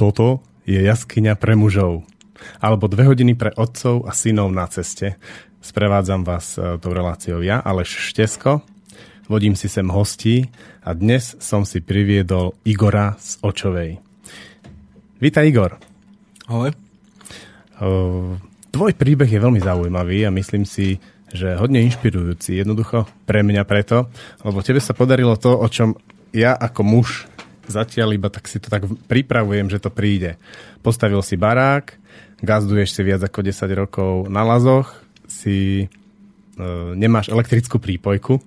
Toto je jaskyňa pre mužov. Alebo dve hodiny pre otcov a synov na ceste. Sprevádzam vás e, tou reláciou ja, Aleš Štesko. Vodím si sem hostí a dnes som si priviedol Igora z Očovej. Vítaj Igor. Ahoj. Tvoj príbeh je veľmi zaujímavý a myslím si, že hodne inšpirujúci. Jednoducho pre mňa preto, lebo tebe sa podarilo to, o čom ja ako muž zatiaľ iba tak si to tak pripravujem, že to príde. Postavil si barák, gazduješ si viac ako 10 rokov na lazoch, si e, nemáš elektrickú prípojku,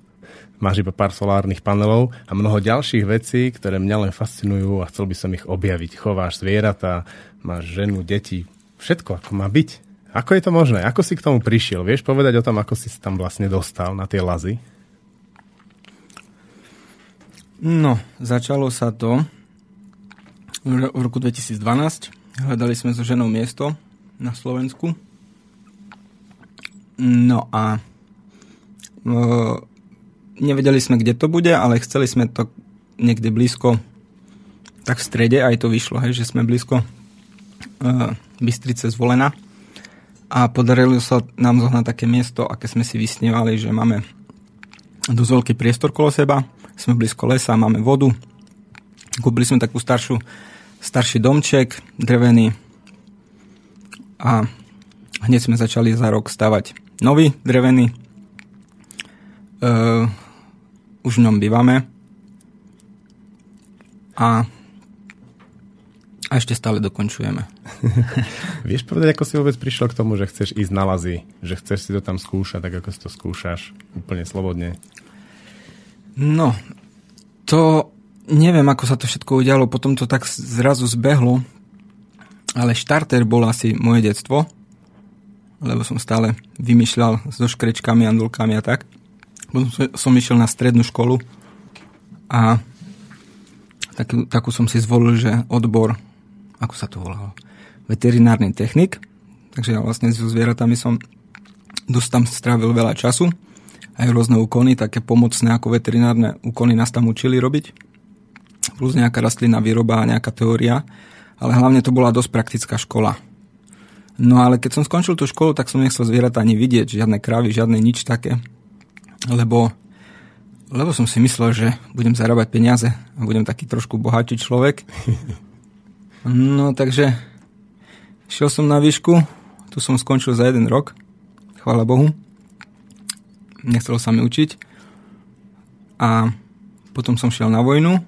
máš iba pár solárnych panelov a mnoho ďalších vecí, ktoré mňa len fascinujú a chcel by som ich objaviť. Chováš zvieratá, máš ženu, deti, všetko ako má byť. Ako je to možné? Ako si k tomu prišiel? Vieš povedať o tom, ako si tam vlastne dostal na tie lazy? No, začalo sa to v roku 2012. Hľadali sme so ženou miesto na Slovensku. No a e, nevedeli sme, kde to bude, ale chceli sme to niekde blízko, tak v strede aj to vyšlo, hej, že sme blízko e, Bystrice zvolená. A podarilo sa nám zohnať také miesto, aké sme si vysnievali, že máme dosť veľký priestor kolo seba, sme blízko lesa, máme vodu. Kúpili sme takú staršiu, starší domček, drevený a hneď sme začali za rok stavať nový drevený. Uh, už v ňom bývame a a ešte stále dokončujeme. Vieš povedať, ako si vôbec prišiel k tomu, že chceš ísť na lazy? Že chceš si to tam skúšať, tak ako si to skúšaš, úplne slobodne? No, to neviem, ako sa to všetko udialo, potom to tak zrazu zbehlo, ale štarter bol asi moje detstvo, lebo som stále vymýšľal so škrečkami, andulkami a tak. Potom som išiel na strednú školu a takú, takú som si zvolil, že odbor, ako sa to volalo, veterinárny technik, takže ja vlastne so zvieratami som dosť tam strávil veľa času aj rôzne úkony, také pomocné ako veterinárne úkony nás tam učili robiť. Plus nejaká rastlina výroba a nejaká teória. Ale hlavne to bola dosť praktická škola. No ale keď som skončil tú školu, tak som nechcel zvieratá ani vidieť, žiadne krávy, žiadne nič také. Lebo, lebo som si myslel, že budem zarábať peniaze a budem taký trošku bohatší človek. No takže šiel som na výšku, tu som skončil za jeden rok, chvála Bohu nechcelo sa mi učiť. A potom som šiel na vojnu.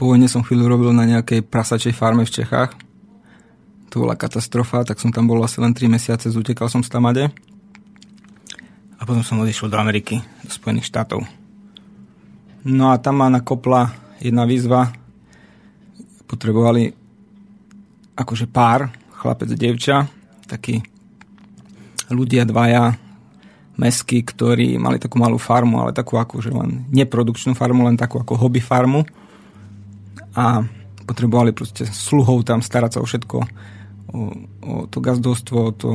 Po vojne som chvíľu robil na nejakej prasačej farme v Čechách. To bola katastrofa, tak som tam bol asi len 3 mesiace, zutekal som z Tamade. A potom som odišiel do Ameriky, do Spojených štátov. No a tam ma nakopla jedna výzva. Potrebovali akože pár, chlapec a devča, takí ľudia dvaja mesky, ktorí mali takú malú farmu, ale takú ako, že len neprodukčnú farmu, len takú ako hobby farmu. A potrebovali proste sluhov tam starať sa o všetko, o, o to gazdovstvo, o to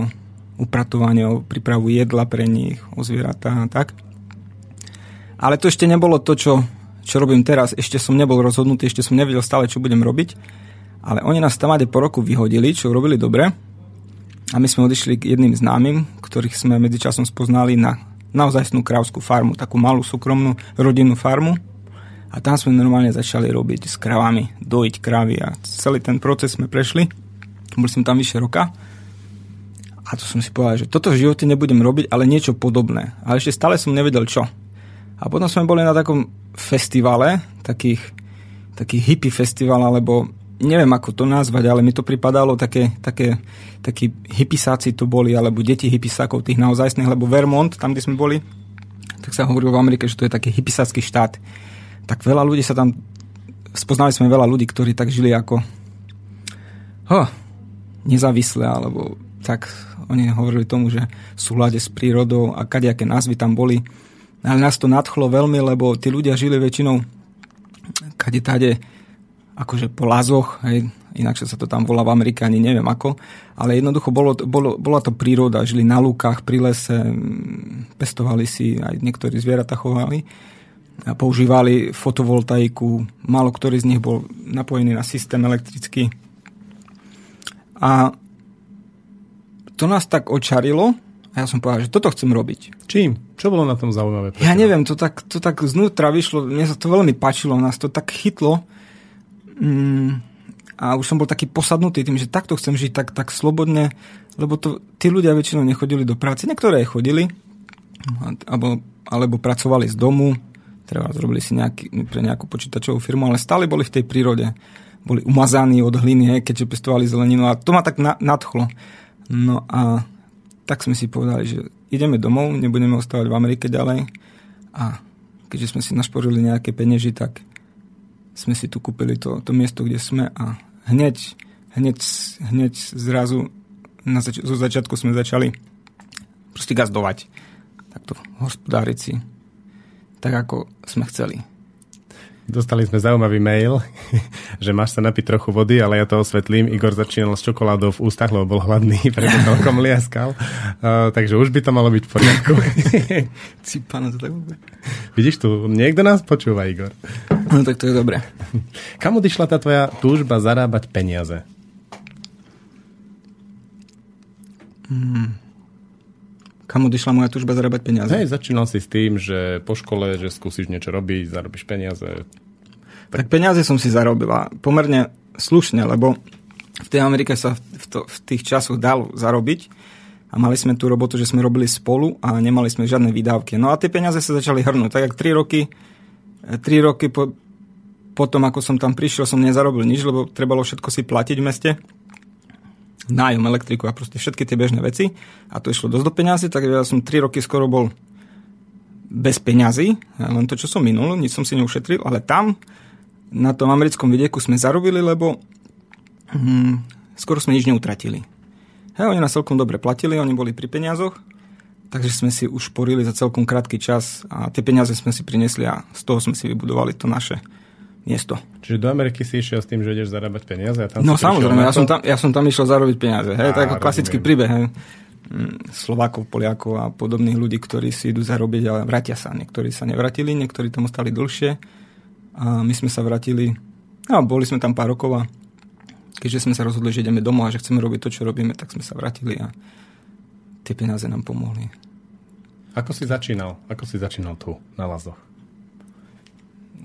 upratovanie, o prípravu jedla pre nich, o zvieratá a tak. Ale to ešte nebolo to, čo, čo robím teraz. Ešte som nebol rozhodnutý, ešte som nevedel stále, čo budem robiť. Ale oni nás tam po roku vyhodili, čo robili dobre a my sme odišli k jedným známym, ktorých sme medzičasom spoznali na naozajstnú krávskú farmu, takú malú súkromnú rodinnú farmu. A tam sme normálne začali robiť s kravami, dojiť kravy a celý ten proces sme prešli. Boli sme tam vyše roka. A to som si povedal, že toto v živote nebudem robiť, ale niečo podobné. Ale ešte stále som nevedel čo. A potom sme boli na takom festivale, takých, taký hippie festival, alebo neviem ako to nazvať, ale mi to pripadalo také, také takí hypisáci to boli, alebo deti hypisákov tých naozajstných, lebo Vermont, tam kde sme boli, tak sa hovorilo v Amerike, že to je taký hypisácky štát. Tak veľa ľudí sa tam, spoznali sme veľa ľudí, ktorí tak žili ako ho, nezávisle, alebo tak oni hovorili tomu, že v s prírodou a kadejaké názvy tam boli. Ale nás to nadchlo veľmi, lebo tí ľudia žili väčšinou kade tade akože po lazoch, hej, inakšie sa to tam volá v Amerike, ani neviem ako, ale jednoducho bolo, bolo, bola to príroda, žili na lúkach, pri lese, pestovali si, aj niektorí zvieratá chovali. používali fotovoltaiku, málo ktorý z nich bol napojený na systém elektrický. A to nás tak očarilo, a ja som povedal, že toto chcem robiť. Čím? Čo bolo na tom zaujímavé? Ja neviem, to tak, to tak znútra vyšlo, mne sa to veľmi páčilo, nás to tak chytlo. Mm, a už som bol taký posadnutý tým, že takto chcem žiť tak, tak slobodne, lebo to, tí ľudia väčšinou nechodili do práce, niektoré chodili, alebo, alebo pracovali z domu, treba zrobili si nejaký, pre nejakú počítačovú firmu, ale stále boli v tej prírode. Boli umazaní od hliny, keďže pestovali zeleninu a to ma tak na, nadchlo. No a tak sme si povedali, že ideme domov, nebudeme ostávať v Amerike ďalej a keďže sme si našporili nejaké penieži, tak sme si tu kúpili to, to miesto, kde sme a hneď, hneď, hneď zrazu na zač- zo začiatku sme začali proste gazdovať. Takto hospodáriť si tak, ako sme chceli. Dostali sme zaujímavý mail, že máš sa napiť trochu vody, ale ja to osvetlím. Igor začínal s čokoládou v ústach, lebo bol hladný, preto celkom liaskal. Uh, takže už by to malo byť v poriadku. Cipano to tak Vidíš tu, niekto nás počúva, Igor. No tak to je dobré. Kam odišla tá tvoja túžba zarábať peniaze? Hmm. Kam odišla moja túžba zarábať peniaze? Hej, začínal si s tým, že po škole, že skúsiš niečo robiť, zarobíš peniaze. Tak, tak peniaze som si zarobila pomerne slušne, lebo v tej Amerike sa v, to, v tých časoch dalo zarobiť a mali sme tú robotu, že sme robili spolu a nemali sme žiadne výdavky. No a tie peniaze sa začali hrnúť. Tak jak 3 roky, 3 roky po, potom, ako som tam prišiel, som nezarobil nič, lebo trebalo všetko si platiť v meste. Nájom, elektriku a proste všetky tie bežné veci. A to išlo dosť do peňazí, tak ja som 3 roky skoro bol bez peňazí, len to, čo som minul, nič som si neušetril, ale tam na tom americkom vidieku sme zarobili, lebo hm, skoro sme nič neutratili. Hej, oni nás celkom dobre platili, oni boli pri peniazoch, takže sme si už porili za celkom krátky čas a tie peniaze sme si prinesli a z toho sme si vybudovali to naše miesto. Čiže do Ameriky si išiel s tým, že ideš zarábať peniaze? A tam no samozrejme, ja som, tam, ja som tam išiel zarobiť peniaze. Hej, to je ako klasický príbeh. Hej. Mm, Slovákov, Poliakov a podobných ľudí, ktorí si idú zarobiť a vrátia sa. Niektorí sa nevratili, niektorí tam ostali dlhšie. A my sme sa vrátili, no boli sme tam pár rokov a keďže sme sa rozhodli, že ideme domov a že chceme robiť to, čo robíme, tak sme sa vrátili a tie peniaze nám pomohli. Ako si začínal? Ako si začínal tu, na Lazoch?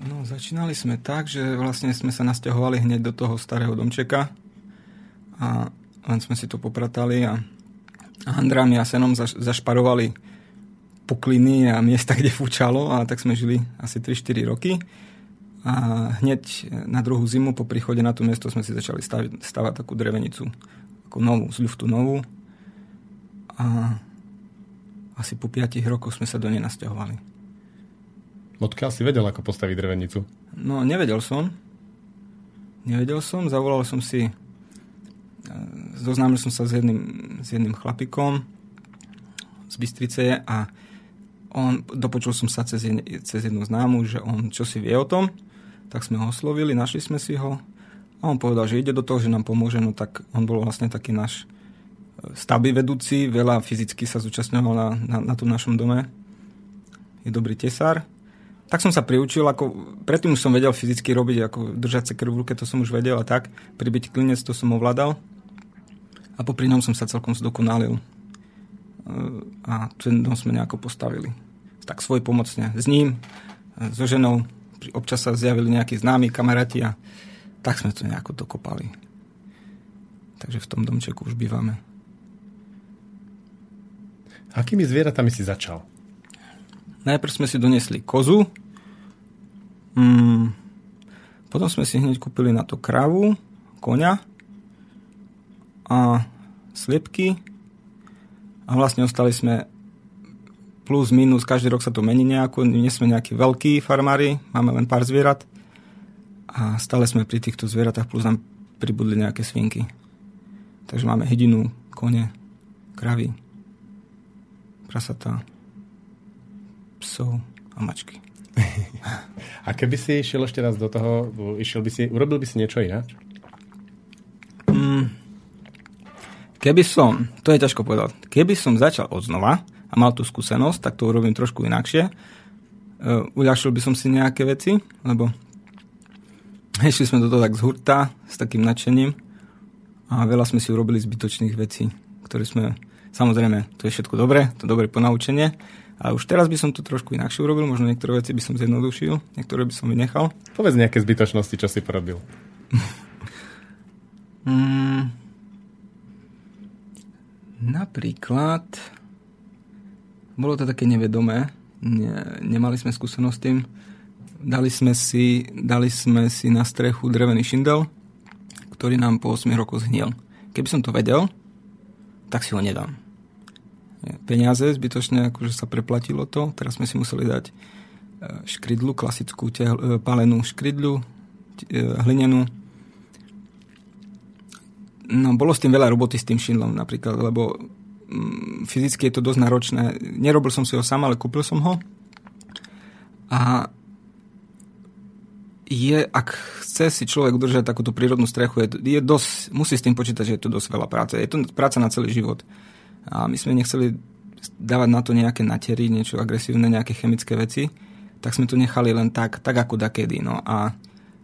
No, začínali sme tak, že vlastne sme sa nasťahovali hneď do toho starého domčeka a len sme si to popratali a Andrám a Senom zaš, zašparovali pukliny a miesta, kde fúčalo a tak sme žili asi 3-4 roky. A hneď na druhú zimu po príchode na to miesto sme si začali stavať, stavať takú drevenicu, ako novú, z ľuftu novú. A asi po 5 rokoch sme sa do nej nasťahovali. Odkiaľ si vedel, ako postaviť drevenicu? No, nevedel som. Nevedel som, zavolal som si, e, zoznámil som sa s jedným, s jedným chlapikom z Bystrice a on, dopočul som sa cez, cez jednu známu, že on čo si vie o tom, tak sme ho oslovili, našli sme si ho a on povedal, že ide do toho, že nám pomôže, no tak on bol vlastne taký náš stavby vedúci, veľa fyzicky sa zúčastňoval na, na, na tom našom dome. Je dobrý tesár tak som sa priučil, ako predtým už som vedel fyzicky robiť, ako držať sa krv v ruke, to som už vedel a tak. Pribyť klinec, to som ovládal. A popri ňom som sa celkom zdokonalil. A ten dom sme nejako postavili. Tak svoj pomocne. S ním, so ženou, občas sa zjavili nejakí známi kamaráti a tak sme to nejako dokopali. Takže v tom domčeku už bývame. Akými zvieratami si začal? Najprv sme si donesli kozu, Mm, potom sme si hneď kúpili na to kravu, koňa a sliepky. A vlastne ostali sme plus, minus, každý rok sa to mení nejako, nie sme nejakí veľkí farmári, máme len pár zvierat. A stále sme pri týchto zvieratách plus nám pribudli nejaké svinky. Takže máme hydinu, kone, kravy, prasatá, psov a mačky. A keby si išiel ešte raz do toho, išiel by si, urobil by si niečo ináč? Mm, keby som, to je ťažko povedať, keby som začal od znova a mal tú skúsenosť, tak to urobím trošku inakšie. uľašil by som si nejaké veci, lebo išli sme do toho tak z hurta, s takým nadšením a veľa sme si urobili zbytočných vecí, ktoré sme, samozrejme, to je všetko dobré, to dobré ponaučenie, ale už teraz by som to trošku inakšie urobil, možno niektoré veci by som zjednodušil, niektoré by som vynechal. Povedz nejaké zbytočnosti, čo si porobil. mm, napríklad, bolo to také nevedomé, ne, nemali sme skúsenosť s tým, dali sme, si, dali sme si na strechu drevený šindel, ktorý nám po 8 rokoch zhnil. Keby som to vedel, tak si ho nedám peniaze zbytočne, akože sa preplatilo to. Teraz sme si museli dať e, škridlu, klasickú tehl, e, palenú škridlu, e, hlinenú. No, bolo s tým veľa roboty s tým šindlom napríklad, lebo mm, fyzicky je to dosť náročné. Nerobil som si ho sám, ale kúpil som ho. A je, ak chce si človek udržať takúto prírodnú strechu, je, je dosť, musí s tým počítať, že je to dosť veľa práce. Je to práca na celý život a my sme nechceli dávať na to nejaké natery, niečo agresívne, nejaké chemické veci, tak sme to nechali len tak, tak ako dakedy. No a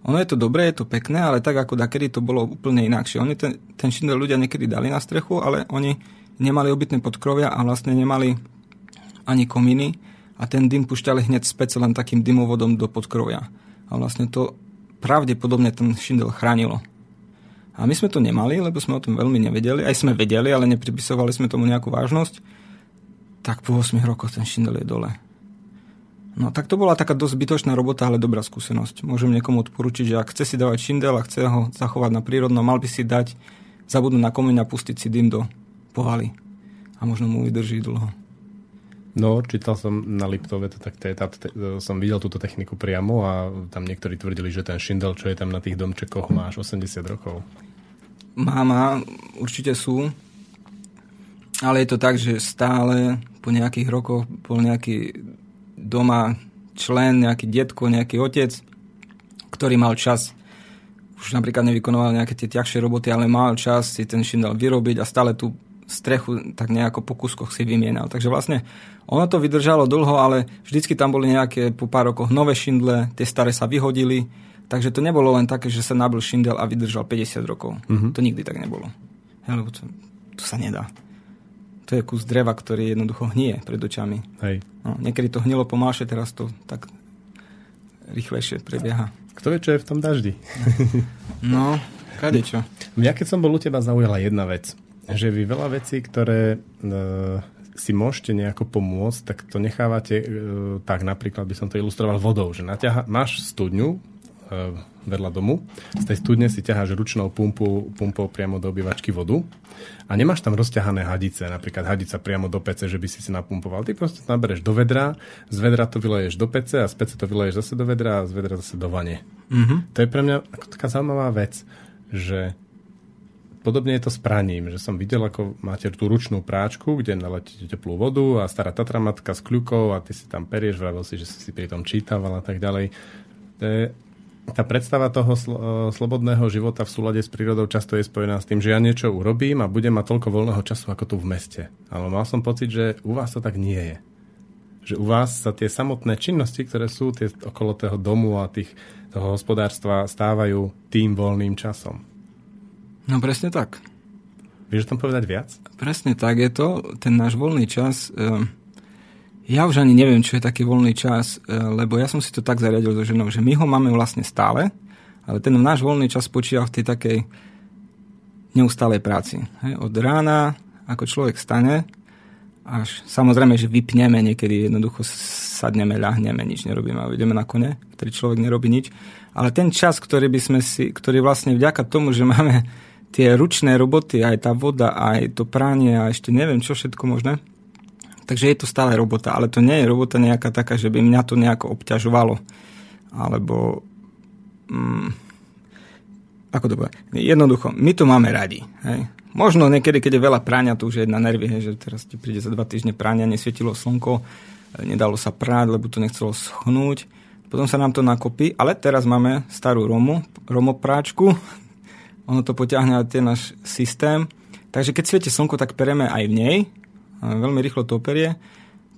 ono je to dobré, je to pekné, ale tak ako dakedy to bolo úplne inakšie. Oni ten, ten šindel ľudia niekedy dali na strechu, ale oni nemali obytné podkrovia a vlastne nemali ani kominy a ten dym pušťali hneď späť len takým dymovodom do podkrovia. A vlastne to pravdepodobne ten šindel chránilo. A my sme to nemali, lebo sme o tom veľmi nevedeli. Aj sme vedeli, ale nepripisovali sme tomu nejakú vážnosť. Tak po 8 rokoch ten šindel je dole. No tak to bola taká dosť zbytočná robota, ale dobrá skúsenosť. Môžem niekomu odporučiť, že ak chce si dávať šindel a chce ho zachovať na prírodno, mal by si dať, zabudnúť na komín a pustiť si dym do povaly. A možno mu vydrží dlho. No, čítal som na Liptove, to, tak to je, tá, te, som videl túto techniku priamo a tam niektorí tvrdili, že ten šindel, čo je tam na tých domčekoch, má až 80 rokov. Máma, určite sú. Ale je to tak, že stále po nejakých rokoch bol nejaký doma člen, nejaký detko, nejaký otec, ktorý mal čas už napríklad nevykonoval nejaké tie ťažšie roboty, ale mal čas si ten šindel vyrobiť a stále tú strechu tak nejako po kuskoch si vymienal. Takže vlastne ono to vydržalo dlho, ale vždycky tam boli nejaké po pár rokoch nové šindle, tie staré sa vyhodili Takže to nebolo len také, že sa nabil šindel a vydržal 50 rokov. Uh-huh. To nikdy tak nebolo. Hej, lebo to, to sa nedá. To je kus dreva, ktorý jednoducho hnie pred očami. Hej. No, niekedy to hnilo pomalšie, teraz to tak rýchlejšie prebieha. Kto vie, čo je v tom daždi? no, kade čo. Mňa keď som bol u teba zaujala jedna vec. Že vy veľa vecí, ktoré e, si môžete nejako pomôcť, tak to nechávate e, tak, napríklad by som to ilustroval vodou, že naťaha, máš studňu, vedľa domu. Z tej studne si ťaháš ručnou pumpu, pumpou priamo do obývačky vodu a nemáš tam rozťahané hadice, napríklad hadica priamo do pece, že by si si napumpoval. Ty proste nabereš do vedra, z vedra to vyleješ do pece a z pece to vyleješ zase do vedra a z vedra zase do vane. Mm-hmm. To je pre mňa taká zaujímavá vec, že podobne je to s praním, že som videl, ako máte tú ručnú práčku, kde naletíte teplú vodu a stará tatramatka s kľukou a ty si tam perieš, vravel si, že si si pri tom čítaval a tak ďalej. To je tá predstava toho sl- e, slobodného života v súlade s prírodou často je spojená s tým, že ja niečo urobím a budem mať toľko voľného času ako tu v meste. Ale mal som pocit, že u vás to tak nie je. Že u vás sa tie samotné činnosti, ktoré sú tie okolo toho domu a tých, toho hospodárstva stávajú tým voľným časom. No presne tak. Vieš o tom povedať viac? Presne tak je to. Ten náš voľný čas... E- ja už ani neviem, čo je taký voľný čas, e, lebo ja som si to tak zariadil so ženou, že my ho máme vlastne stále, ale ten náš voľný čas spočíva v tej takej neustálej práci. Hej, od rána, ako človek stane, až samozrejme, že vypneme niekedy, jednoducho sadneme, ľahneme, nič nerobíme a ideme na kone, ktorý človek nerobí nič. Ale ten čas, ktorý by sme si, ktorý vlastne vďaka tomu, že máme tie ručné roboty, aj tá voda, aj to pránie a ešte neviem čo všetko možné, Takže je to stále robota, ale to nie je robota nejaká taká, že by mňa to nejako obťažovalo. Alebo... Mm, ako to bude? Jednoducho, my to máme radi. Hej? Možno niekedy, keď je veľa práňa, to už je na nervy, hej, že teraz ti príde za dva týždne práňa, nesvietilo slnko, nedalo sa práť, lebo to nechcelo schnúť. Potom sa nám to nakopí, ale teraz máme starú romu, romopráčku, ono to potiahne aj ten náš systém. Takže keď svieti slnko, tak pereme aj v nej, veľmi rýchlo to operie,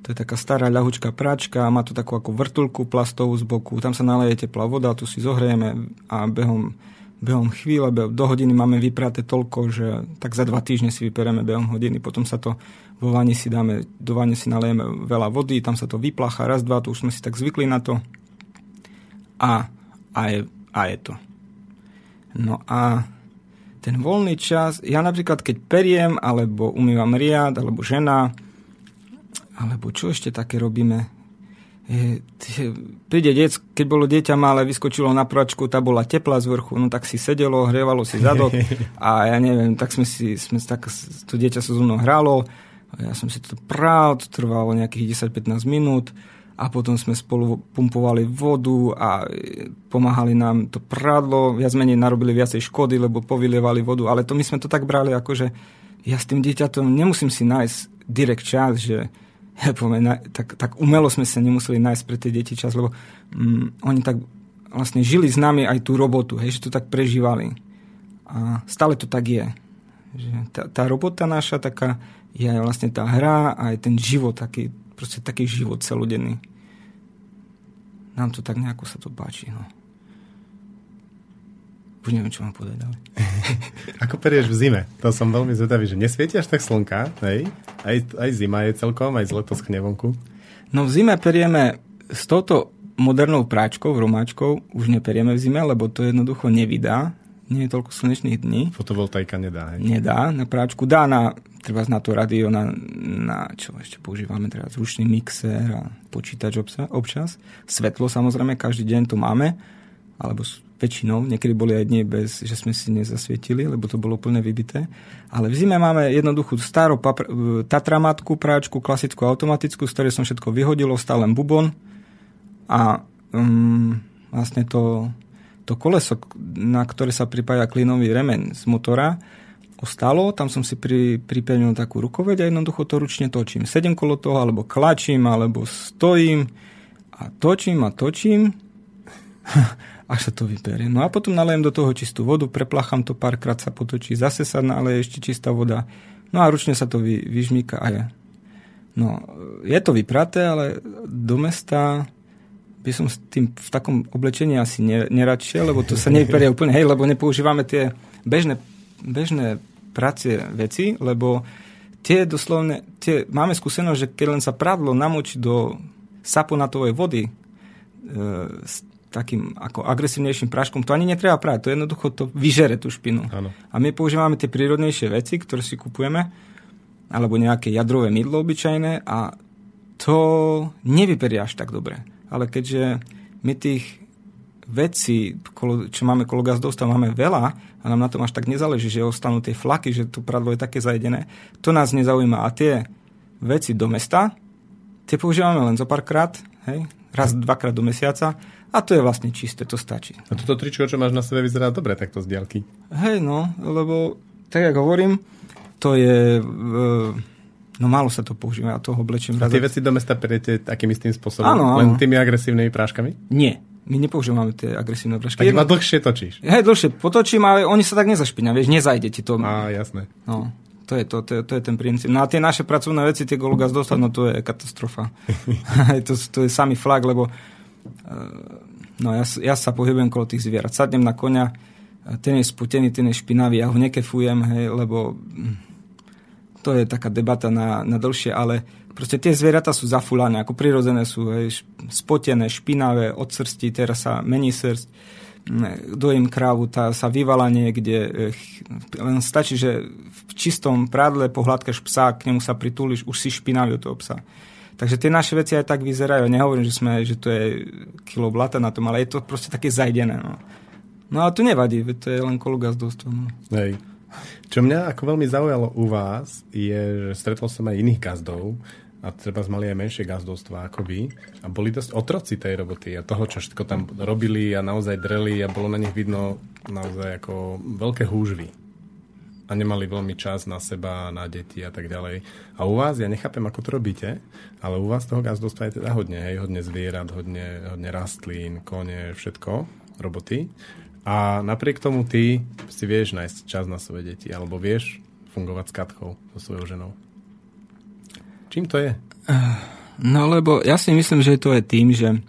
To je taká stará ľahučká práčka, má to takú ako vrtulku plastovú z boku, tam sa naleje teplá voda, tu si zohrieme a behom, behom chvíle, behom, do hodiny máme vypraté toľko, že tak za dva týždne si vypereme behom hodiny, potom sa to vo vani si dáme, do vane si nalejeme veľa vody, tam sa to vyplacha, raz, dva, tu už sme si tak zvykli na to. A, a, je, a je to. No a ten voľný čas, ja napríklad keď periem, alebo umývam riad, alebo žena, alebo čo ešte také robíme? Príde dec, keď bolo dieťa malé, vyskočilo na pračku, tá bola teplá z vrchu, no tak si sedelo, hrievalo si zadok a ja neviem, tak sme si, sme tak, to dieťa sa so mnou hralo, ja som si to prál, to trvalo nejakých 10-15 minút a potom sme spolu pumpovali vodu a pomáhali nám to prádlo, viac menej narobili viacej škody, lebo povylievali vodu, ale to my sme to tak brali, ako že ja s tým dieťatom nemusím si nájsť direkt čas, že ja poviem, tak, tak umelo sme sa nemuseli nájsť pre tie deti čas, lebo mm, oni tak vlastne žili s nami aj tú robotu, hej, že to tak prežívali. A stále to tak je. Že tá, tá robota naša taká je aj vlastne tá hra aj ten život taký, proste taký život celodenný. Nám to tak nejako sa to páči, no. Už neviem, čo mám povedať. Ako perieš v zime? To som veľmi zvedavý, že nesvieti až tak slnka, hej? Aj, aj zima je celkom, aj z leto nevonku. No v zime perieme s touto modernou práčkou, romáčkou, už neperieme v zime, lebo to jednoducho nevydá. Nie je toľko slnečných dní. Fotovoltaika nedá, hej? Nedá na práčku. Dá na, treba na to radio, na, na čo ešte používame teraz, ručný mixer a počítač obsa, občas. Svetlo samozrejme, každý deň to máme, alebo väčšinou, niekedy boli aj dni bez, že sme si nezasvietili, lebo to bolo plne vybité. Ale v zime máme jednoduchú starú papr- tatramatku, práčku, klasickú automatickú, z ktorej som všetko vyhodil, ostal len bubon a um, vlastne to, to koleso, na ktoré sa pripája klinový remen z motora, ostalo, tam som si pri, pripevnil takú rukoveď a jednoducho to ručne točím. Sedem kolo toho, alebo klačím, alebo stojím a točím a točím až sa to vyperie. No a potom nalejem do toho čistú vodu, preplachám to, párkrát sa potočí, zase sa naleje ešte čistá voda. No a ručne sa to vy, vyžmíka a je. No, je to vypraté, ale do mesta by som s tým v takom oblečení asi neradšie, lebo to sa nevyperie úplne, hej, lebo nepoužívame tie bežné, bežné pracie veci, lebo tie doslovne, tie, máme skúsenosť, že keď len sa pradlo namočí do saponatovej vody, e, takým ako agresívnejším práškom, to ani netreba prať, to jednoducho to vyžere tú špinu. Ano. A my používame tie prírodnejšie veci, ktoré si kupujeme, alebo nejaké jadrové mydlo obyčajné a to nevyperie až tak dobre. Ale keďže my tých vecí, čo máme kolo gazdovstva, máme veľa a nám na tom až tak nezáleží, že ostanú tie flaky, že to pradlo je také zajedené, to nás nezaujíma. A tie veci do mesta, tie používame len zo párkrát, hej, raz, dvakrát do mesiaca a to je vlastne čisté, to stačí. A toto tričko, čo máš na sebe, vyzerá dobre takto z diaľky. Hej, no, lebo tak, ako hovorím, to je... No málo sa to používa, ja to oblečím. A tie veci do mesta periete takým istým spôsobom? Áno, Len tými agresívnymi práškami? Nie. My nepoužívame tie agresívne prášky. Tak iba dlhšie točíš. Hej, dlhšie potočím, ale oni sa tak nezašpinia, vieš, nezajde ti to. Á, jasné. No, to je, to, to, je, to je ten princíp. No a tie naše pracovné veci, tie Golgas dostať, no to je katastrofa. to, to je samý flag, lebo No ja, ja sa pohybujem kolo tých zvierat. Sadnem na konia, ten je sputený, ten je špinavý, ja ho nekefujem, hej, lebo hm, to je taká debata na, na dlhšie, ale proste tie zvieratá sú zafulané, ako prirodzené sú, hej, spotené, špinavé, od srsti, teraz sa mení srst, dojím krávu, tá sa vyvala niekde, len stačí, že v čistom prádle pohľadkaš psa, k nemu sa pritúliš, už si špinavý od toho psa. Takže tie naše veci aj tak vyzerajú. Nehovorím, že, sme, že to je kilo blata na tom, ale je to proste také zajdené. No, no ale to nevadí, to je len kolo gazdovstva. No. Hej. Čo mňa ako veľmi zaujalo u vás, je, že stretol som aj iných gazdov, a treba mali aj menšie gazdovstva ako vy a boli dosť otroci tej roboty a toho, čo všetko tam robili a naozaj dreli a bolo na nich vidno naozaj ako veľké húžvy a nemali veľmi čas na seba, na deti a tak ďalej. A u vás, ja nechápem, ako to robíte, ale u vás toho gazdovstva je teda hodne, hej, hodne zvierat, hodne, hodne rastlín, kone, všetko, roboty. A napriek tomu ty si vieš nájsť čas na svoje deti, alebo vieš fungovať s Katkou, so svojou ženou. Čím to je? No lebo ja si myslím, že to je tým, že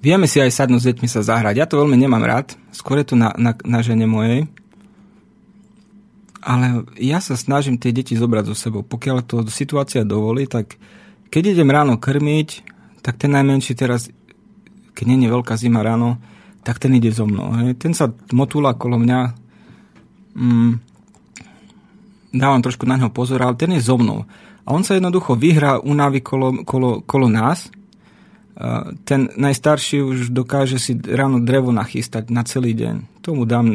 vieme si aj sadnúť s deťmi sa zahrať. Ja to veľmi nemám rád, skôr je to na, na, na žene mojej. Ale ja sa snažím tie deti zobrať so sebou. Pokiaľ to situácia dovolí, tak keď idem ráno krmiť, tak ten najmenší teraz, keď nie je veľká zima ráno, tak ten ide so mnou. Hej. Ten sa motúla kolo mňa. Mm, dávam trošku na ňo pozor, ale ten je so mnou. A on sa jednoducho vyhrá unavy kolo, kolo, kolo nás ten najstarší už dokáže si ráno drevo nachystať na celý deň. Tomu dám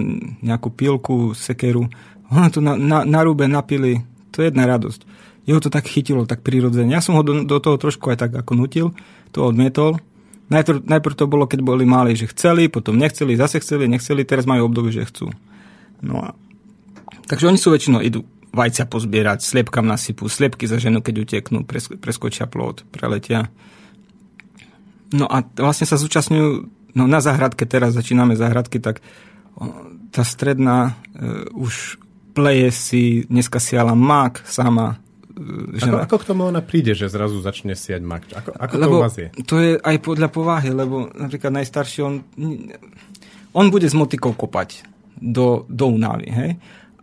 nejakú pilku, sekeru. Ono to na, na, na rúbe napili. To je jedna radosť. Jeho to tak chytilo, tak prirodzene. Ja som ho do, do toho trošku aj tak ako nutil, to odmietol. Najprv, najprv to bolo, keď boli mali, že chceli, potom nechceli, zase chceli, nechceli, teraz majú obdobie, že chcú. No a... Takže oni sú väčšinou idú vajcia pozbierať, sliepkam nasypú, sliepky za ženu, keď uteknú, preskočia plot, preletia. No a vlastne sa zúčastňujú, no na záhradke teraz začíname záhradky, tak tá stredná uh, už pleje si, dneska siala mak sama. Uh, ako, ako k tomu ona príde, že zrazu začne siať mak? Ako, ako lebo to u vás je? To je aj podľa povahy, lebo napríklad najstarší, on, on bude s motikou kopať do, do únavy, hej?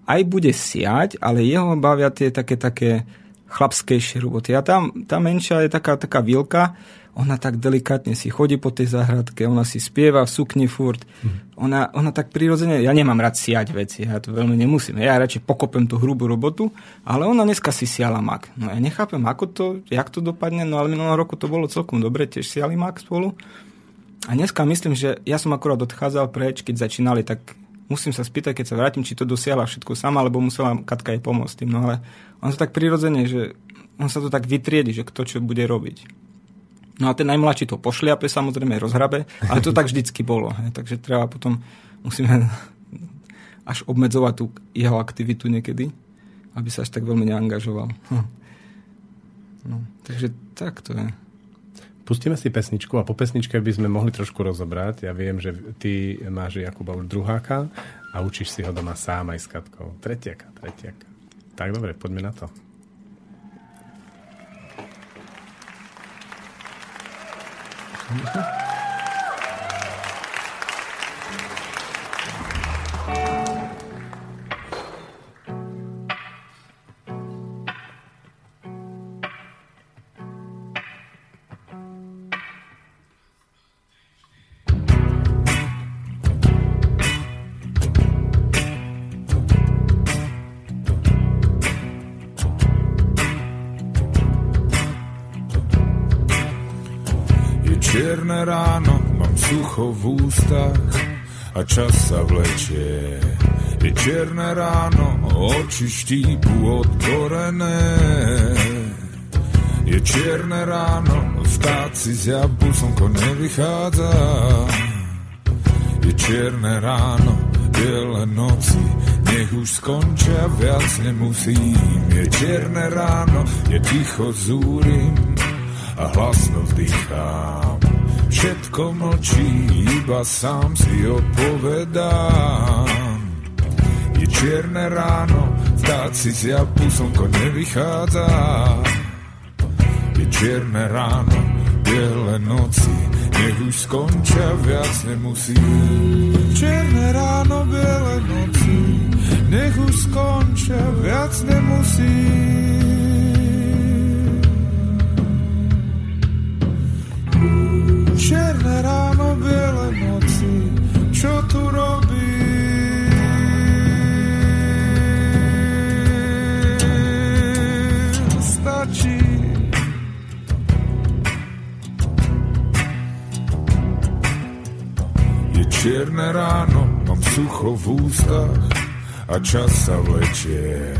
Aj bude siať, ale jeho bavia tie také, také chlapskejšie roboty. A tam, tá menšia je taká, taká vilka, ona tak delikátne si chodí po tej záhradke, ona si spieva v sukni furt, mm. ona, ona tak prirodzene, ja nemám rád siať veci, ja to veľmi nemusím, ja radšej pokopem tú hrubú robotu, ale ona dneska si siala mak. No ja nechápem, ako to, jak to dopadne, no ale minulého roku to bolo celkom dobre, tiež siali mak spolu. A dneska myslím, že ja som akurát odchádzal preč, keď začínali, tak musím sa spýtať, keď sa vrátim, či to dosiahla všetko sama, alebo musela Katka aj pomôcť tým. No ale on to tak prirodzene, že on sa to tak vytriedi, že kto čo bude robiť. No a ten najmladší to pošliape, samozrejme rozhrabe, ale to tak vždycky bolo. He. Takže treba potom, musíme až obmedzovať tú jeho aktivitu niekedy, aby sa až tak veľmi neangažoval. Hm. No, takže tak to je. Pustíme si pesničku a po pesničke by sme mohli trošku rozobrať. Ja viem, že ty máš Jakuba už druháka a učíš si ho doma sám aj s Katkou. Tretiaka, tretiaka. Tak dobre, poďme na to. 감사합니 다. Ústach a čas sa vlečie. Je čierne ráno, oči štípu otvorené. Je čierne ráno, vtáť si z jabu, slnko nevychádza. Je čierne ráno, biele noci, nech už skončia, viac nemusím. Je čierne ráno, je ticho zúrim a hlasno vzdýchám. Všetko mlčí, iba sám si odpovedám. Je čierne ráno, vtáci z japu, slnko nevychádza. Je čierne ráno, biele noci, nech už skončia, viac nemusí. Čierne ráno, biele noci, nech už skončia, viac nemusí. Čierne ráno, biele noci, čo tu robí? Stačí. Je čierne ráno, mám sucho v ústach a čas sa vlečie.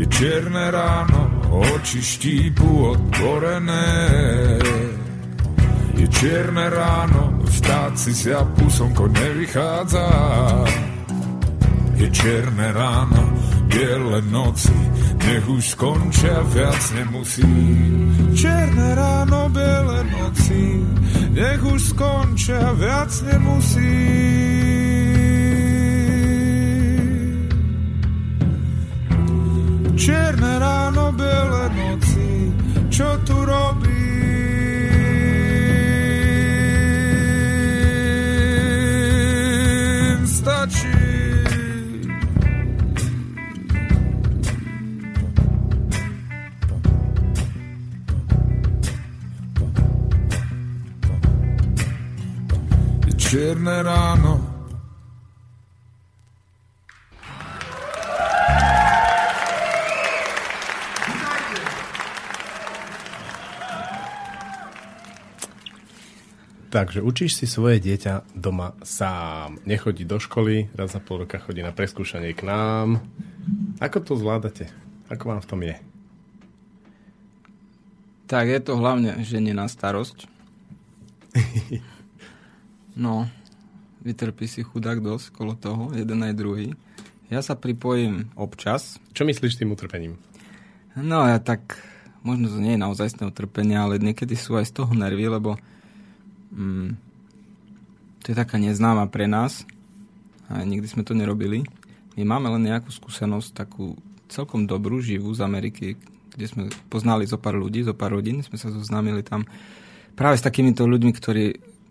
Je čierne ráno, oči štípu otvorené je čierne ráno, vstáť si z japu, slnko nevychádza. Je čierne ráno, biele noci, nech už skončia, viac nemusí. Čierne ráno, biele noci, nech už skončia, viac nemusí. Čierne ráno, biele noci, čo tu robím. Stačí. Je Takže učíš si svoje dieťa doma sám. Nechodí do školy, raz za pol roka chodí na preskúšanie k nám. Ako to zvládate? Ako vám v tom je? Tak je to hlavne žene na starosť. No, vytrpí si chudák dosť kolo toho, jeden aj druhý. Ja sa pripojím občas. Čo myslíš tým utrpením? No ja tak, možno to nie je naozaj utrpenie, ale niekedy sú aj z toho nervy, lebo mm, to je taká neznáma pre nás a nikdy sme to nerobili. My máme len nejakú skúsenosť, takú celkom dobrú, živú z Ameriky, kde sme poznali zo pár ľudí, zo pár rodín, sme sa zoznámili tam práve s takýmito ľuďmi, ktorí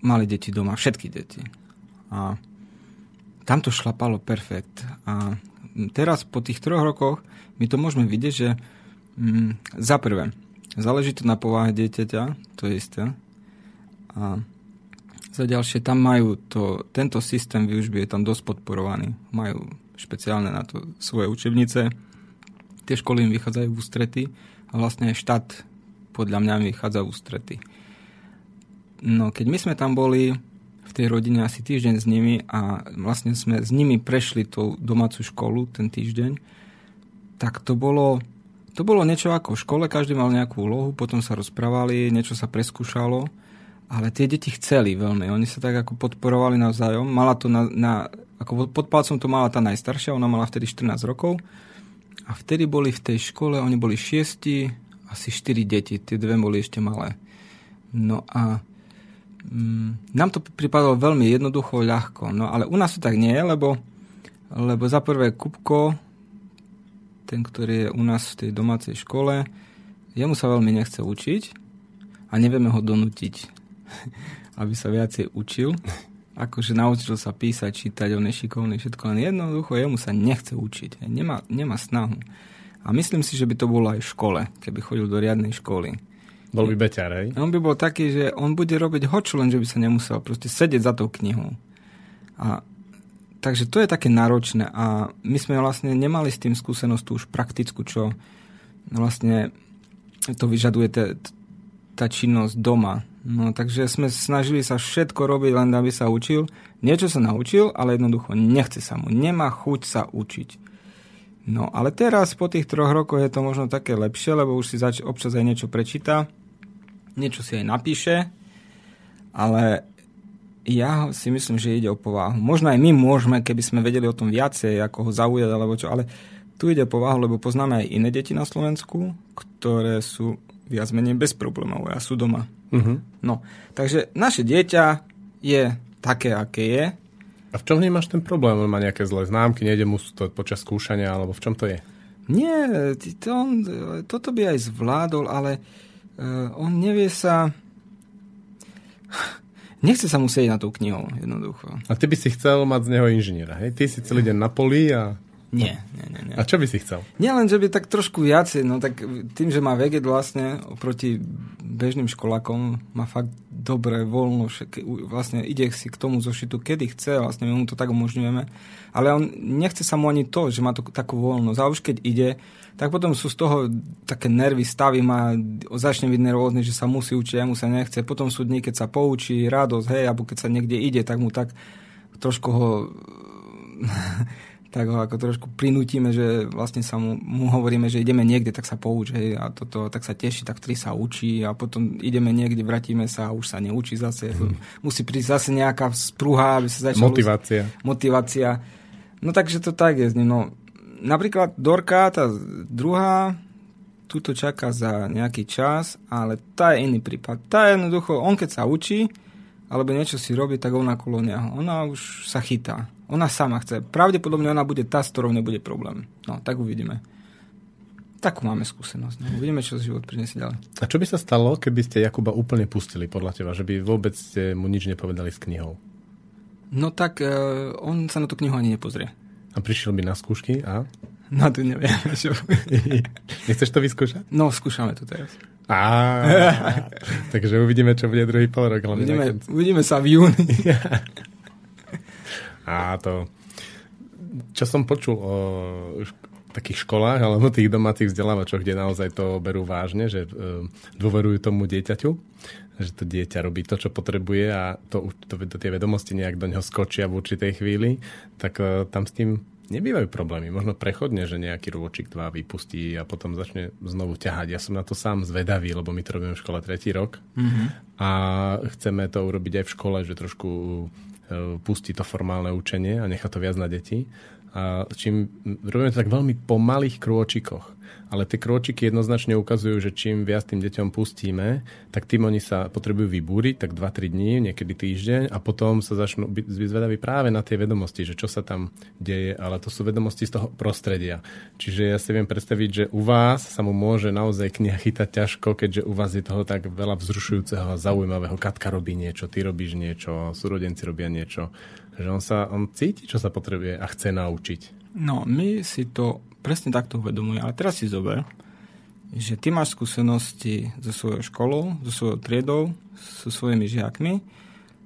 mali deti doma, všetky deti. A tam to šlapalo perfekt. A teraz po tých troch rokoch my to môžeme vidieť, že mm, za prvé, záleží to na povahe dieťaťa, to je isté. A za ďalšie, tam majú to, tento systém výužby je tam dosť podporovaný. Majú špeciálne na to svoje učebnice. Tie školy im vychádzajú v ústrety a vlastne aj štát podľa mňa vychádza v ústrety. No, keď my sme tam boli v tej rodine asi týždeň s nimi a vlastne sme s nimi prešli tú domácu školu ten týždeň, tak to bolo, to bolo niečo ako v škole, každý mal nejakú úlohu, potom sa rozprávali, niečo sa preskúšalo ale tie deti chceli veľmi. Oni sa tak ako podporovali navzájom. Mala to na, na ako pod palcom to mala tá najstaršia, ona mala vtedy 14 rokov. A vtedy boli v tej škole, oni boli šiesti, asi 4 deti, tie dve boli ešte malé. No a mm, nám to pripadalo veľmi jednoducho, ľahko. No ale u nás to tak nie je, lebo, lebo za prvé Kupko, ten, ktorý je u nás v tej domácej škole, jemu sa veľmi nechce učiť a nevieme ho donútiť aby sa viacej učil. Akože naučil sa písať, čítať, on je šikovný, všetko, len jednoducho jemu sa nechce učiť. Nemá, nemá snahu. A myslím si, že by to bolo aj v škole, keby chodil do riadnej školy. Bol by beťar, hej? On by bol taký, že on bude robiť hočo, len že by sa nemusel proste sedieť za tou knihou. A takže to je také náročné a my sme vlastne nemali s tým skúsenosť už praktickú, čo vlastne to vyžaduje tá činnosť doma. No takže sme snažili sa všetko robiť, len aby sa učil. Niečo sa naučil, ale jednoducho nechce sa mu. Nemá chuť sa učiť. No ale teraz po tých troch rokoch je to možno také lepšie, lebo už si zač- občas aj niečo prečíta, niečo si aj napíše, ale ja si myslím, že ide o povahu. Možno aj my môžeme, keby sme vedeli o tom viacej, ako ho zaujať alebo čo, ale tu ide o povahu, lebo poznáme aj iné deti na Slovensku, ktoré sú viac menej bez problémov a sú doma. Uh-huh. No, takže naše dieťa je také, aké je. A v čom nemáš ten problém? On má nejaké zlé známky, nejde mu to počas skúšania, alebo v čom to je? Nie, to on, toto by aj zvládol, ale uh, on nevie sa... Nechce sa musieť na tú knihu, jednoducho. A ty by si chcel mať z neho inžiniera, hej? Ty si celý deň na poli a nie, nie, nie, nie. A čo by si chcel? Nie len, že by tak trošku viacej, no tak tým, že má veget vlastne oproti bežným školákom, má fakt dobré voľno, vlastne ide si k tomu zošitu, kedy chce, vlastne my mu to tak umožňujeme, ale on nechce sa mu ani to, že má to, takú voľnosť. A už keď ide, tak potom sú z toho také nervy, stavy má, začne byť nervózny, že sa musí učiť, mu sa nechce. Potom sú dní, keď sa poučí, radosť, hej, alebo keď sa niekde ide, tak mu tak trošku ho tak ho ako trošku prinútime, že vlastne sa mu, mu hovoríme, že ideme niekde, tak sa pouč, hej, a toto, tak sa teší, tak tri sa učí a potom ideme niekde, vrátime sa a už sa neučí zase. Hmm. Musí prísť zase nejaká sprúha, aby sa začal... Motivácia. Motivácia. No takže to tak je s ním. No, napríklad Dorka, tá druhá, tuto čaká za nejaký čas, ale tá je iný prípad. Tá je jednoducho, on keď sa učí, alebo niečo si robí, tak ona kolo neho. Ona už sa chytá. Ona sama chce. Pravdepodobne ona bude tá, s ktorou nebude problém. No, tak uvidíme. takú máme skúsenosť. No. Uvidíme, čo život priniesie ďalej. A čo by sa stalo, keby ste Jakuba úplne pustili podľa teba? Že by vôbec ste mu nič nepovedali s knihou? No tak uh, on sa na tú knihu ani nepozrie. A prišiel by na skúšky a? No to neviem. Čo... Nechceš to vyskúšať? No, skúšame to teraz. Á, takže uvidíme, čo bude druhý pol rok. Uvidíme, uvidíme sa v júni. A to... Čo som počul o takých školách alebo tých domácich vzdelávačoch, kde naozaj to berú vážne, že e, dôverujú tomu dieťaťu, že to dieťa robí to, čo potrebuje a to, to, to tie vedomosti nejak do neho skočia v určitej chvíli, tak e, tam s tým nebývajú problémy. Možno prechodne, že nejaký rôčik dva vypustí a potom začne znovu ťahať. Ja som na to sám zvedavý, lebo my to robíme v škole tretí rok mm-hmm. a chceme to urobiť aj v škole, že trošku pustí to formálne učenie a nechá to viac na deti. A čím robíme to tak veľmi po malých krôčikoch ale tie krôčiky jednoznačne ukazujú, že čím viac tým deťom pustíme, tak tým oni sa potrebujú vybúriť, tak 2-3 dní, niekedy týždeň a potom sa začnú byť zvedaví práve na tie vedomosti, že čo sa tam deje, ale to sú vedomosti z toho prostredia. Čiže ja si viem predstaviť, že u vás sa mu môže naozaj kniha chytať ťažko, keďže u vás je toho tak veľa vzrušujúceho a zaujímavého. Katka robí niečo, ty robíš niečo, súrodenci robia niečo. Že on sa on cíti, čo sa potrebuje a chce naučiť. No, my si to presne takto uvedomuje. Ale teraz si zober, že ty máš skúsenosti so svojou školou, so svojou triedou, so svojimi žiakmi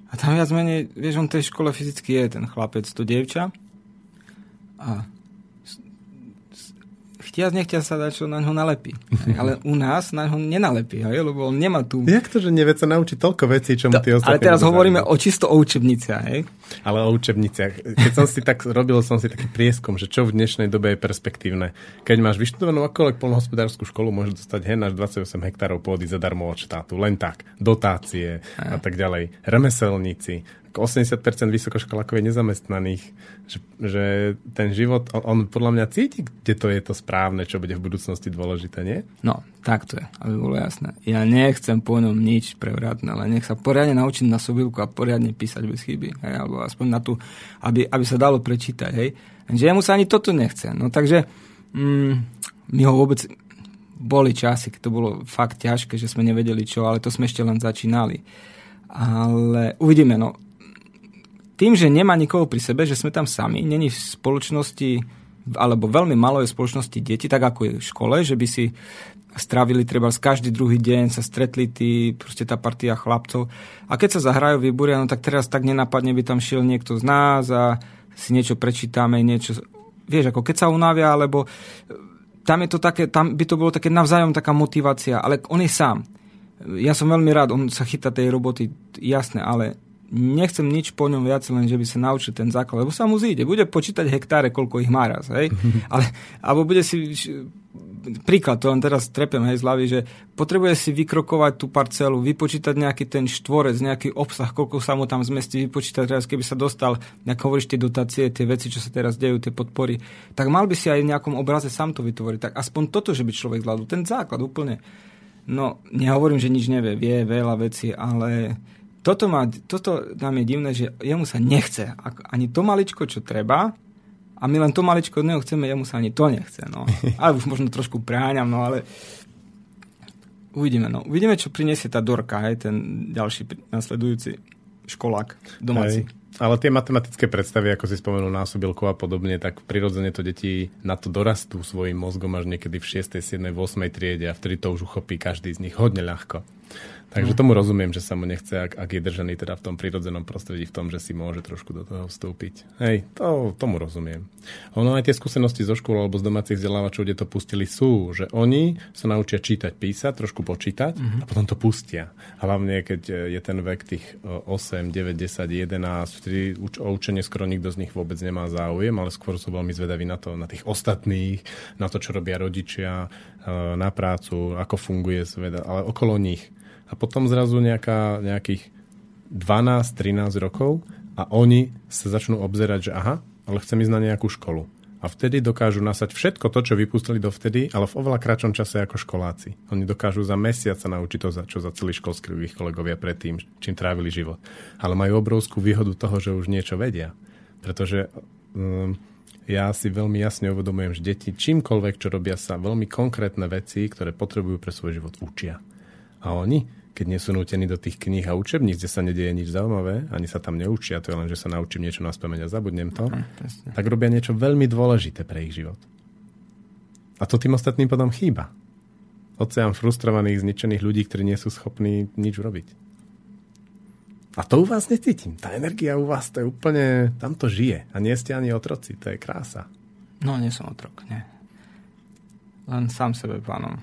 a tam viac menej, vieš, on v tej škole fyzicky je ten chlapec, to dievča a chtiac nechtia sa dať, čo na ňo nalepí. Ale u nás na ňo nenalepí, hej, lebo on nemá tu... Jak to, že nevie sa naučiť toľko vecí, čo mu tí ostatní... Ale teraz hovoríme o čisto o učebniciach, hej? Ale o učebniciach. Keď som si tak robil, som si taký prieskum, že čo v dnešnej dobe je perspektívne. Keď máš vyštudovanú akoľvek polnohospodárskú školu, môžeš dostať hen až 28 hektárov pôdy zadarmo od štátu. Len tak. Dotácie a, a tak ďalej. Remeselníci 80% vysokoškolákov je nezamestnaných, že, že ten život, on, on podľa mňa cíti, kde to je to správne, čo bude v budúcnosti dôležité, nie? No, tak to je, aby bolo jasné. Ja nechcem po ňom nič prevratné, ale nech sa poriadne naučiť na sobilku a poriadne písať bez chyby, hej, alebo aspoň na tú, aby, aby sa dalo prečítať, hej. Že jemu sa ani toto nechce. No takže mm, my ho vôbec boli časy, keď to bolo fakt ťažké, že sme nevedeli čo, ale to sme ešte len začínali. Ale uvidíme, no tým, že nemá nikoho pri sebe, že sme tam sami, není v spoločnosti, alebo veľmi malo je v spoločnosti deti, tak ako je v škole, že by si strávili treba každý druhý deň, sa stretli tí, proste tá partia chlapcov. A keď sa zahrajú výbory, no tak teraz tak nenapadne by tam šiel niekto z nás a si niečo prečítame, niečo, vieš, ako keď sa unavia, alebo tam je to také, tam by to bolo také navzájom taká motivácia, ale on je sám. Ja som veľmi rád, on sa chytá tej roboty, jasné, ale nechcem nič po ňom viac, len že by sa naučil ten základ, lebo sa mu zíde. Bude počítať hektáre, koľko ich má raz, hej? Ale, alebo bude si príklad, to len teraz trepem hej, z hlavy, že potrebuje si vykrokovať tú parcelu, vypočítať nejaký ten štvorec, nejaký obsah, koľko sa mu tam zmestí, vypočítať teraz, keby sa dostal, ako hovoríš, tie dotácie, tie veci, čo sa teraz dejú, tie podpory, tak mal by si aj v nejakom obraze sám to vytvoriť. Tak aspoň toto, že by človek zvládol, ten základ úplne. No, nehovorím, že nič nevie, vie veľa vecí, ale toto, má, toto nám je divné, že jemu sa nechce. Ani to maličko, čo treba, a my len to maličko od neho chceme, jemu sa ani to nechce. No. Ale už možno trošku preháňam, no ale uvidíme. No. Uvidíme, čo priniesie tá Dorka, hej, ten ďalší nasledujúci školák domáci. Hej. Ale tie matematické predstavy, ako si spomenul násobilku a podobne, tak prirodzene to deti na to dorastú svojim mozgom až niekedy v 6., 7., 8. triede a vtedy to už uchopí každý z nich hodne ľahko. Takže tomu rozumiem, že sa mu nechce, ak, ak je držený teda v tom prírodzenom prostredí, v tom, že si môže trošku do toho vstúpiť. Hej, to, tomu rozumiem. Ono aj tie skúsenosti zo škôl alebo z domácich vzdelávačov, kde to pustili, sú, že oni sa naučia čítať, písať, trošku počítať mm-hmm. a potom to pustia. Hlavne, keď je ten vek tých 8, 9, 10, 11, vtedy o učenie skoro nikto z nich vôbec nemá záujem, ale skôr sú veľmi zvedaví na to, na tých ostatných, na to, čo robia rodičia, e, na prácu, ako funguje svet, ale okolo nich a potom zrazu nejaká, nejakých 12-13 rokov a oni sa začnú obzerať, že aha, ale chcem ísť na nejakú školu. A vtedy dokážu nasať všetko to, čo vypustili dovtedy, ale v oveľa kratšom čase ako školáci. Oni dokážu za mesiac sa naučiť to, čo za celý školský ich kolegovia predtým, čím trávili život. Ale majú obrovskú výhodu toho, že už niečo vedia. Pretože um, ja si veľmi jasne uvedomujem, že deti čímkoľvek, čo robia sa veľmi konkrétne veci, ktoré potrebujú pre svoj život, učia. A oni, keď nie sú nútení do tých kníh a učebníc, kde sa nedieje nič zaujímavé, ani sa tam neučia, to je len, že sa naučím niečo na spameň a zabudnem to, hm, tak robia niečo veľmi dôležité pre ich život. A to tým ostatným potom chýba. Oceán frustrovaných, zničených ľudí, ktorí nie sú schopní nič urobiť. A to u vás necítim. Tá energia u vás, to je úplne, tam to žije. A nie ste ani otroci, to je krása. No, nie som otrok, nie. Len sám sebe pánom.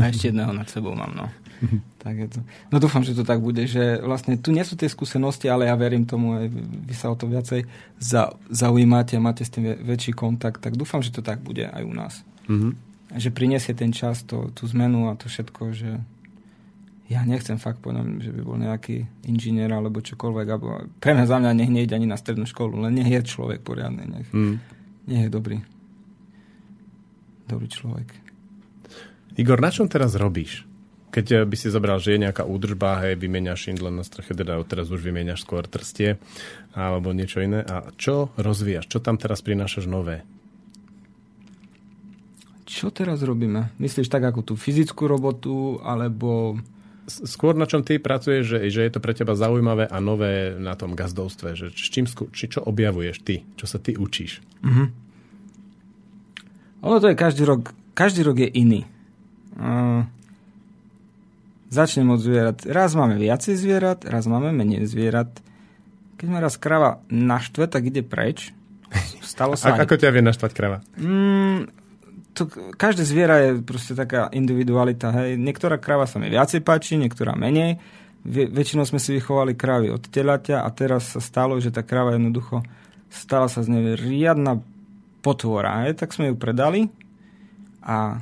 A ešte jedného nad sebou mám, no. tak je to. No dúfam, že to tak bude, že vlastne tu nie sú tie skúsenosti, ale ja verím tomu, aj vy sa o to viacej za, zaujímate a máte s tým väčší kontakt, tak dúfam, že to tak bude aj u nás. Mm-hmm. Že prinesie ten čas, to, tú zmenu a to všetko, že ja nechcem fakt povedať, že by bol nejaký inžinier alebo čokoľvek. Alebo pre mňa za mňa nech nejde ani na strednú školu, len nech je človek poriadny. Nech, mm. nech je dobrý. Dobrý človek. Igor, na čom teraz robíš? Keď eh, by si zobral, že je nejaká údržba, hej, vymieňaš šindle na streche, teda teraz už vymieňaš skôr trstie alebo niečo iné. A čo rozvíjaš? Čo tam teraz prinášaš nové? Čo teraz robíme? Myslíš tak ako tú fyzickú robotu, alebo skôr na čom ty pracuješ, že, že je to pre teba zaujímavé a nové na tom gazdovstve, že s čím, či čo objavuješ ty, čo sa ty učíš? Mm-hmm. Ono to je každý rok, každý rok je iný. Uh, začnem od zvierat. Raz máme viacej zvierat, raz máme menej zvierat. Keď ma raz krava naštve, tak ide preč. Stalo sa A, ako ťa vie naštvať krava? Mm, to, každé zviera je proste taká individualita. Hej. Niektorá krava sa mi viacej páči, niektorá menej. Vie, väčšinou sme si vychovali krávy od telaťa a teraz sa stalo, že tá krava jednoducho stala sa z nej riadna potvora. Hej. Tak sme ju predali a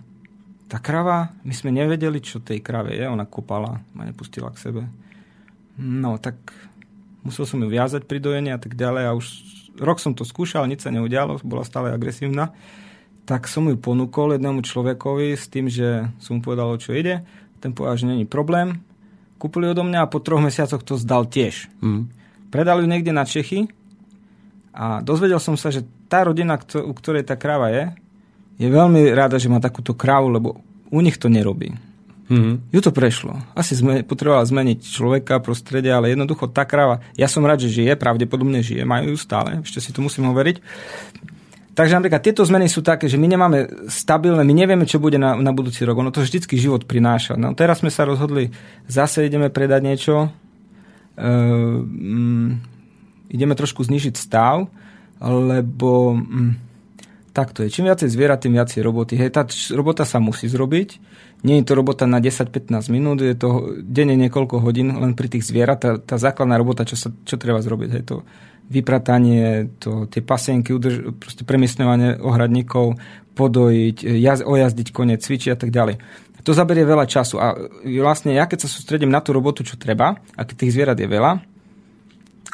tá krava, my sme nevedeli, čo tej krave je. Ona kopala, ma nepustila k sebe. No, tak musel som ju viazať pri dojení a tak ďalej a už rok som to skúšal, nič sa neudialo, bola stále agresívna tak som ju ponúkol jednému človekovi s tým, že som mu povedal, o čo ide. Ten povedal, že není problém. Kúpili odo mňa a po troch mesiacoch to zdal tiež. Mm. Predali ju niekde na Čechy a dozvedel som sa, že tá rodina, u ktorej tá kráva je, je veľmi rada, že má takúto krávu, lebo u nich to nerobí. Mm-hmm. Ju to prešlo. Asi sme potrebovali zmeniť človeka, prostredie, ale jednoducho tá kráva, ja som rád, že žije, pravdepodobne žije, majú ju stále, ešte si to musím hovoriť. Takže napríklad tieto zmeny sú také, že my nemáme stabilné, my nevieme, čo bude na, na budúci rok. Ono to vždycky život prináša. No teraz sme sa rozhodli, zase ideme predať niečo, uh, um, ideme trošku znižiť stav, lebo um, takto je. Čím viacej zvierat, tým viacej roboty. Hej, tá robota sa musí zrobiť. Nie je to robota na 10-15 minút, je to denne niekoľko hodín len pri tých zvierat. Tá, tá základná robota, čo, sa, čo treba zrobiť, hej, to vypratanie, to, tie pasienky, udrž, proste premiestňovanie ohradníkov, podojiť, jaz, ojazdiť kone, cvičiť a tak ďalej. To zaberie veľa času a vlastne ja keď sa sústredím na tú robotu, čo treba, a keď tých zvierat je veľa,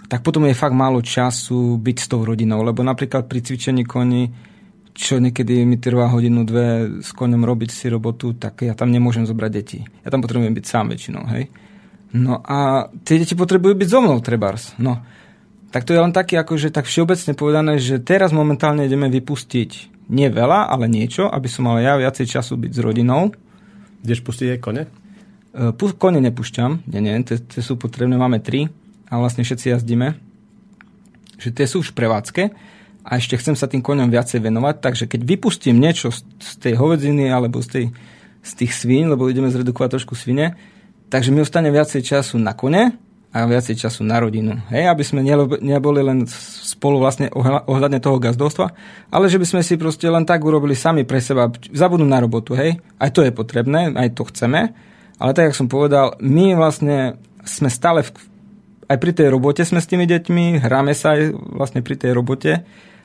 tak potom je fakt málo času byť s tou rodinou, lebo napríklad pri cvičení koni, čo niekedy mi trvá hodinu, dve s koňom robiť si robotu, tak ja tam nemôžem zobrať deti. Ja tam potrebujem byť sám väčšinou, hej. No a tie deti potrebujú byť so mnou, trebárs. No tak to je len také, akože tak všeobecne povedané, že teraz momentálne ideme vypustiť nie veľa, ale niečo, aby som mal ja viacej času byť s rodinou. Ideš pustiť aj kone? Uh, kone nepúšťam, nie, nie, tie sú potrebné, máme tri a vlastne všetci jazdíme. Že tie sú už prevádzke a ešte chcem sa tým koňom viacej venovať, takže keď vypustím niečo z, tej hovedziny alebo z, tej, z tých svín, lebo ideme zredukovať trošku svine, takže mi ostane viacej času na kone a viacej času na rodinu. Hej, aby sme neboli len spolu vlastne ohľadne toho gazdovstva, ale že by sme si proste len tak urobili sami pre seba, zabudnú na robotu, hej. Aj to je potrebné, aj to chceme, ale tak, jak som povedal, my vlastne sme stále v, aj pri tej robote sme s tými deťmi, hráme sa aj vlastne pri tej robote,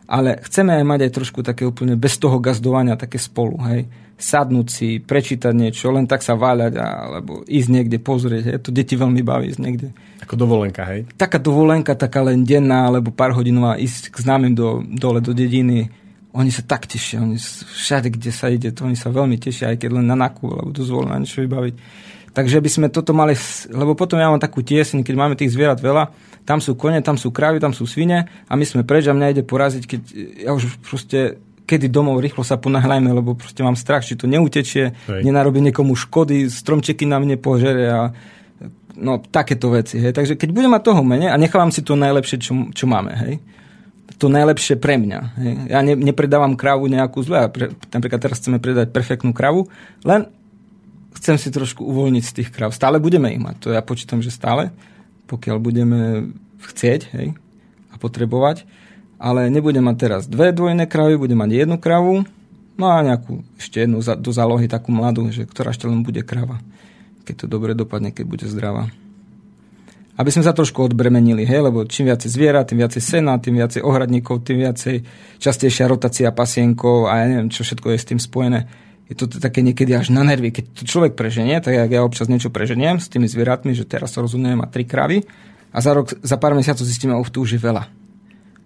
ale chceme aj mať aj trošku také úplne bez toho gazdovania, také spolu, hej sadnúť si, prečítať niečo, len tak sa váľať alebo ísť niekde pozrieť. Hej. To deti veľmi baví ísť niekde. Ako dovolenka, hej? Taká dovolenka, taká len denná alebo pár hodinová ísť k známym do, dole do dediny oni sa tak tešia, oni všade, kde sa ide, to oni sa veľmi tešia, aj keď len na naku, alebo dozvolí na niečo vybaviť. Takže by sme toto mali, lebo potom ja mám takú tieseň, keď máme tých zvierat veľa, tam sú kone, tam sú kravy, tam sú svine a my sme preč a mňa ide poraziť, keď ja už proste kedy domov rýchlo sa ponáhľajme, lebo proste mám strach, či to neutečie, Hej. nenarobí niekomu škody, stromčeky na mne požere a no takéto veci. Hej. Takže keď budem mať toho menej a nechávam si to najlepšie, čo, čo máme, hej, to najlepšie pre mňa. Hej. Ja ne, nepredávam kravu nejakú zle. Pre, napríklad teraz chceme predať perfektnú kravu, len chcem si trošku uvoľniť z tých krav. Stále budeme ich mať. To ja počítam, že stále, pokiaľ budeme chcieť hej, a potrebovať ale nebudem mať teraz dve dvojné kravy, budem mať jednu kravu, no a nejakú ešte jednu za, do zálohy takú mladú, že ktorá ešte len bude krava. Keď to dobre dopadne, keď bude zdravá. Aby sme sa trošku odbremenili, hej, lebo čím viacej zviera, tým viacej sena, tým viacej ohradníkov, tým viacej častejšia rotácia pasienkov a ja neviem, čo všetko je s tým spojené. Je to také niekedy až na nervy. Keď to človek preženie, tak ja občas niečo preženiem s tými zvieratmi, že teraz sa rozumiem mať tri kravy a za rok, za pár mesiacov zistíme, že tu už je veľa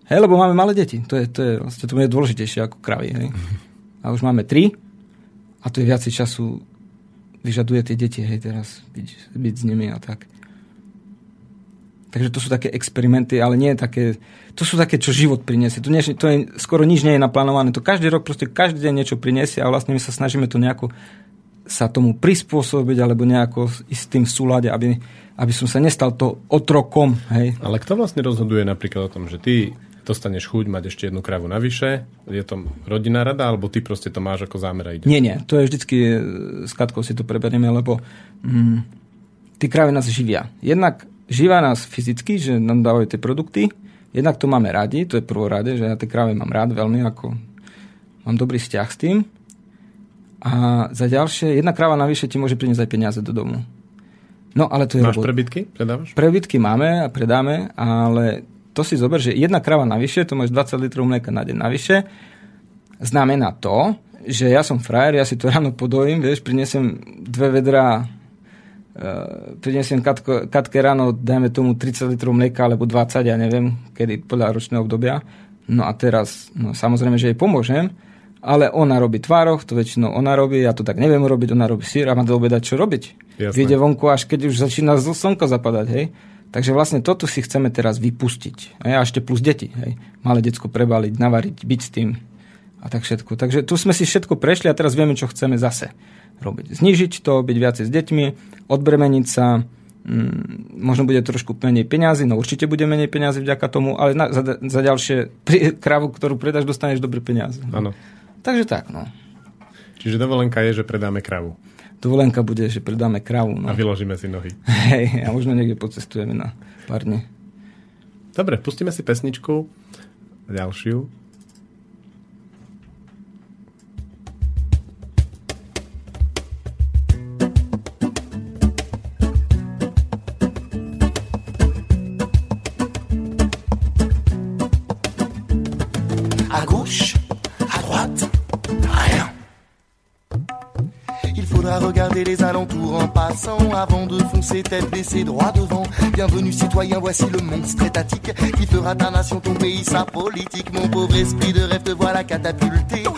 Hej, lebo máme malé deti. To je, to je, vlastne to je dôležitejšie ako kravy. Hej. A už máme tri a to je viacej času vyžaduje tie deti, hej, teraz byť, byť s nimi a tak. Takže to sú také experimenty, ale nie také, to sú také, čo život priniesie. To, nie, to je, skoro nič nie je naplánované. To každý rok, proste každý deň niečo priniesie a vlastne my sa snažíme to nejako sa tomu prispôsobiť alebo nejako s tým v súlade, aby, aby som sa nestal to otrokom. Hej. Ale kto vlastne rozhoduje napríklad o tom, že ty dostaneš chuť mať ešte jednu kravu navyše? Je to rodinná rada, alebo ty proste to máš ako zámer a ide? Nie, nie, to je vždycky, e, s Katkou si to preberieme, lebo mm, tí kravy nás živia. Jednak živia nás fyzicky, že nám dávajú tie produkty, jednak to máme radi, to je prvorade, že ja tie kravy mám rád veľmi, ako mám dobrý vzťah s tým. A za ďalšie, jedna krava navyše ti môže priniesť aj peniaze do domu. No, ale to je Máš prebytky? Predávaš? Prebytky máme a predáme, ale to si zober, že jedna krava navyše, to máš 20 litrov mlieka na deň navyše, znamená to, že ja som frajer, ja si to ráno podojím, vieš, prinesem dve vedra, uh, prinesem katko, katke ráno, dajme tomu 30 litrov mlieka, alebo 20, ja neviem, kedy podľa ročného obdobia. No a teraz, no samozrejme, že jej pomôžem, ale ona robí tvároch, to väčšinou ona robí, ja to tak neviem urobiť, ona robí sír a má do obeda čo robiť. Jasne. Vyjde vonku, až keď už začína slnko zapadať, hej. Takže vlastne toto si chceme teraz vypustiť. A ešte plus deti. Hej. Malé decko prebaliť, navariť, byť s tým a tak všetko. Takže tu sme si všetko prešli a teraz vieme, čo chceme zase robiť. Znižiť to, byť viacej s deťmi, odbremeniť sa, mm, možno bude trošku menej peňazí, no určite bude menej peňazí vďaka tomu, ale na, za, za ďalšie pri, kravu, ktorú predáš, dostaneš dobré peniaze. Áno. Takže tak, no. Čiže dovolenka je, že predáme kravu dovolenka bude, že predáme kravu. No. A vyložíme si nohy. Hej, a možno niekde pocestujeme na pár dní. Dobre, pustíme si pesničku, ďalšiu. Regarder les alentours en passant avant de foncer tête baissée droit devant. Bienvenue citoyen, voici le monstre étatique qui fera ta nation, ton pays, sa politique. Mon pauvre esprit de rêve te voilà catapulté au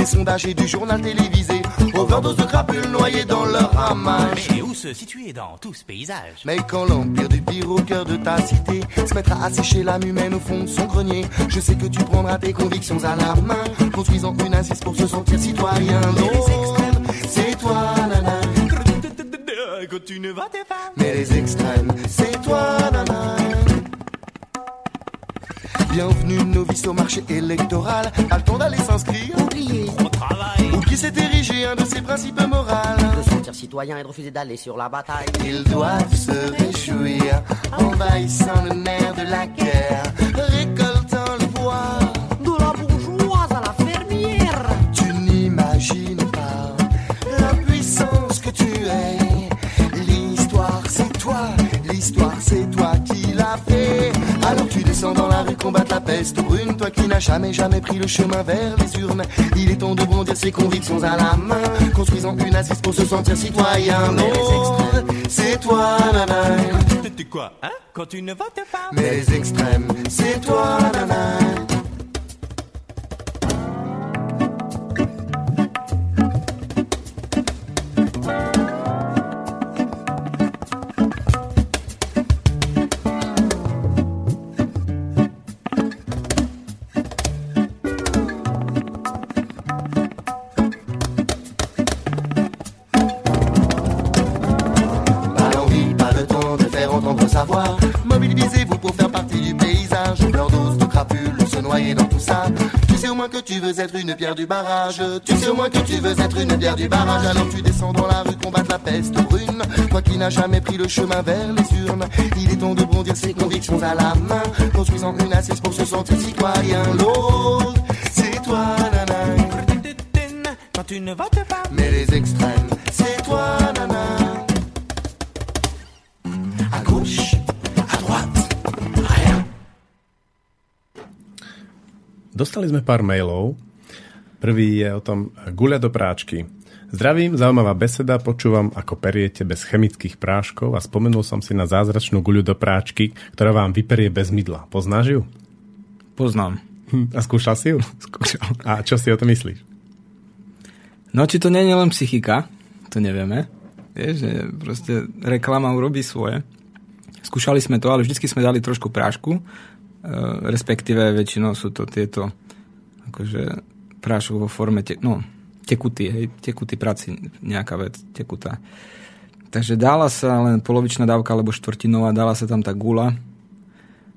des sondages et du journal télévisé. Overdose de crapules noyées dans leur ramage. Mais où se situer dans tout ce paysage? Mais quand l'empire du pire au cœur de ta cité se mettra à sécher l'âme humaine au fond de son grenier, je sais que tu prendras tes convictions à la main, construisant une assise pour se sentir citoyen. c'est toi, nana. tu ne vas Mais les extrêmes, c'est toi, nana. Bienvenue novice au marché électoral. A le temps d'aller s'inscrire Oubliez. Au travail. Ou qui s'est érigé un de ses principes moraux. De sentir citoyen et de refuser d'aller sur la bataille. Ils doivent se réjouir, envahissant le nerf de la guerre, récoltant le bois. Dans la rue combattre la peste brune, toi qui n'as jamais jamais pris le chemin vers les urnes. Il est temps de bondir ses convictions à la main, construisant une assise pour se sentir citoyen. Mais les extrêmes, c'est toi, nana. Tu quoi, hein Quand tu ne votes pas? Mais les extrêmes, c'est toi, nana. Mobilisez-vous pour faire partie du paysage. Leur dose de crapules se noyer dans tout ça. Tu sais au moins que tu veux être une pierre du barrage. Tu sais au moins que tu veux être une pierre du barrage. Alors tu descends dans la rue combattre la peste brune. Toi qui n'as jamais pris le chemin vers les urnes, il est temps de bondir ses convictions à la main. Construisant une assise pour se sentir citoyen. L'autre, c'est toi, nana. Quand tu ne votes pas, mais les extrêmes, c'est toi, nana. Dostali sme pár mailov. Prvý je o tom guľa do práčky. Zdravím, zaujímavá beseda, počúvam, ako periete bez chemických práškov a spomenul som si na zázračnú guľu do práčky, ktorá vám vyperie bez mydla. Poznáš ju? Poznám. Hm, a skúšal si ju? Skúšal. A čo si o to myslíš? No či to nie je len psychika, to nevieme. Vieš, že proste reklama urobí svoje. Skúšali sme to, ale vždycky sme dali trošku prášku, respektíve väčšinou sú to tieto akože prášok vo forme te, no, tekutý, hej, tekutý prací, nejaká vec, tekutá. Takže dala sa len polovičná dávka alebo štvrtinová, dala sa tam tá gula.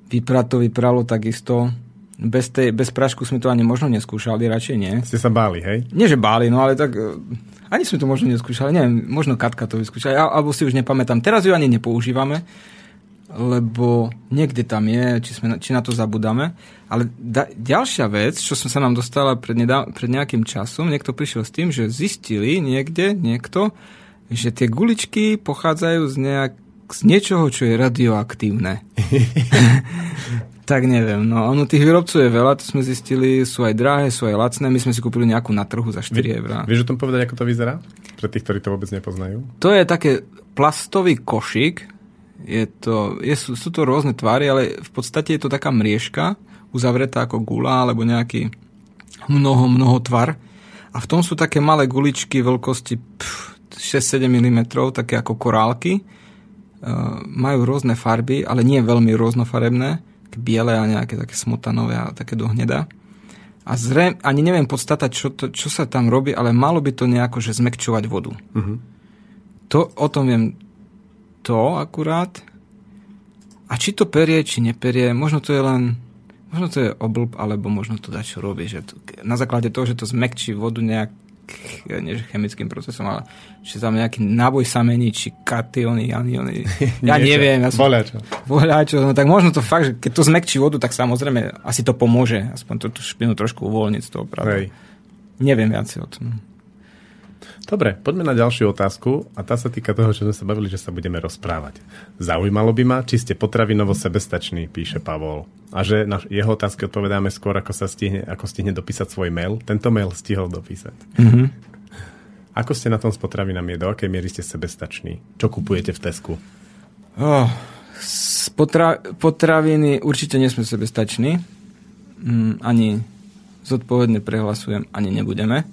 Vyprať to vypralo takisto. Bez, tej, bez prášku sme to ani možno neskúšali, radšej nie. Ste sa báli, hej? Nie, že báli, no ale tak e, ani sme to možno neskúšali, neviem, možno Katka to vyskúšala, alebo si už nepamätám. Teraz ju ani nepoužívame, lebo niekde tam je, či, sme, či na to zabudáme. Ale da, ďalšia vec, čo som sa nám dostala pred, nedá, pred nejakým časom, niekto prišiel s tým, že zistili niekde, niekto, že tie guličky pochádzajú z, nejak, z niečoho, čo je radioaktívne. tak neviem, no ono tých výrobcov je veľa, to sme zistili, sú aj drahé, sú aj lacné, my sme si kúpili nejakú na trhu za 4 eurá. Vieš o tom povedať, ako to vyzerá? Pre tých, ktorí to vôbec nepoznajú. To je také plastový košík, je to, je, sú, sú to rôzne tvary, ale v podstate je to taká mriežka, uzavretá ako gula, alebo nejaký mnoho, mnoho tvar. A v tom sú také malé guličky veľkosti pff, 6-7 mm, také ako korálky. Uh, majú rôzne farby, ale nie veľmi rôznofarebné, biele a nejaké také smotanové a také do hneda. A zrejme, ani neviem podstata, čo, to, čo sa tam robí, ale malo by to nejako, že zmekčovať vodu. Mhm. To, o tom viem to akurát. A či to perie, či neperie, možno to je len možno to je oblb, alebo možno to dá čo robí. Že to, na základe toho, že to zmekčí vodu nejak nie chemickým procesom, ale že tam nejaký náboj sa mení, či kationy, aniony. Ja neviem. Ja som, Voľačo. Voľačo, no tak možno to fakt, že keď to zmekčí vodu, tak samozrejme asi to pomôže. Aspoň to, tú špinu trošku uvoľniť z toho pravda. Hej. Neviem viacej o tom. Dobre, poďme na ďalšiu otázku a tá sa týka toho, čo sme sa bavili, že sa budeme rozprávať. Zaujímalo by ma, či ste potravinovo sebestační, píše Pavol. A že na jeho otázky odpovedáme skôr, ako sa stihne, ako stihne dopísať svoj mail. Tento mail stihol dopísať. Mhm. Ako ste na tom s potravinami? Do akej miery ste sebestační? Čo kupujete v Tesku? Oh, potra- potraviny určite nie sme sebestační. Mm, ani zodpovedne prehlasujem, ani nebudeme.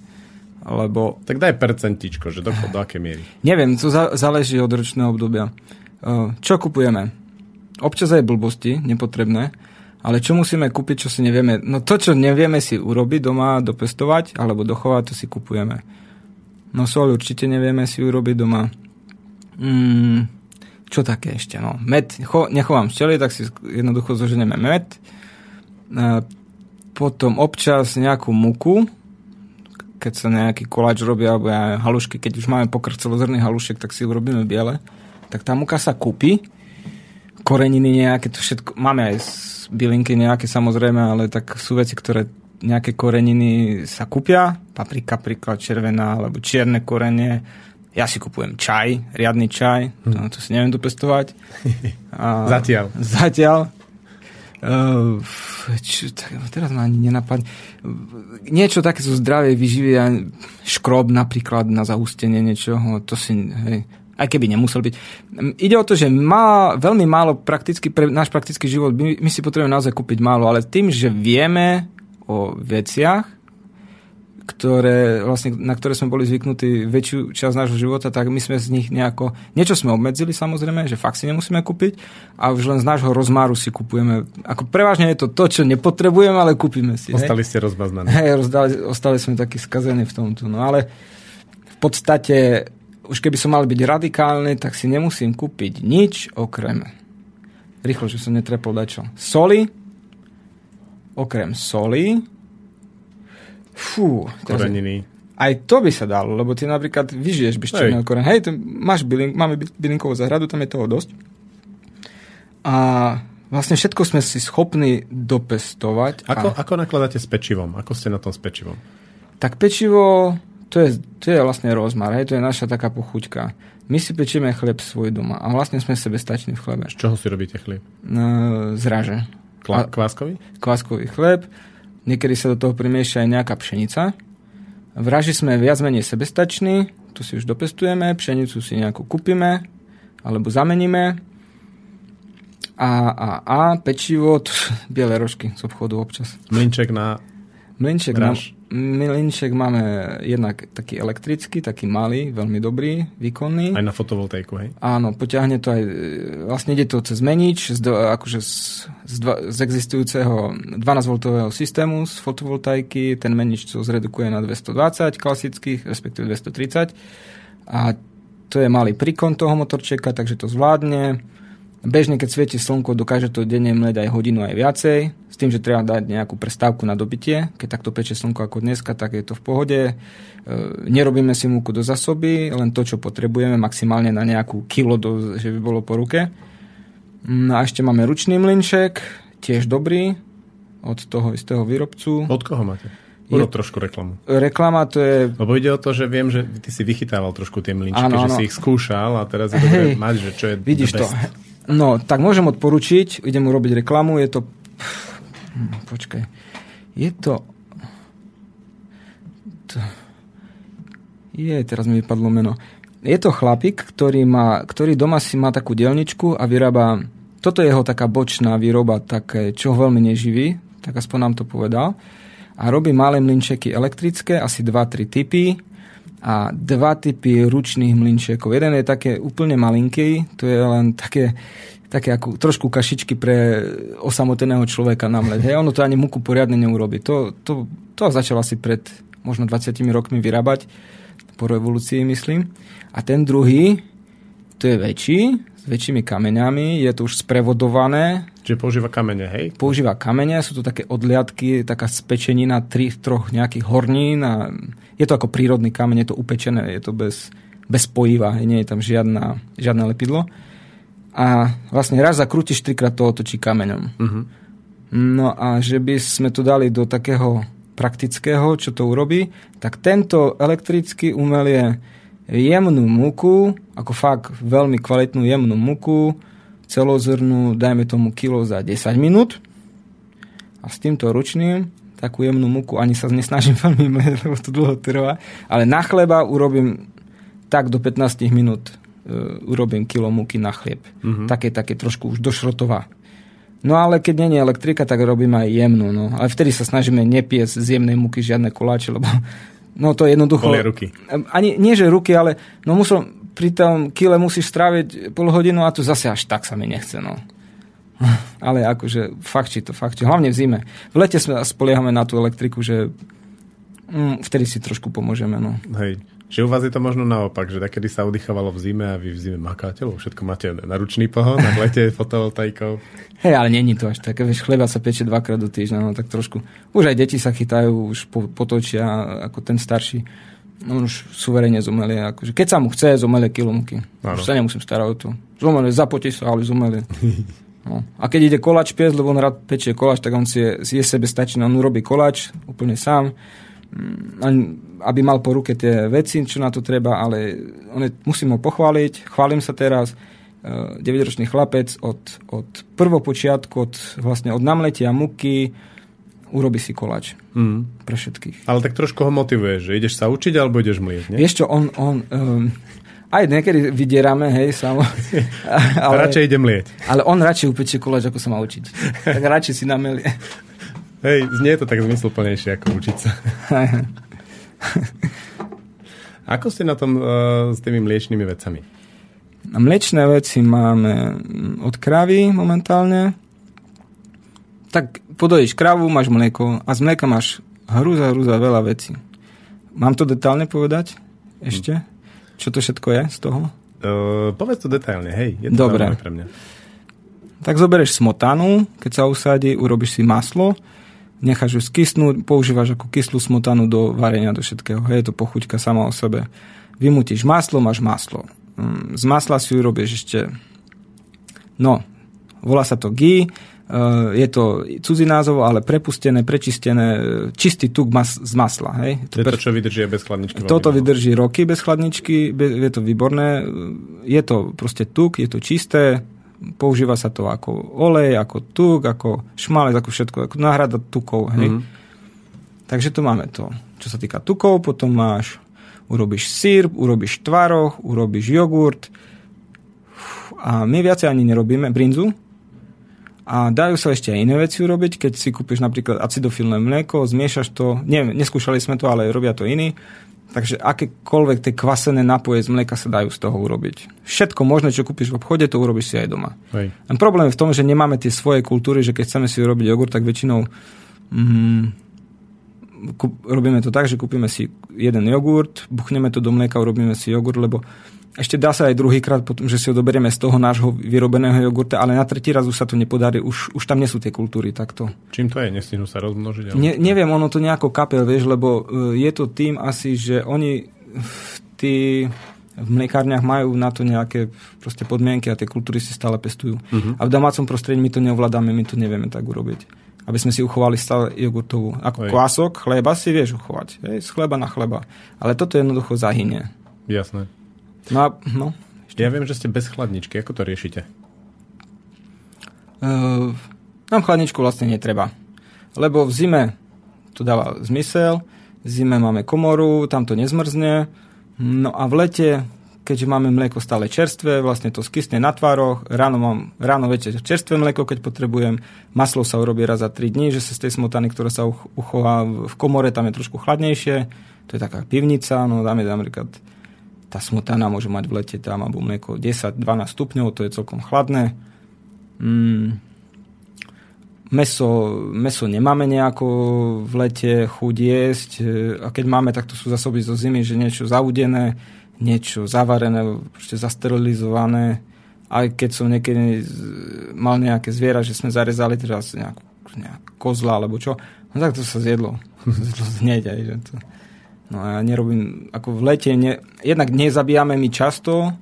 Lebo Tak daj percentičko, že do, do akej miery. neviem, to za- záleží od ročného obdobia. Uh, čo kupujeme? Občas aj blbosti, nepotrebné, ale čo musíme kúpiť, čo si nevieme? No to, čo nevieme si urobiť doma, dopestovať alebo dochovať, to si kupujeme. No sol určite nevieme si urobiť doma. Mm, čo také ešte? No, med, cho, nechovám včely, tak si jednoducho zoženeme med. Uh, potom občas nejakú muku, keď sa nejaký koláč robí, alebo ja neviem, halušky, keď už máme pokrk celozrný halušek, tak si urobíme biele. Tak tá muka sa kúpi, koreniny nejaké, to všetko, máme aj bylinky nejaké samozrejme, ale tak sú veci, ktoré nejaké koreniny sa kúpia, paprika, príklad červená, alebo čierne korenie. Ja si kupujem čaj, riadny čaj, to, to si neviem dopestovať. A, Zatiaľ. Zatiaľ. Uh, čo, teraz ma ani nenapadne. Niečo také zo zdravej vyživy, škrob napríklad na zahustenie niečoho, to si, hej, aj keby nemusel byť. Mm, Ide o to, že má veľmi málo prakticky, pre náš praktický život, my, my si potrebujeme naozaj kúpiť málo, ale tým, že vieme o veciach, ktoré, vlastne, na ktoré sme boli zvyknutí väčšiu časť nášho života, tak my sme z nich nejako... Niečo sme obmedzili samozrejme, že fakt si nemusíme kúpiť a už len z nášho rozmáru si kupujeme. Ako prevažne je to to, čo nepotrebujeme, ale kúpime si. hej. Ostali ste rozmaznaní. Hej, rozdali, ostali sme takí skazení v tomto. No ale v podstate, už keby som mal byť radikálny, tak si nemusím kúpiť nič okrem rýchlo, že som netrepol dačo. Soli, okrem soli, fú, Koreniny. aj to by sa dalo, lebo ty napríklad vyžiješ bez černého koreňa. Hej, máš bylink, máme by- bylinkovú zahradu, tam je toho dosť. A vlastne všetko sme si schopní dopestovať. Ako, a, ako nakladáte s pečivom? Ako ste na tom s pečivom? tak pečivo, to je, to je vlastne rozmar, hej, to je naša taká pochuťka. My si pečieme chlieb svoj doma a vlastne sme sebestační v chlebe. Z čoho si robíte chlieb? No, z raže. Kla- kváskový? kváskový chleb, niekedy sa do toho primieša aj nejaká pšenica. V raži sme viac menej sebestační, tu si už dopestujeme, pšenicu si nejakú kúpime alebo zameníme. A, a, a pečivo, to, biele rožky z obchodu občas. Mlinček na... Mlinček, Raž. Mlinček máme jednak taký elektrický, taký malý, veľmi dobrý, výkonný. Aj na fotovoltaiku, hej? Áno, poťahne to aj, e, vlastne ide to cez menič, z, akože z, z, dva, z existujúceho 12V systému z fotovoltaiky, ten menič to zredukuje na 220 klasických, respektíve 230 a to je malý príkon toho motorčeka, takže to zvládne. Bežne, keď svieti slnko, dokáže to denne mleť aj hodinu aj viacej, s tým, že treba dať nejakú prestávku na dobitie. Keď takto peče slnko ako dneska, tak je to v pohode. E, nerobíme si múku do zasoby, len to, čo potrebujeme, maximálne na nejakú kilo, do, že by bolo po ruke. No a ešte máme ručný mlinček, tiež dobrý, od toho istého výrobcu. Od koho máte? Je- Urob trošku reklamu. Reklama to je Lebo ide o to, že viem, že ty si vychytával trošku tie mlinčky, Áno, že áno. si ich skúšal a teraz je dobré mať, že čo je Vidíš to. No, tak môžem odporučiť, idem urobiť reklamu, je to... Hm, Počkaj. Je to... to... Je, teraz mi vypadlo meno. Je to chlapík, ktorý, má, ktorý doma si má takú dielničku a vyrába... Toto je jeho taká bočná výroba, také, čo ho veľmi neživí, tak aspoň nám to povedal. A robí malé mlinčeky elektrické, asi 2-3 typy a dva typy ručných mlinčekov. Jeden je také úplne malinký, to je len také, také ako trošku kašičky pre osamoteného človeka na mleť. Hej, ono to ani muku poriadne neurobi. To, to, to začal asi pred možno 20 rokmi vyrábať, po revolúcii myslím. A ten druhý, to je väčší, s väčšími kameňami, je to už sprevodované, Čiže používa kamene, hej? používa kamene, sú to také odliadky, taká spečenina tri, troch nejakých hornín a je to ako prírodný kameň, je to upečené, je to bez, bez pojiva, nie je tam žiadna, žiadne lepidlo. A vlastne raz zakrútiš, trikrát to otočí kameňom. Mhm. No a že by sme to dali do takého praktického, čo to urobí, tak tento elektrický umel je jemnú muku, ako fakt veľmi kvalitnú jemnú muku, celozrnú, dajme tomu kilo za 10 minút. A s týmto ručným, takú jemnú muku, ani sa nesnažím veľmi mleť, lebo to dlho trvá, ale na chleba urobím tak do 15 minút uh, urobím kilo muky na chlieb. Mm-hmm. Také, také trošku už došrotová. No ale keď nie je elektrika, tak robím aj jemnú. No. Ale vtedy sa snažíme nepiesť z jemnej muky žiadne koláče, lebo no to jednoducho... Bolia ruky. Ani, nie, že ruky, ale no musel, pri tom kile musíš stráviť pol hodinu a tu zase až tak sa mi nechce. No. Ale akože fakt či to, fakt či. Hlavne v zime. V lete sme spoliehame na tú elektriku, že mm, vtedy si trošku pomôžeme. No. Hej. Že u vás je to možno naopak, že takedy sa oddychovalo v zime a vy v zime makáte, lebo všetko máte na ručný pohon a v lete fotovoltaikou. Hej, ale není to až také, vieš, chleba sa peče dvakrát do týždňa, no tak trošku. Už aj deti sa chytajú, už po, potočia, ako ten starší. No už suverene zomelie, akože keď sa mu chce, zomelie kilo muky. Áno. Už sa nemusím starať o to. Zomelie, zapote sa, ale zomelie. No. A keď ide koláč piesť, lebo on rád pečie koláč, tak on si je, si je sebe stačí, on urobí koláč úplne sám, aby mal po ruke tie veci, čo na to treba, ale on je, musím ho pochváliť, chválim sa teraz, 9-ročný chlapec od, od prvopočiatku, od, vlastne od namletia muky, urobí si koláč Mm. pre všetkých. Ale tak trošku ho motivuje, že ideš sa učiť alebo ideš mlieť, nie? Vieš čo, on, on um, aj niekedy vydierame, hej, samo, ale, radšej ide mlieť. ale on radšej upečie koláč, ako sa má učiť. Tak radšej si namelie. Hej, znie to tak zmysluplnejšie ako učiť sa. Ako ste na tom uh, s tými mliečnými vecami? Mliečné veci máme od kravy momentálne. Tak podojíš kravu, máš mlieko a z mlieka máš hrúza, hrúza veľa vecí. Mám to detálne povedať ešte? Čo to všetko je z toho? Uh, povedz to detailne, hej. Je to Dobre. pre mňa. Tak zoberieš smotanu, keď sa usadí, urobíš si maslo, necháš ju skysnúť, používaš ako kyslú smotanu do varenia, do všetkého. Hej, je to pochuťka sama o sebe. Vymutíš maslo, máš maslo. Mm, Z masla si urobíš ešte, no, volá sa to ghee, Uh, je to cudzí názov, ale prepustené, prečistené, e, čistý tuk mas, z masla. Hej? To je to, čo vydrží bez chladničky. Toto vydrží roky bez chladničky, je to výborné. Je to proste tuk, je to čisté, používa sa to ako olej, ako tuk, ako šmalec, ako všetko, ako náhrada tukov. Hej? Mhm. Takže to máme to. Čo sa týka tukov, potom máš, urobíš sír, urobíš tvaroch, urobíš jogurt a my viacej ani nerobíme brinzu, a dajú sa ešte aj iné veci urobiť, keď si kúpiš napríklad acidofilné mlieko, zmiešaš to, neviem, neskúšali sme to, ale robia to iní, takže akékoľvek tie kvasené napoje z mlieka sa dajú z toho urobiť. Všetko možné, čo kúpiš v obchode, to urobíš si aj doma. Hej. Len problém je v tom, že nemáme tie svoje kultúry, že keď chceme si urobiť jogurt, tak väčšinou mm, kúp, robíme to tak, že kúpime si jeden jogurt, buchneme to do mlieka, urobíme si jogurt, lebo ešte dá sa aj druhýkrát potom, že si ho doberieme z toho nášho vyrobeného jogurta, ale na tretí raz už sa to nepodarí, už, už tam nie sú tie kultúry takto. Čím to je? Nestihnú sa rozmnožiť? Ale... Ne, neviem, ono to nejako kapel, vieš, lebo e, je to tým asi, že oni tí v mliekárniach majú na to nejaké proste podmienky a tie kultúry si stále pestujú. Uh-huh. A v domácom prostredí my to neovládame, my to nevieme tak urobiť. Aby sme si uchovali stále jogurtovú. Ako Hej. kvások, chleba si vieš uchovať. Hej, z chleba na chleba. Ale toto jednoducho zahynie. Jasné. No a, no, Ja viem, že ste bez chladničky. Ako to riešite? Uh, nám chladničku vlastne netreba. Lebo v zime to dáva zmysel, v zime máme komoru, tam to nezmrzne, no a v lete, keďže máme mlieko stále čerstvé, vlastne to skysne na tvároch, ráno mám, ráno večer čerstvé mlieko, keď potrebujem, maslo sa urobí raz za 3 dní, že sa z tej smotany, ktorá sa uch- uchová v komore, tam je trošku chladnejšie, to je taká pivnica, no dáme napríklad tá smotana môže mať v lete tam alebo mlieko 10-12 stupňov, to je celkom chladné. Mm, meso, meso nemáme nejako v lete chuť jesť e, a keď máme, tak to sú zásoby zo zimy, že niečo zaudené, niečo zavarené, proste zasterilizované. Aj keď som niekedy mal nejaké zviera, že sme zarezali teraz nejakú, nejakú kozla alebo čo, no tak to sa zjedlo. zjedlo hneď aj, že to... No a ja nerobím, ako v lete, ne, jednak nezabíjame my často,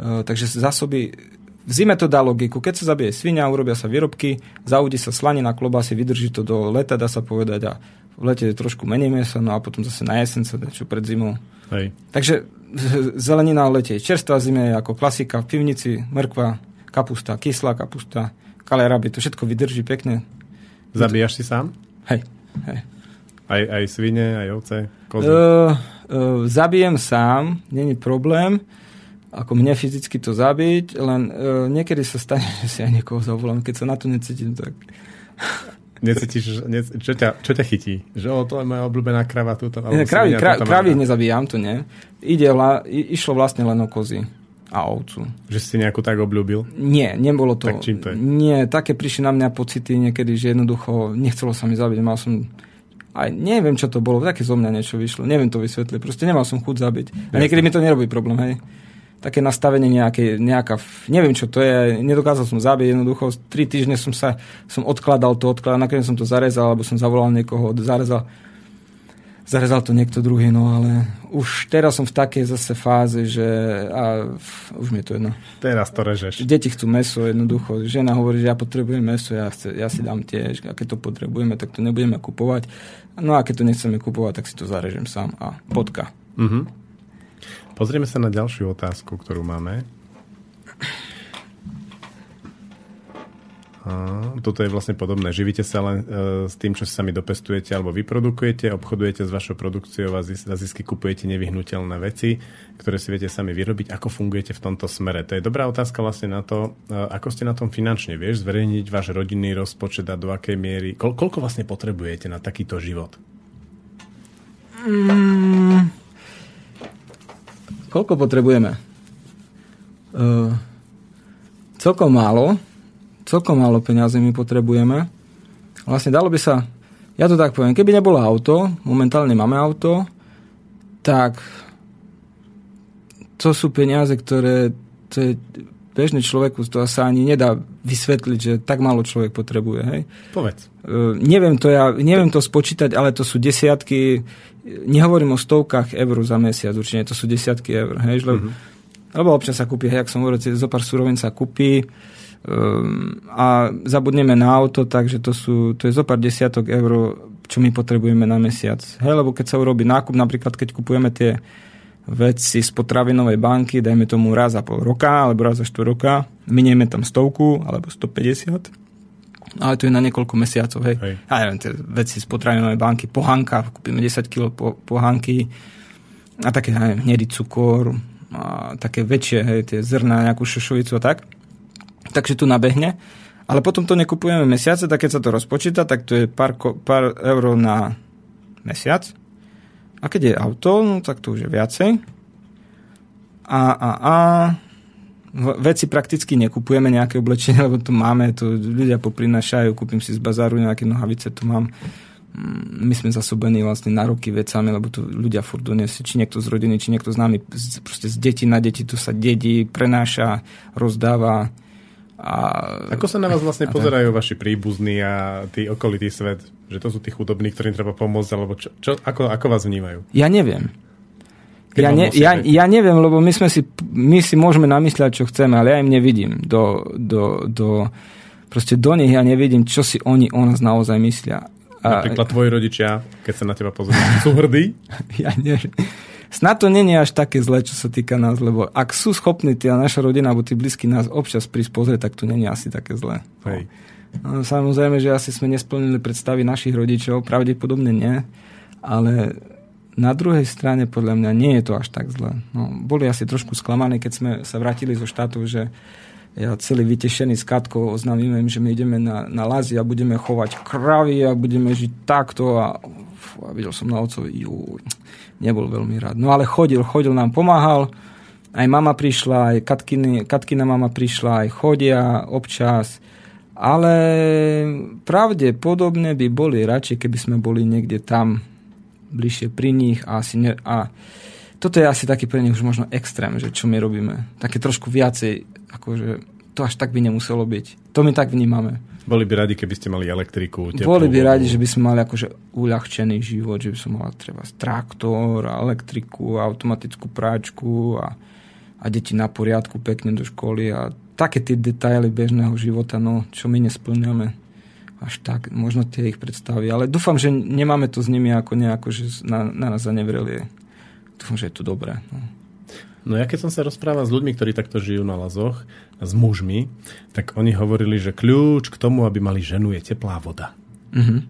e, takže zásoby, v zime to dá logiku. Keď sa zabije svinia, urobia sa výrobky, zaudí sa slanina, klobásy, vydrží to do leta, dá sa povedať, a v lete je trošku menej mesa, no a potom zase na jeseň sa čo pred zimou. Hej. Takže zelenina v lete čerstvá, zime ako klasika, v pivnici, mrkva, kapusta, kyslá kapusta, kaleraby, to všetko vydrží pekne. Zabíjaš si sám? Hej, hej. Aj, aj svine, aj ovce, kozy? Uh, uh, zabijem sám, není problém, ako mne fyzicky to zabiť, len uh, niekedy sa stane, že si aj niekoho zavolám, keď sa na to necítim, tak Necítiš, ne, čo, ťa, čo ťa chytí? Že o, to je moja obľúbená krava. Túto, ne, kravy, kra, kravy nezabíjam, to nie. Ide, vla, išlo vlastne len o kozy a ovcu. Že si nejakú tak obľúbil? Nie, nebolo to. Tak čím to je? Nie, také prišli na mňa pocity niekedy, že jednoducho nechcelo sa mi zabiť. Mal som aj neviem, čo to bolo, také zo mňa niečo vyšlo. Neviem to vysvetliť, proste nemal som chuť zabiť. A niekedy mi to nerobí problém, hej. Také nastavenie nejaké, nejaká, neviem čo to je, nedokázal som zabiť, jednoducho 3 týždne som sa, som odkladal to, odkladal, nakoniec som to zarezal, alebo som zavolal niekoho, zarezal, zarezal to niekto druhý, no ale už teraz som v takej zase fáze, že a, už mi je to jedno. Teraz to režeš. Deti chcú meso jednoducho. Žena hovorí, že ja potrebujem meso, ja, chce, ja si dám tiež. A keď to potrebujeme, tak to nebudeme kupovať. No a keď to nechceme kupovať, tak si to zarežem sám. A bodka. Mhm. Pozrieme sa na ďalšiu otázku, ktorú máme. A, toto je vlastne podobné. Živíte sa len e, s tým, čo si sami dopestujete alebo vyprodukujete, obchodujete s vašou produkciou a za zisky kupujete nevyhnutelné veci, ktoré si viete sami vyrobiť. Ako fungujete v tomto smere? To je dobrá otázka vlastne na to, e, ako ste na tom finančne. Vieš zverejniť váš rodinný rozpočet a do akej miery... Kol- koľko vlastne potrebujete na takýto život? Koľko potrebujeme? Uh, celkom málo. Celkom málo peniazy my potrebujeme. Vlastne dalo by sa, ja to tak poviem, keby nebolo auto, momentálne máme auto, tak to sú peniaze, ktoré to je bežný človeku to sa ani nedá vysvetliť, že tak málo človek potrebuje. Hej? Povedz. Uh, neviem, to ja, neviem to spočítať, ale to sú desiatky, nehovorím o stovkách eur za mesiac, určite to sú desiatky eur. Hej? Lebo, mm-hmm. lebo občas sa kúpi, hej, ak som hovoril, zo pár surovín sa kúpi um, a zabudneme na auto, takže to, sú, to je zo pár desiatok eur, čo my potrebujeme na mesiac. Hej, lebo keď sa urobí nákup, napríklad keď kupujeme tie veci z potravinovej banky, dajme tomu raz za pol roka alebo raz za štvor roka, minieme tam stovku alebo 150, ale to je na niekoľko mesiacov, hej. hej. Ja neviem, tie veci z potravinovej banky, pohanka, kúpime 10 kg po, pohanky a také, ja neviem, hnedý cukor, a také väčšie, hej, tie zrna, nejakú šošovicu a tak. Takže tu nabehne. Ale potom to nekupujeme mesiace, tak keď sa to rozpočíta, tak to je pár, pár eur na mesiac. A keď je auto, no tak to už je viacej. A, a, a veci prakticky nekupujeme nejaké oblečenie, lebo to máme, to ľudia poprinašajú, kúpim si z bazáru nejaké nohavice, tu mám. Mm, my sme zasobení vlastne na roky vecami, lebo tu ľudia furt donesie, či niekto z rodiny, či niekto z nami, proste z deti na deti tu sa dedí, prenáša, rozdáva. A, Ako sa na vás vlastne pozerajú vaši príbuzní a tý okolitý svet? Že to sú tí chudobní, ktorým treba pomôcť, alebo čo, čo, ako, ako vás vnímajú? Ja neviem. Keď Ja, ne, ja, ja neviem, lebo my, sme si, my si môžeme namysľať, čo chceme, ale ja im nevidím. Do, do, do, proste do nich ja nevidím, čo si oni o nás naozaj myslia. Napríklad tvoji rodičia, keď sa na teba pozrú, sú hrdí? ja neviem. Snad to není až také zlé, čo sa týka nás, lebo ak sú schopní tá naša rodina alebo tí blízky nás občas prísť pozrieť, tak to není asi také zlé. Hej. No, samozrejme, že asi sme nesplnili predstavy našich rodičov, pravdepodobne nie, ale na druhej strane podľa mňa nie je to až tak zlé. No, boli asi trošku sklamaní, keď sme sa vrátili zo štátu, že ja celý vytešený s Katkou oznámime im, že my ideme na, na lazy a budeme chovať kravy a budeme žiť takto a, fú, a videl som na otcovi, jú, nebol veľmi rád. No ale chodil, chodil nám, pomáhal, aj mama prišla, aj Katkiny, Katkina mama prišla, aj chodia občas, ale pravdepodobne by boli radšej, keby sme boli niekde tam bližšie pri nich a asi ne, a toto je asi taký pre nich už možno extrém, že čo my robíme. Také trošku viacej, akože to až tak by nemuselo byť. To my tak vnímame. Boli by radi, keby ste mali elektriku, teplú Boli by radi, že by sme mali akože uľahčený život, že by som mala treba traktor, elektriku, automatickú práčku a, a deti na poriadku pekne do školy a také tie detaily bežného života, no, čo my nesplňame až tak, možno tie ich predstavy, ale dúfam, že nemáme to s nimi ako nejako, že na, na nás zanevreli. Dúfam, že je to dobré. No. No ja keď som sa rozprával s ľuďmi, ktorí takto žijú na lazoch, s mužmi, tak oni hovorili, že kľúč k tomu, aby mali ženu, je teplá voda. Mhm.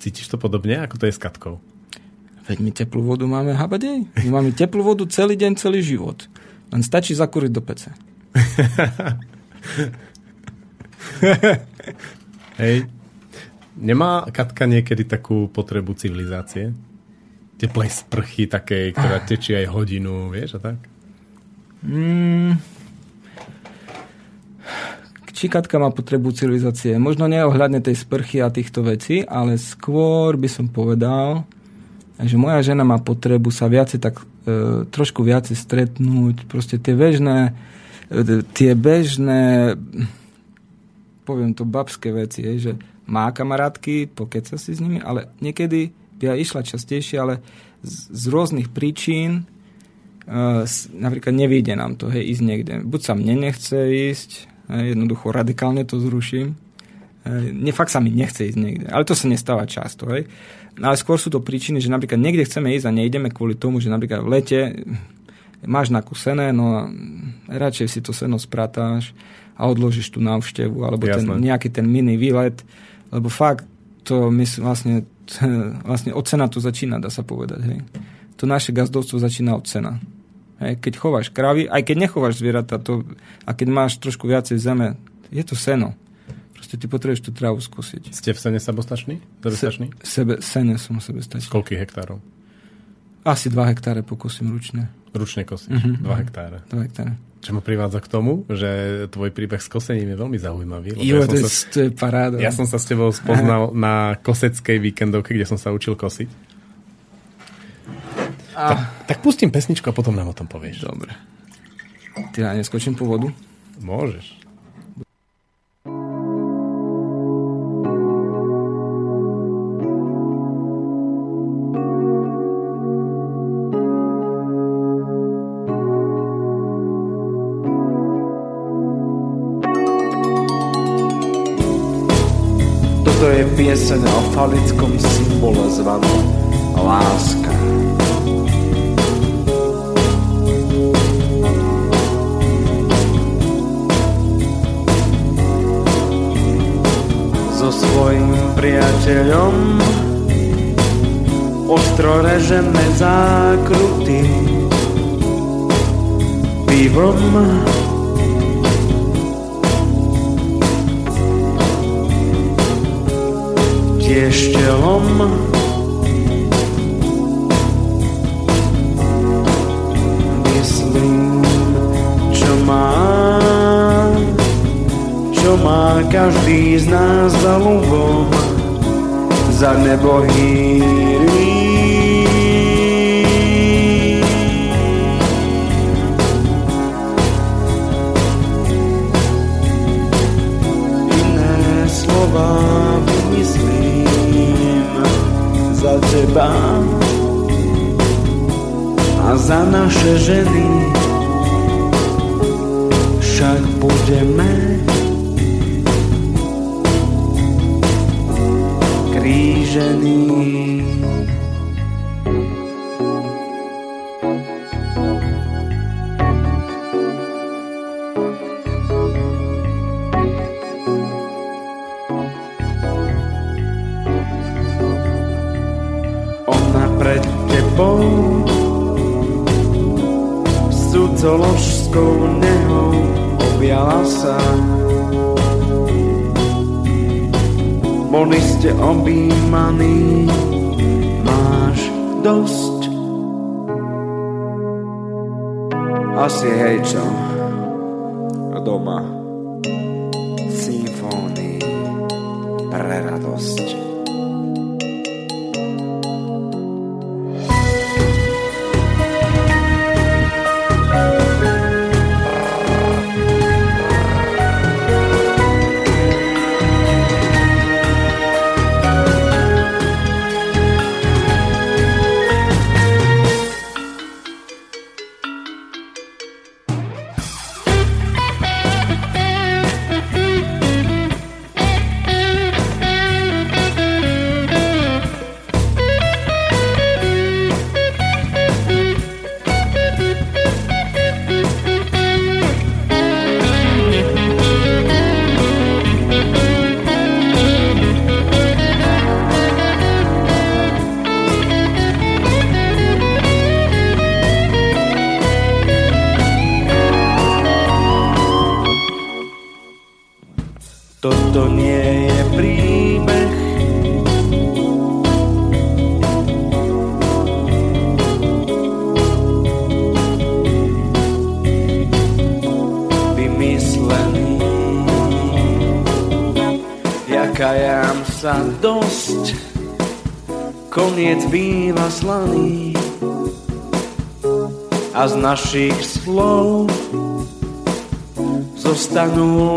Cítiš to podobne, ako to je s Katkou? Veď my teplú vodu máme habadej. My máme teplú vodu celý deň, celý život. Len stačí zakúriť do pece. Hej. Nemá Katka niekedy takú potrebu civilizácie? Teplej sprchy takej, ktorá tečí aj hodinu, vieš a tak? Mm. Či Katka má potrebu civilizácie? Možno neohľadne tej sprchy a týchto vecí, ale skôr by som povedal, že moja žena má potrebu sa viacej tak e, trošku viacej stretnúť, proste tie bežné e, tie bežné poviem to babské veci, je, že má kamarátky, pokeca si s nimi, ale niekedy by aj išla častejšie, ale z, z rôznych príčin napríklad nevíde nám to, hej, ísť niekde. Buď sa mne nechce ísť, hej, jednoducho radikálne to zruším, hej, ne, fakt sa mi nechce ísť niekde, ale to sa nestáva často, hej. No, ale skôr sú to príčiny, že napríklad niekde chceme ísť a nejdeme kvôli tomu, že napríklad v lete máš nakusené, no a radšej si to seno spratáš a odložíš tú návštevu, alebo ten, nejaký ten mini výlet, lebo fakt to my vlastne, vlastne od cena to začína, dá sa povedať. Hej. To naše gazdovstvo začína od cena. Hej. Keď chováš kravy, aj keď nechováš zvieratá, to, a keď máš trošku viacej zeme, je to seno. Proste ty potrebuješ tú trávu skúsiť. Ste v sene samostační? Sebestační? Sebe, sene som sebe stačí. Koľkých hektárov? Asi 2 hektáre pokúsim ručne. Ručne kosíš? Mhm. 2 hektáre. 2 hektáre. Čo ma privádza k tomu, že tvoj príbeh s kosením je veľmi zaujímavý. Jo, ja, to, je, sa, to je paráda. ja som sa s tebou spoznal na koseckej víkendovke, kde som sa učil kosiť. A, Tak pustím pesničku a potom nám o tom povieš. dobre. Ty ja neskočím po vodu? Môžeš. Toto je pieseň o falickom symbole zvanom láska. So svojím priateľom ostro režeme zákruty pivom tiež telom. Myslím, čo má každý z nás za ľubom, za nebo hýri. Iné slova vymyslím za teba a za naše ženy však budeme krížení. Ona pred tebou cudzoložskou nehou objala sa. Boli ste objímaní, Asi hej čo, našich slov zostanú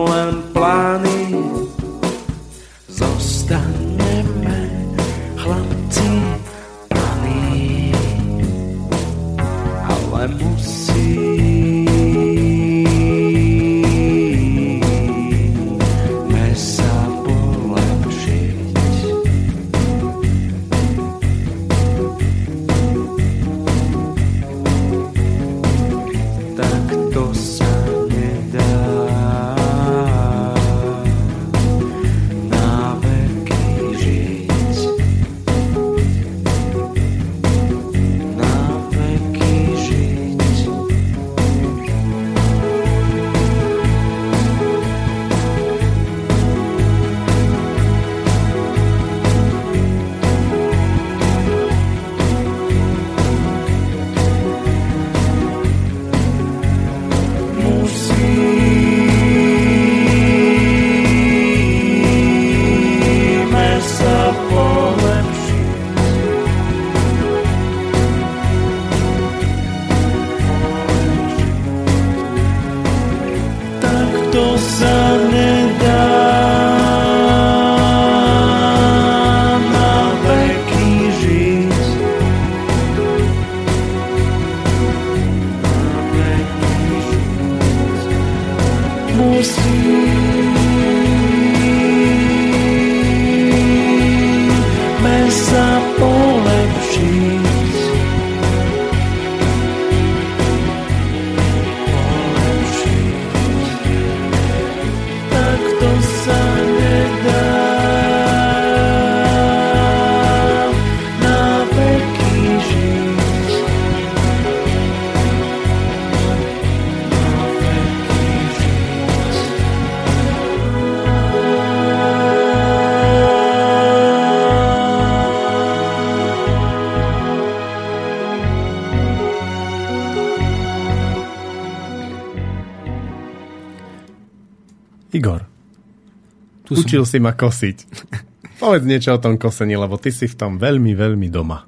Tu som. učil si ma kosiť. Povedz niečo o tom kosení, lebo ty si v tom veľmi, veľmi doma.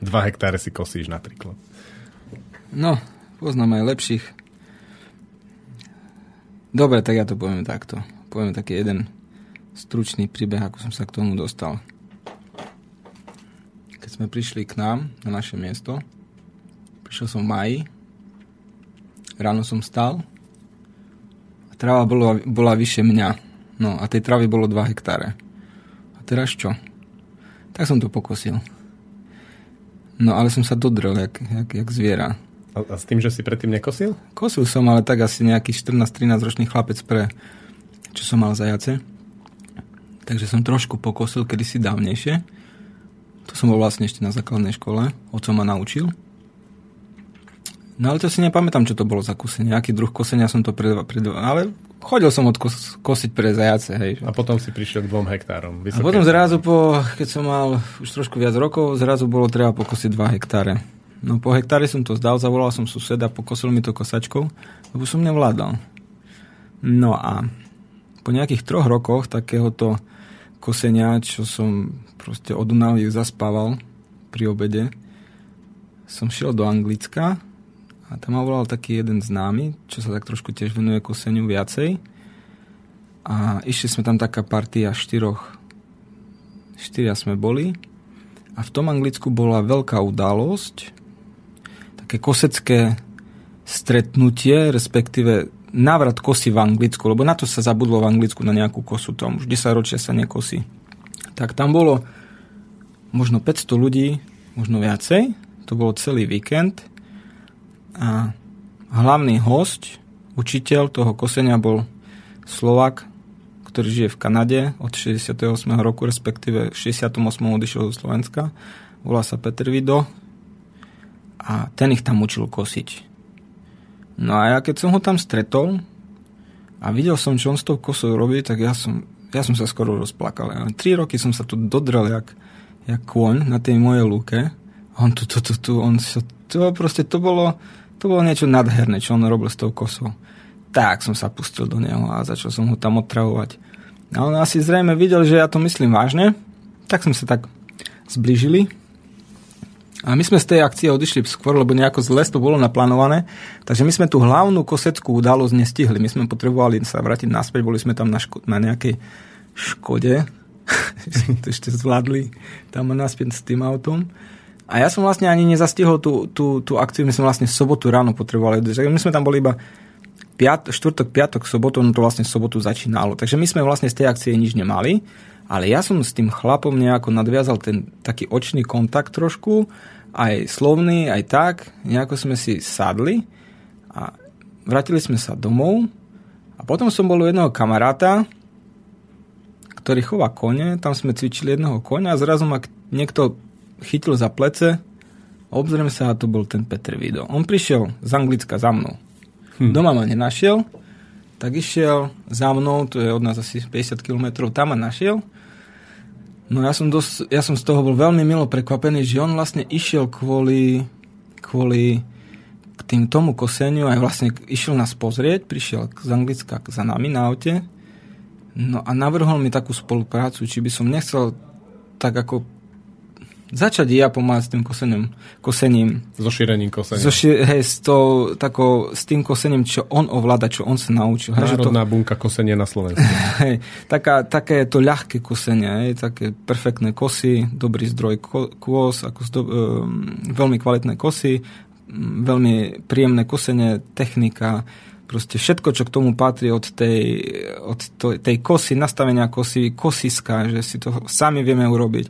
Dva hektáre si kosíš napríklad. No, poznám aj lepších. Dobre, tak ja to poviem takto. Poviem taký jeden stručný príbeh, ako som sa k tomu dostal. Keď sme prišli k nám, na naše miesto, prišiel som v maji, ráno som stal a tráva bola, bola vyše mňa. No a tej trávy bolo 2 hektáre. A teraz čo? Tak som to pokosil. No ale som sa dodrel, jak, jak, jak zviera. A, a s tým, že si predtým nekosil? Kosil som, ale tak asi nejaký 14-13 ročný chlapec pre čo som mal zajace. Takže som trošku pokosil kedysi dávnejšie. To som bol vlastne ešte na základnej škole. Oco ma naučil. No ale to si nepamätám, čo to bolo za kusenie. Aký druh kosenia som to pred... pred ale chodil som odkos, kosiť pre zajace, hej. A potom si prišiel k dvom hektárom. A potom zrazu po, keď som mal už trošku viac rokov, zrazu bolo treba pokosiť 2 hektáre. No po hektáre som to zdal, zavolal som suseda, pokosil mi to kosačkou, lebo som nevládal. No a po nejakých troch rokoch takéhoto kosenia, čo som proste od únavy zaspával pri obede, som šiel do Anglicka a tam ma volal taký jeden známy, čo sa tak trošku tiež venuje koseniu viacej. A išli sme tam taká partia štyroch. Štyria sme boli. A v tom Anglicku bola veľká udalosť, také kosecké stretnutie, respektíve návrat kosy v Anglicku, lebo na to sa zabudlo v Anglicku na nejakú kosu, tam už 10 ročia sa nekosí. Tak tam bolo možno 500 ľudí, možno viacej, to bolo celý víkend a hlavný host, učiteľ toho kosenia bol Slovak, ktorý žije v Kanade od 68. roku, respektíve v 68. odišiel zo Slovenska. Volá sa Peter Vido a ten ich tam učil kosiť. No a ja keď som ho tam stretol a videl som, čo on s tou kosou robí, tak ja som, ja som sa skoro rozplakal. Ja, tri roky som sa tu dodrel jak, jak kôň na tej mojej lúke. On tu, tu, tu, tu, on sa, to proste, to bolo, to bolo niečo nadherné, čo on robil s tou kosou. Tak som sa pustil do neho a začal som ho tam otravovať. A on asi zrejme videl, že ja to myslím vážne, tak sme sa tak zbližili. A my sme z tej akcie odišli skôr, lebo nejako zle to bolo naplánované. Takže my sme tú hlavnú koseckú udalosť nestihli. My sme potrebovali sa vrátiť naspäť, boli sme tam na, ško- na nejakej škode. to ešte zvládli tam naspäť s tým autom. A ja som vlastne ani nezastihol tú, tú, tú akciu, my sme vlastne sobotu ráno potrebovali. My sme tam boli iba piat, štvrtok, piatok, sobotu, no to vlastne sobotu začínalo. Takže my sme vlastne z tej akcie nič nemali, ale ja som s tým chlapom nejako nadviazal ten taký očný kontakt trošku, aj slovný, aj tak. Nejako sme si sadli a vrátili sme sa domov a potom som bol u jedného kamaráta, ktorý chová kone, tam sme cvičili jedného konia a zrazu ma niekto chytil za plece a obzriem sa a to bol ten Petr Vido. On prišiel z Anglicka za mnou. Hm. Doma ma nenašiel, tak išiel za mnou, to je od nás asi 50 km, tam ma našiel. No ja som, dosť, ja som z toho bol veľmi milo prekvapený, že on vlastne išiel kvôli, kvôli k tým tomu koseniu aj vlastne išiel nás pozrieť, prišiel z Anglicka za nami na aute no a navrhol mi takú spoluprácu, či by som nechcel tak ako začať ja pomáhať s tým kosením, kosením So šírením kosenia. so, ši- hej, s, tou, takou, s tým kosením, čo on ovláda, čo on sa naučil. Hej, že to, Národná bunka kosenia na Slovensku. hej, taká, také to ľahké kosenie, hej, také perfektné kosy, dobrý zdroj ko- kôs, ako zdo, um, veľmi kvalitné kosy, veľmi príjemné kosenie, technika, Proste všetko, čo k tomu patrí od tej, od to, tej kosy, nastavenia kosy, kosiska, že si to sami vieme urobiť.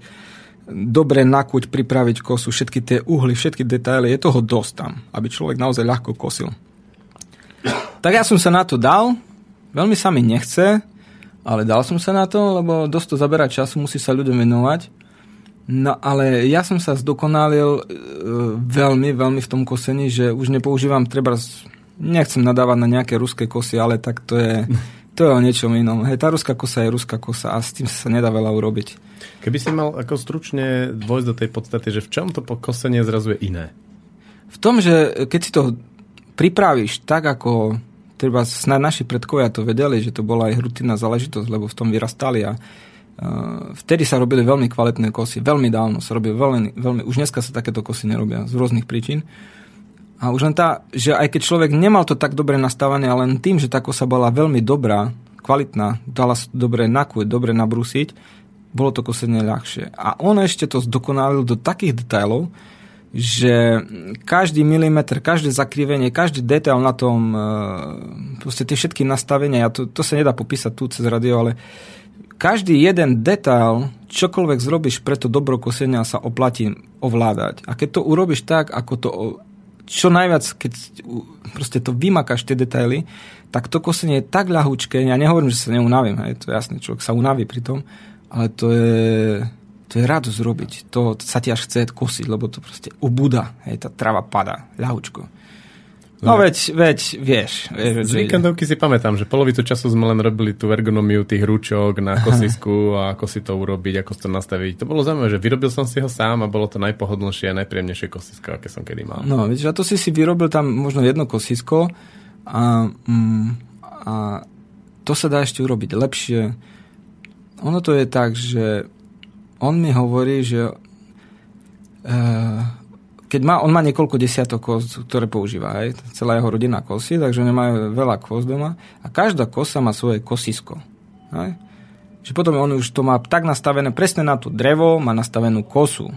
Dobre nakuť, pripraviť kosu, všetky tie uhly, všetky detaily, je toho dosť tam, aby človek naozaj ľahko kosil. Tak ja som sa na to dal, veľmi sa mi nechce, ale dal som sa na to, lebo dosť to zaberá času, musí sa ľuďom venovať. No ale ja som sa zdokonalil e, veľmi, veľmi v tom kosení, že už nepoužívam treba nechcem nadávať na nejaké ruské kosy, ale tak to je, to je o niečom inom. Hej, tá ruská kosa je ruská kosa a s tým sa nedá veľa urobiť. Keby si mal ako stručne dôjsť do tej podstaty, že v čom to kosenie zrazu je iné? V tom, že keď si to pripravíš tak, ako treba snad naši predkovia to vedeli, že to bola aj rutinná záležitosť, lebo v tom vyrastali a Uh, vtedy sa robili veľmi kvalitné kosy, veľmi dávno sa robili veľmi, veľmi, už dneska sa takéto kosy nerobia z rôznych príčin. A už len tá, že aj keď človek nemal to tak dobre nastavené, ale len tým, že tá kosa bola veľmi dobrá, kvalitná, dala sa dobre nakúť, dobre nabrúsiť, bolo to kosenie ľahšie. A on ešte to zdokonalil do takých detailov, že každý milimeter, každé zakrivenie, každý detail na tom, e, proste tie všetky nastavenia, to, to sa nedá popísať tu cez radio, ale každý jeden detail, čokoľvek zrobíš pre to dobro kosenia sa oplatí ovládať. A keď to urobíš tak, ako to čo najviac, keď proste to vymakáš tie detaily, tak to kosenie je tak ľahúčké, ja nehovorím, že sa neunavím, hej, to je jasné, človek sa unaví pri tom, ale to je, to je radosť robiť. To, sa ti až chce kosiť, lebo to proste ubúda, hej, tá trava padá, ľahúčko. No veď, veď vieš. vieš Z víkendovky si pamätám, že polovicu času sme len robili tú ergonomiu tých rúčok na kosisku a ako si to urobiť, ako to nastaviť. To bolo zaujímavé, že vyrobil som si ho sám a bolo to najpohodlnejšie a najpríjemnejšie kosisko, aké som kedy mal. No, vidíš, a to si si vyrobil tam možno jedno kosisko a, mm, a to sa dá ešte urobiť lepšie. Ono to je tak, že on mi hovorí, že uh, keď má, on má niekoľko desiatok kos, ktoré používa, aj, celá jeho rodina kosí, takže oni majú veľa kos doma a každá kosa má svoje kosisko. Aj? Že potom on už to má tak nastavené presne na to drevo, má nastavenú kosu. E,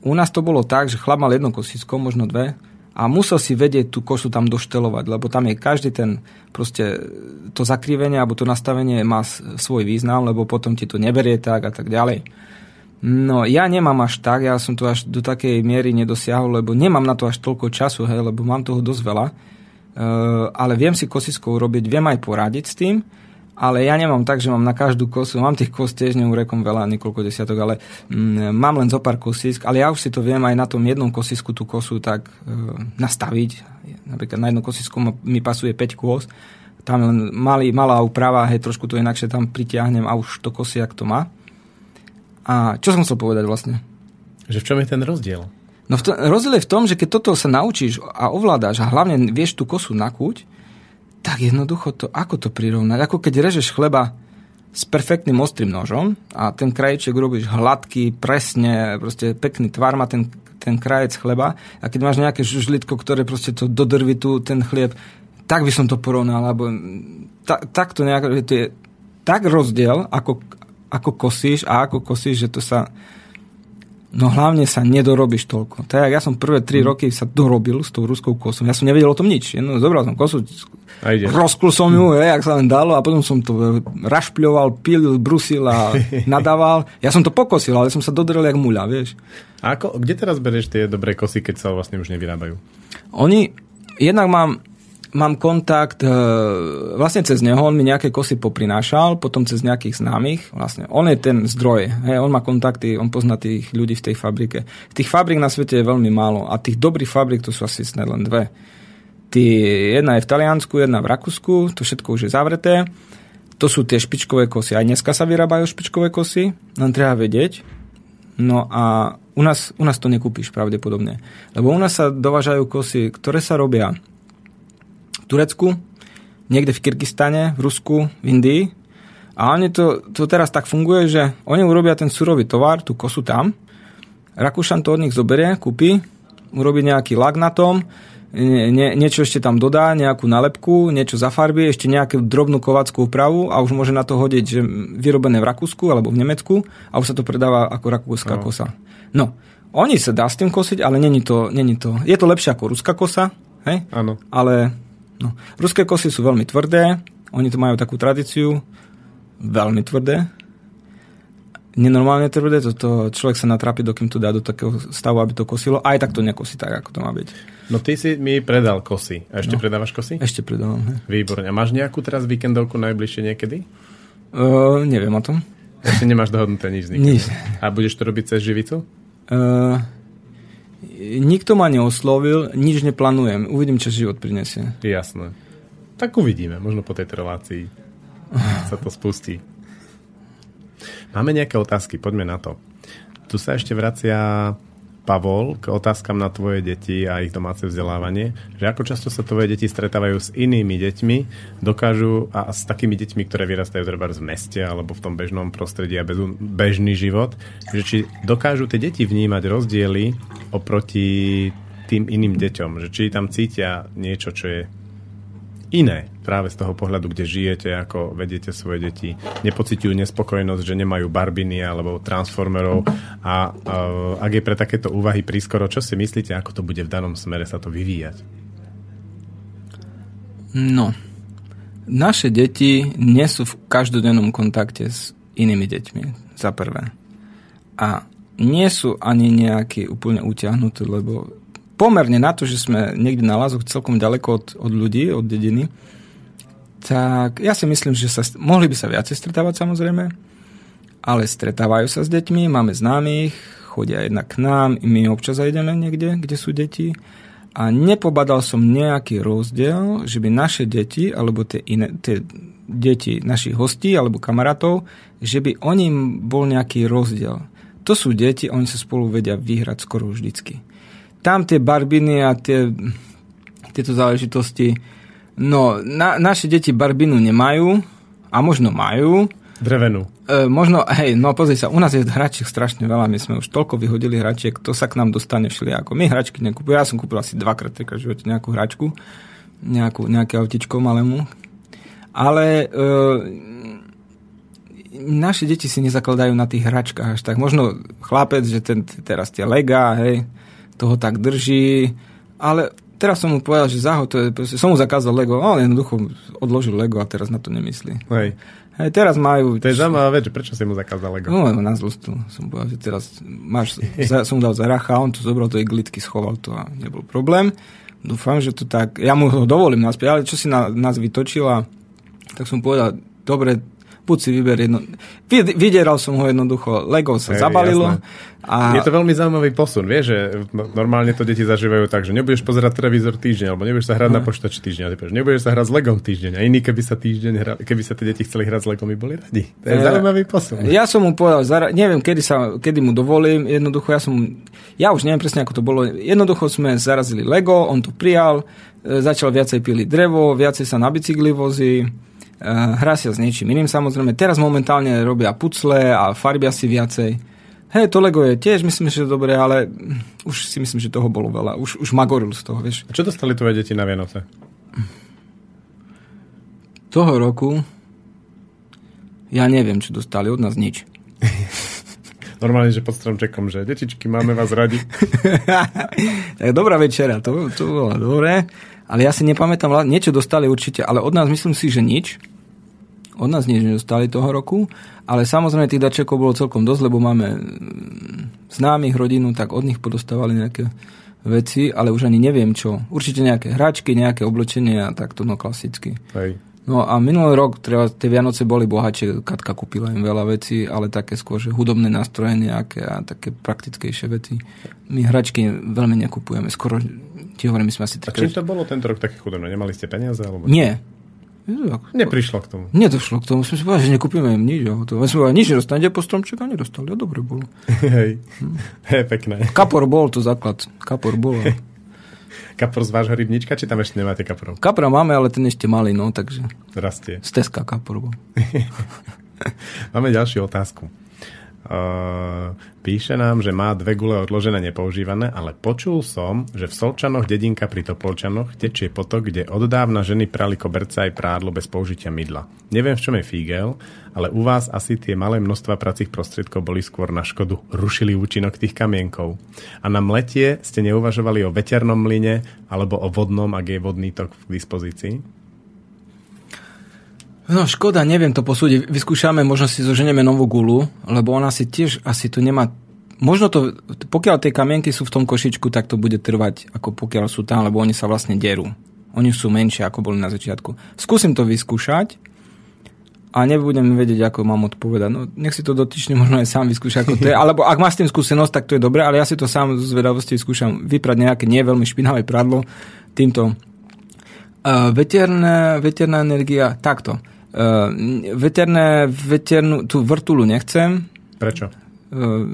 u nás to bolo tak, že chlap mal jedno kosisko, možno dve, a musel si vedieť tú kosu tam doštelovať, lebo tam je každý ten proste to zakrivenie alebo to nastavenie má svoj význam, lebo potom ti to neberie tak a tak ďalej. No, ja nemám až tak, ja som to až do takej miery nedosiahol, lebo nemám na to až toľko času, hej, lebo mám toho dosť veľa. Uh, ale viem si kosisko urobiť, viem aj poradiť s tým, ale ja nemám tak, že mám na každú kosu, mám tých kos tiež neurekom veľa, niekoľko desiatok, ale mm, mám len zo pár kosisk, ale ja už si to viem aj na tom jednom kosisku tú kosu tak uh, nastaviť. Napríklad na jednom kosisku mi pasuje 5 kôs, tam len malý, malá úprava, hej, trošku to inakšie tam pritiahnem a už to kosi, ak to má. A čo som chcel povedať vlastne? Že v čom je ten rozdiel? No to, rozdiel je v tom, že keď toto sa naučíš a ovládáš a hlavne vieš tú kosu nakúť, tak jednoducho to, ako to prirovnať? Ako keď režeš chleba s perfektným ostrým nožom a ten krajček robíš hladký, presne, proste pekný tvar má ten, ten krajec chleba a keď máš nejaké žužlitko, ktoré proste to dodrví tu, ten chlieb, tak by som to porovnal, alebo ta, takto nejak, to je tak rozdiel, ako, ako kosíš a ako kosíš, že to sa No hlavne sa nedorobíš toľko. Tak ja som prvé 3 mm. roky sa dorobil s tou ruskou kosou. Ja som nevedel o tom nič. Jedno, zobral som kosu, rozkul som ju, mm. je, jak sa len dalo a potom som to rašpľoval, pilil, brusil a nadával. Ja som to pokosil, ale som sa dodrel jak muľa, vieš. A ako, kde teraz bereš tie dobré kosy, keď sa vlastne už nevyrábajú? Oni, jednak mám mám kontakt e, vlastne cez neho, on mi nejaké kosy poprinášal, potom cez nejakých známych, vlastne on je ten zdroj, hej, on má kontakty, on pozná tých ľudí v tej fabrike. Tých fabrik na svete je veľmi málo a tých dobrých fabrik to sú asi snad len dve. Tí, jedna je v Taliansku, jedna v Rakúsku, to všetko už je zavreté. To sú tie špičkové kosy. Aj dneska sa vyrábajú špičkové kosy, len treba vedieť. No a u nás, u nás to nekúpiš pravdepodobne. Lebo u nás sa dovážajú kosy, ktoré sa robia Turecku, niekde v Kyrgyzstane, v Rusku, v Indii. A oni to, to teraz tak funguje, že oni urobia ten surový tovar, tú kosu tam, Rakúšan to od nich zoberie, kúpi, urobí nejaký lak na tom, nie, niečo ešte tam dodá, nejakú nalepku, niečo zafarbí, ešte nejakú drobnú kovackú úpravu a už môže na to hodiť, že vyrobené v Rakúsku alebo v Nemecku a už sa to predáva ako rakúska no. kosa. No, oni sa dá s tým kosiť, ale není to, není to, je to lepšie ako ruská kosa, hej? Áno. Ale No. Ruské kosy sú veľmi tvrdé, oni to majú takú tradíciu, veľmi tvrdé. Nenormálne tvrdé, to, to človek sa natrápi, dokým to dá do takého stavu, aby to kosilo. Aj tak to nekosí tak, ako to má byť. No ty si mi predal kosy. A ešte no. predávaš kosy? Ešte predávam. He. Výborne. A máš nejakú teraz víkendovku najbližšie niekedy? Uh, neviem o tom. Ešte nemáš dohodnuté nič s nikým. Nič. A budeš to robiť cez živicu? Uh, nikto ma neoslovil, nič neplánujem. Uvidím, čo život prinesie. Jasné. Tak uvidíme. Možno po tejto relácii sa to spustí. Máme nejaké otázky, poďme na to. Tu sa ešte vracia Pavol k otázkam na tvoje deti a ich domáce vzdelávanie, že ako často sa tvoje deti stretávajú s inými deťmi, dokážu a s takými deťmi, ktoré vyrastajú treba v meste alebo v tom bežnom prostredí a bez, bežný život, že či dokážu tie deti vnímať rozdiely oproti tým iným deťom, že či tam cítia niečo, čo je iné práve z toho pohľadu, kde žijete, ako vediete svoje deti. Nepocitujú nespokojnosť, že nemajú barbiny alebo transformerov a uh, ak je pre takéto úvahy prískoro, čo si myslíte, ako to bude v danom smere sa to vyvíjať? No, naše deti nie sú v každodennom kontakte s inými deťmi, za prvé. A nie sú ani nejaký úplne utiahnuté, lebo pomerne na to, že sme niekde na lázoch celkom ďaleko od, od ľudí, od dediny, tak ja si myslím, že sa, mohli by sa viacej stretávať samozrejme, ale stretávajú sa s deťmi, máme známych, chodia jednak k nám, my občas ideme niekde, kde sú deti a nepobadal som nejaký rozdiel, že by naše deti, alebo tie, iné, tie deti našich hostí alebo kamarátov, že by oni bol nejaký rozdiel. To sú deti, oni sa spolu vedia vyhrať skoro vždycky tam tie barbiny a tie, tieto záležitosti, no na, naše deti barbinu nemajú a možno majú. Drevenú. E, možno, hej, no pozri sa, u nás je hračiek strašne veľa, my sme už toľko vyhodili hračiek, to sa k nám dostane všelijako. My hračky nekúpime, ja som kúpil asi dvakrát, v živote nejakú hračku, nejakú, nejaké autičko malému. Ale e, naše deti si nezakladajú na tých hračkách až tak. Možno chlapec, že ten, teraz tie lega, hej, toho tak drží, ale teraz som mu povedal, že záho, to je, proste, som mu zakázal Lego, a on jednoducho odložil Lego a teraz na to nemyslí. Hej. Hej, teraz majú... To je zaujímavá vec, prečo si mu zakázal Lego? No, na zlostu. Som povedal, že teraz máš, za, som dal za racha, on to zobral do iglitky, schoval to a nebol problém. Dúfam, že to tak... Ja mu ho dovolím naspäť, ale čo si na, nás vytočila, tak som povedal, dobre, buď si vyber jedno... Vydieral som ho jednoducho, Lego sa Hej, zabalilo. A... Je to veľmi zaujímavý posun, vieš, že no, normálne to deti zažívajú tak, že nebudeš pozerať televízor týždeň, alebo nebudeš sa hrať no. na počítač týždeň, nebudeš sa hrať s Legom týždeň. A iní, keby sa týždeň hrali, keby sa tie deti chceli hrať s Legom, by boli radi. To je e, zaujímavý posun. Ja som mu povedal, zara, neviem, kedy, sa, kedy mu dovolím, jednoducho ja som, ja už neviem presne, ako to bolo, jednoducho sme zarazili Lego, on to prijal, e, začal viacej piliť drevo, viacej sa na bicykli vozí, hrá sa s niečím iným samozrejme. Teraz momentálne robia pucle a farbia si viacej. Hej, to Lego je tiež, myslím, že dobre, ale už si myslím, že toho bolo veľa. Už, už magoril z toho, vieš. A čo dostali tvoje deti na Vianoce? Toho roku ja neviem, čo dostali od nás nič. Normálne, že pod stromčekom, že detičky, máme vás radi. tak dobrá večera, to, to bolo dobré. Ale ja si nepamätám, niečo dostali určite, ale od nás myslím si, že nič. Od nás nič nedostali toho roku, ale samozrejme tých dačekov bolo celkom dosť, lebo máme mm, známych rodinu, tak od nich podostávali nejaké veci, ale už ani neviem čo. Určite nejaké hračky, nejaké oblečenie a takto no klasicky. Hej. No a minulý rok, treba, tie Vianoce boli bohatšie, Katka kúpila im veľa vecí, ale také skôr, že hudobné nástroje nejaké a také praktickejšie veci. My hračky veľmi nekupujeme, skoro ti hovorím, my sme asi... A čím to bolo tento rok také chudobné? Nemali ste peniaze? Alebo... Nie, Neprišlo k tomu. Nedošlo k tomu. Sme si povedali, že nekúpime im nič. To sme povedali, nič nedostanete po stromček a nedostali. A dobre bolo. Hej, hm. Hej pekné. Kapor bol to základ. Kapor bol. Kapor z vášho rybnička, či tam ešte nemáte kaporov? Kapra máme, ale ten ešte malý, no, takže... Rastie. Z Teska kapor bol. máme ďalšiu otázku. Uh, píše nám, že má dve gule odložené nepoužívané, ale počul som, že v Solčanoch dedinka pri Topolčanoch tečie potok, kde od dávna ženy prali koberce aj prádlo bez použitia mydla. Neviem, v čom je fígel, ale u vás asi tie malé množstva pracích prostriedkov boli skôr na škodu. Rušili účinok tých kamienkov. A na mletie ste neuvažovali o veternom mlyne alebo o vodnom, ak je vodný tok v dispozícii? No škoda, neviem to posúdiť. Vyskúšame, možno si zoženieme novú gulu, lebo ona si tiež asi tu nemá... Možno to, pokiaľ tie kamienky sú v tom košičku, tak to bude trvať, ako pokiaľ sú tam, lebo oni sa vlastne derú. Oni sú menšie, ako boli na začiatku. Skúsim to vyskúšať a nebudem vedieť, ako mám odpovedať. No, nech si to dotyčne možno aj sám vyskúša, ako to je. Alebo ak má s tým skúsenosť, tak to je dobré, ale ja si to sám z zvedavosti skúšam vyprať nejaké nie veľmi špinavé pradlo týmto. Uh, veterná, veterná energia, takto. Uh, veterné, veternú, tú vrtulu nechcem. Prečo? Uh,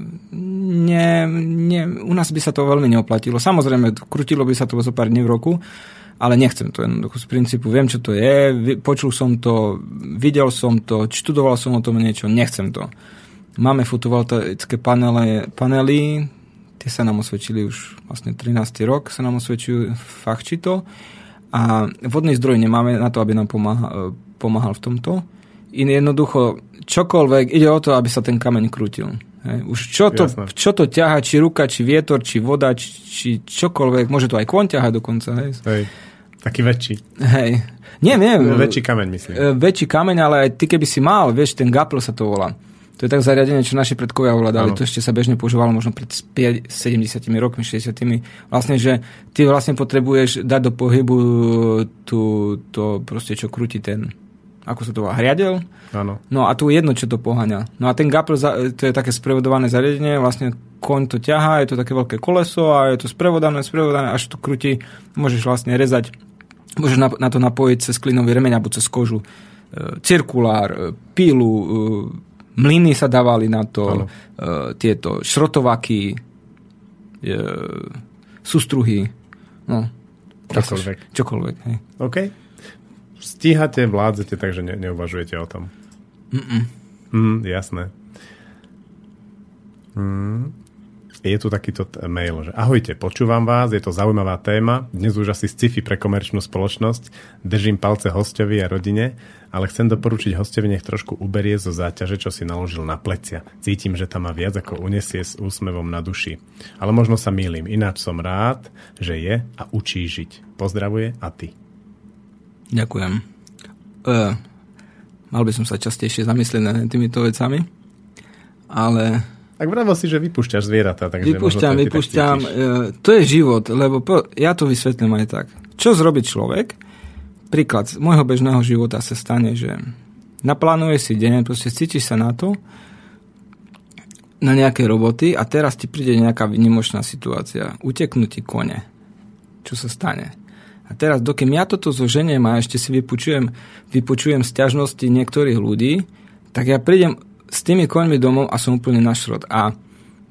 nie, nie, u nás by sa to veľmi neoplatilo. Samozrejme, krutilo by sa to zo pár dní v roku, ale nechcem to jednoducho z princípu. Viem, čo to je, počul som to, videl som to, študoval som o tom niečo, nechcem to. Máme fotovoltaické panely, panely tie sa nám osvedčili už vlastne 13. rok, sa nám osvedčujú fachčito a vodný zdroj nemáme na to, aby nám pomáha, pomáhal v tomto. Iné jednoducho, čokoľvek, ide o to, aby sa ten kameň krútil. Hej. Už čo to, čo to ťaha, či ruka, či vietor, či voda, či, či čokoľvek, môže to aj kon ťahať dokonca. Hej. Hej. Taký väčší. Hej. Nie, nie. Väčší kameň, myslím. E, väčší kameň, ale aj ty, keby si mal, vieš, ten gapl sa to volá. To je tak zariadenie, čo naši predkovia ovládali. To ešte sa bežne používalo možno pred 5, 70 rokmi, 60 Vlastne, že ty vlastne potrebuješ dať do pohybu tú, to proste, čo krúti ten ako sa to volá, hriadel. Áno. No a tu jedno, čo to poháňa. No a ten gapel, to je také sprevodované zariadenie, vlastne koň to ťahá, je to také veľké koleso a je to sprevodané, sprevodané, až to krúti, môžeš vlastne rezať, môžeš na, na to napojiť cez klinový remeň alebo cez kožu. E, cirkulár, e, pílu, e, mlyny sa dávali na to, e, tieto šrotovaky, e, sústruhy, no. Čokoľvek. Čokoľvek, hej. OK stíhate, vládzete, takže ne, neuvažujete o tom. Mm-mm. Mm, jasné. Mm. Je tu takýto t- mail, že ahojte, počúvam vás, je to zaujímavá téma, dnes už asi sci-fi pre komerčnú spoločnosť, držím palce hostovi a rodine, ale chcem doporučiť hostovi, nech trošku uberie zo záťaže, čo si naložil na plecia. Cítim, že tam má viac ako unesie s úsmevom na duši. Ale možno sa mýlim, ináč som rád, že je a učí žiť. Pozdravuje a ty. Ďakujem. E, mal by som sa častejšie zamyslieť nad týmito vecami, ale... Tak vravel si, že vypúšťaš zvieratá. Takže vypúšťam, vypúšťam. E, to je život, lebo po, ja to vysvetlím aj tak. Čo zrobí človek? Príklad z môjho bežného života sa stane, že naplánuje si deň, proste cítiš sa na to, na nejaké roboty a teraz ti príde nejaká vynimočná situácia. Uteknú ti kone. Čo sa stane? A teraz, dokým ja toto zoženiem a ešte si vypočujem, vypočujem sťažnosti niektorých ľudí, tak ja prídem s tými koňmi domov a som úplne na šrot. A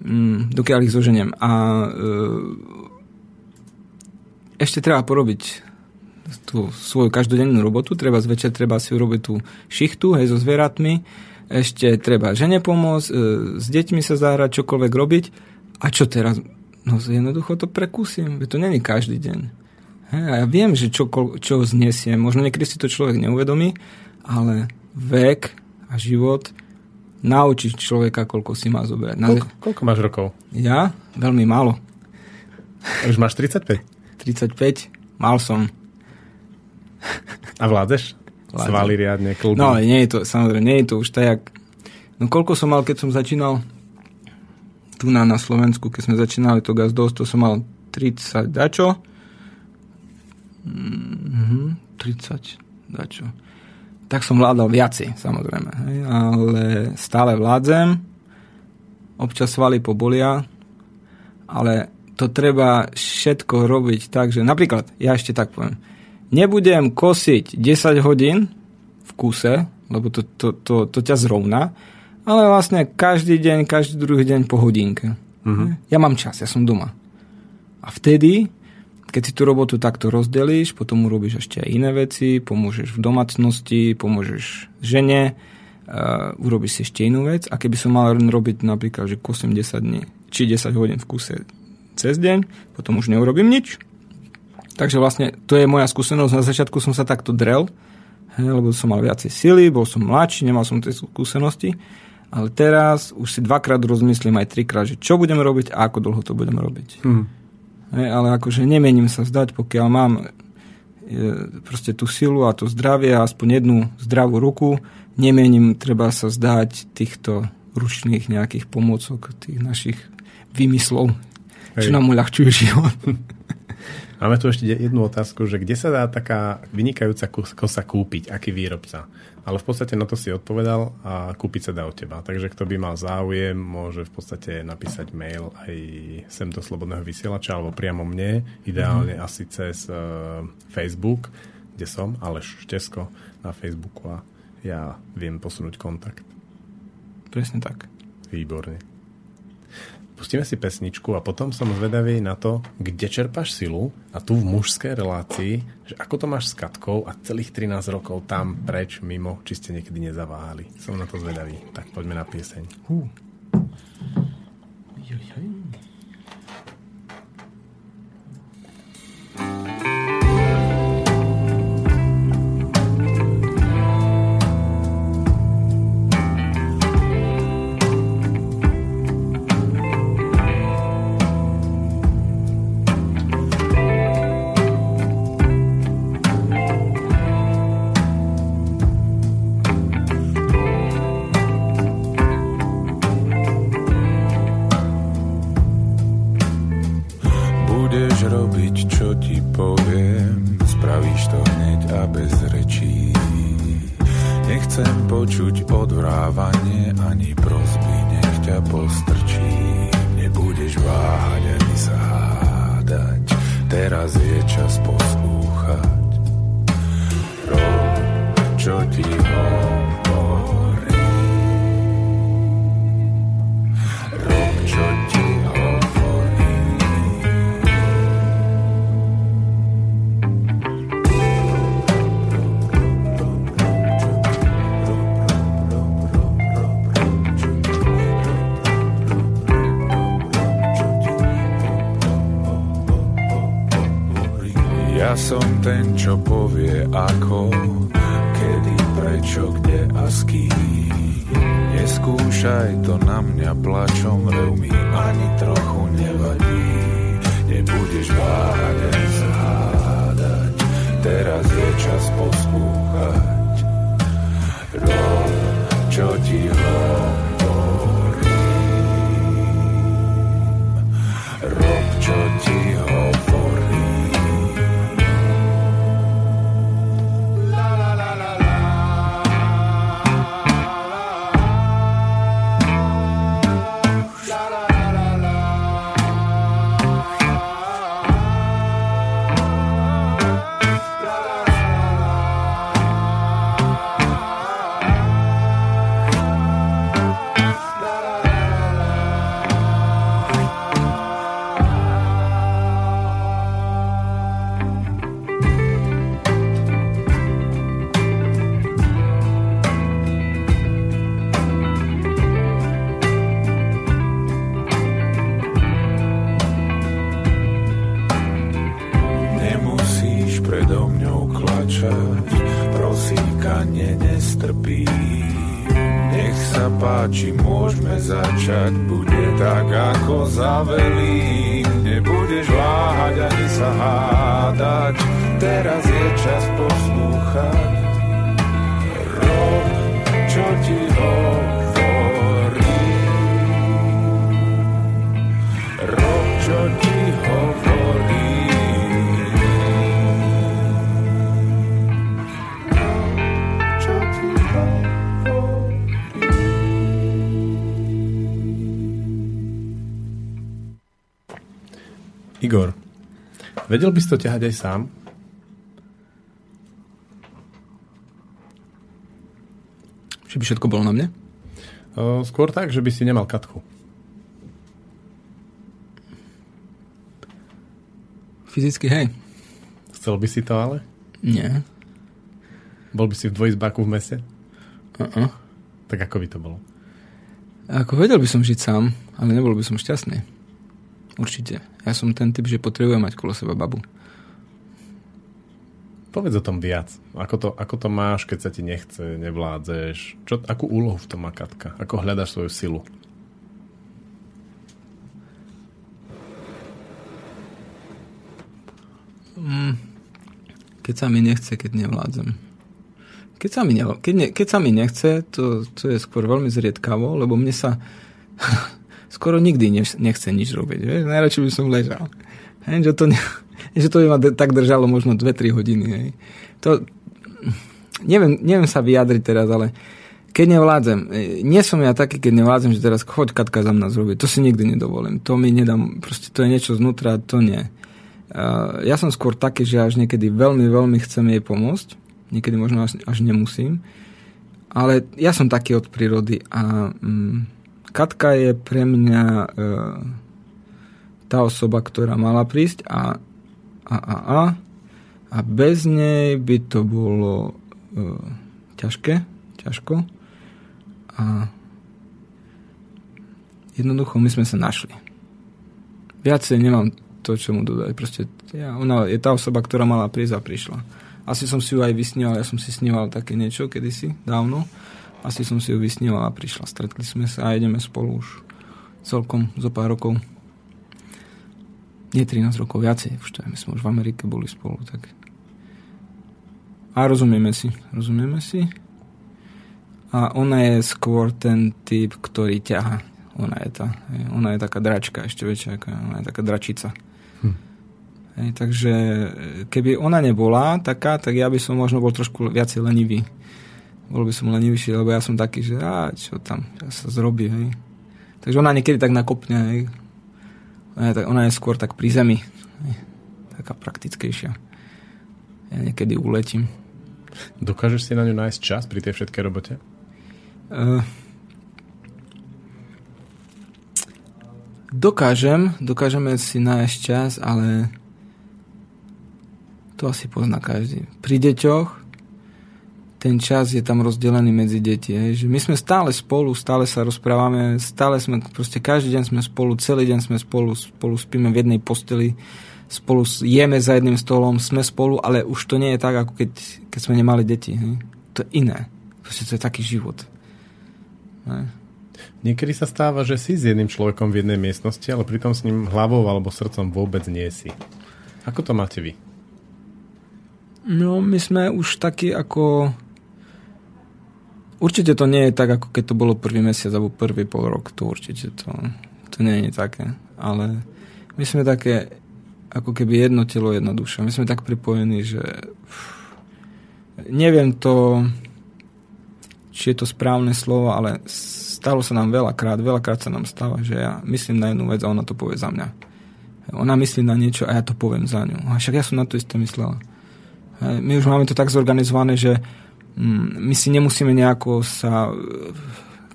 mm, dokiaľ ich zoženiem. A e, ešte treba porobiť tú svoju každodennú robotu, treba zvečer treba si urobiť tú šichtu, hej, so zvieratmi, ešte treba žene pomôcť, e, s deťmi sa zahrať, čokoľvek robiť. A čo teraz? No jednoducho to prekúsim, to není každý deň. Hej, ja viem, že čo, čo znesie. Možno niekedy si to človek neuvedomí, ale vek a život naučí človeka, koľko si má zobrať. Koľko, koľko máš rokov? Ja? Veľmi málo. Už máš 35? 35. Mal som. A vládeš? Vládem. Svaly riadne, kľudne. No, nie je to, samozrejme, nie je to už tak. No koľko som mal, keď som začínal tu na, na Slovensku, keď sme začínali to gaz dosť, to som mal 30 dačo Mm-hmm, 30, dačo. Tak som vládal viaci, samozrejme. Hej, ale stále vládzem. Občas svaly pobolia, ale to treba všetko robiť tak, že napríklad, ja ešte tak poviem, nebudem kosiť 10 hodín v kuse, lebo to, to, to, to ťa zrovná, ale vlastne každý deň, každý druhý deň po hodinke. Uh-huh. Ja mám čas, ja som doma. A vtedy keď si tú robotu takto rozdelíš, potom urobíš ešte aj iné veci, pomôžeš v domácnosti, pomôžeš žene, urobíš si ešte inú vec a keby som mal robiť napríklad, že 80 dní, či 10 hodín v kuse cez deň, potom už neurobím nič. Takže vlastne to je moja skúsenosť. Na začiatku som sa takto drel, lebo som mal viacej sily, bol som mladší, nemal som tie skúsenosti. Ale teraz už si dvakrát rozmyslím aj trikrát, že čo budem robiť a ako dlho to budem robiť. Mhm. Hej, ale akože nemením sa zdať, pokiaľ mám e, proste tú silu a to zdravie a aspoň jednu zdravú ruku, nemením treba sa zdať týchto ručných nejakých pomôcok, tých našich vymyslov, čo Hej. nám uľahčujú život. Máme tu ešte jednu otázku, že kde sa dá taká vynikajúca kosa kúpiť, aký výrobca? Ale v podstate na to si odpovedal a kúpiť sa dá od teba. Takže kto by mal záujem, môže v podstate napísať mail aj sem do Slobodného vysielača alebo priamo mne, ideálne mm-hmm. asi cez uh, Facebook, kde som, Aleš Štesko na Facebooku a ja viem posunúť kontakt. Presne tak. Výborne. Pustíme si pesničku a potom som zvedavý na to, kde čerpáš silu a tu v mužskej relácii, že ako to máš s Katkou a celých 13 rokov tam preč, mimo, či ste niekedy nezaváhali. Som na to zvedavý. Tak poďme na pieseň. Hú. Budeš páči, môžeme začať, bude tak ako zavelí. Nebudeš váhať ani sa hádať, teraz je čas poslúchať. Rob, čo ti hovorí. Rob, čo ti Igor, vedel by si to ťahať aj sám? Že by všetko bolo na mne? Skôr tak, že by si nemal katku. Fyzicky, hej. Chcel by si to ale? Nie. Bol by si v dvojizbáku v meste? Uh-uh. Tak ako by to bolo? Ako vedel by som žiť sám, ale nebol by som šťastný. Určite. Ja som ten typ, že potrebujem mať kolo seba babu. Povedz o tom viac. Ako to, ako to máš, keď sa ti nechce, nevládzeš? Čo, akú úlohu v tom má Katka? Ako hľadaš svoju silu? Keď sa mi nechce, keď nevládzem. Keď sa mi, ne, keď, ne, keď sa mi nechce, to, to je skôr veľmi zriedkavo, lebo mne sa skoro nikdy nech, nechce nič robiť. Vieš? Najradšej by som ležal. Hej, že, to ne, že to by ma d- tak držalo možno 2-3 hodiny. Hej. To, neviem, neviem sa vyjadriť teraz, ale keď nevládzem, e, nie som ja taký, keď nevládzem, že teraz choď Katka za mňa zrobiť. To si nikdy nedovolím. To mi nedám, proste to je niečo znútra, to nie. Ja som skôr taký, že až niekedy veľmi, veľmi chcem jej pomôcť. Niekedy možno až, až nemusím. Ale ja som taký od prírody a um, Katka je pre mňa uh, tá osoba, ktorá mala prísť a, a, a, a, a bez nej by to bolo uh, ťažké, ťažko. A jednoducho my sme sa našli. Viacej nemám to, čo mu dodať. Proste ja, ona je tá osoba, ktorá mala prísť a prišla. Asi som si ju aj vysníval, ja som si sníval také niečo kedysi, dávno. Asi som si ju vysníval a prišla. Stretli sme sa a ideme spolu už celkom zo pár rokov. Nie 13 rokov, viacej. Už to je, my sme už v Amerike boli spolu. Tak. A rozumieme si. Rozumieme si. A ona je skôr ten typ, ktorý ťaha. Ona je tá. Ona je taká dračka, ešte väčšia. Ona je taká dračica. Hm. Hej, takže keby ona nebola taká, tak ja by som možno bol trošku viacej lenivý. Bol by som lenivejší, lebo ja som taký, že á, čo tam ja sa zrobí. Hej. Takže ona niekedy tak nakopne. Hej. Ona, je, tak, ona je skôr tak pri zemi. Hej. Taká praktickejšia. Ja niekedy uletím. Dokážeš si na ňu nájsť čas pri tej všetkej robote? Uh, dokážem, dokážeme si nájsť čas, ale to asi pozná každý. Pri deťoch ten čas je tam rozdelený medzi deti. Hej. Že my sme stále spolu, stále sa rozprávame, stále sme, proste každý deň sme spolu, celý deň sme spolu, spolu spíme v jednej posteli, spolu jeme za jedným stolom, sme spolu, ale už to nie je tak, ako keď, keď sme nemali deti. Hej. To je iné. Proste to je taký život. Hej. Niekedy sa stáva, že si s jedným človekom v jednej miestnosti, ale pritom s ním hlavou alebo srdcom vôbec nie si. Ako to máte vy? No, my sme už takí ako... Určite to nie je tak, ako keď to bolo prvý mesiac alebo prvý pol rok. To určite to, to nie je také. Ale my sme také ako keby jedno telo, jedna duša. My sme tak pripojení, že neviem to, či je to správne slovo, ale stalo sa nám veľakrát, veľakrát sa nám stáva, že ja myslím na jednu vec a ona to povie za mňa. Ona myslí na niečo a ja to poviem za ňu. A však ja som na to isté myslela. My už máme to tak zorganizované, že my si nemusíme nejako sa...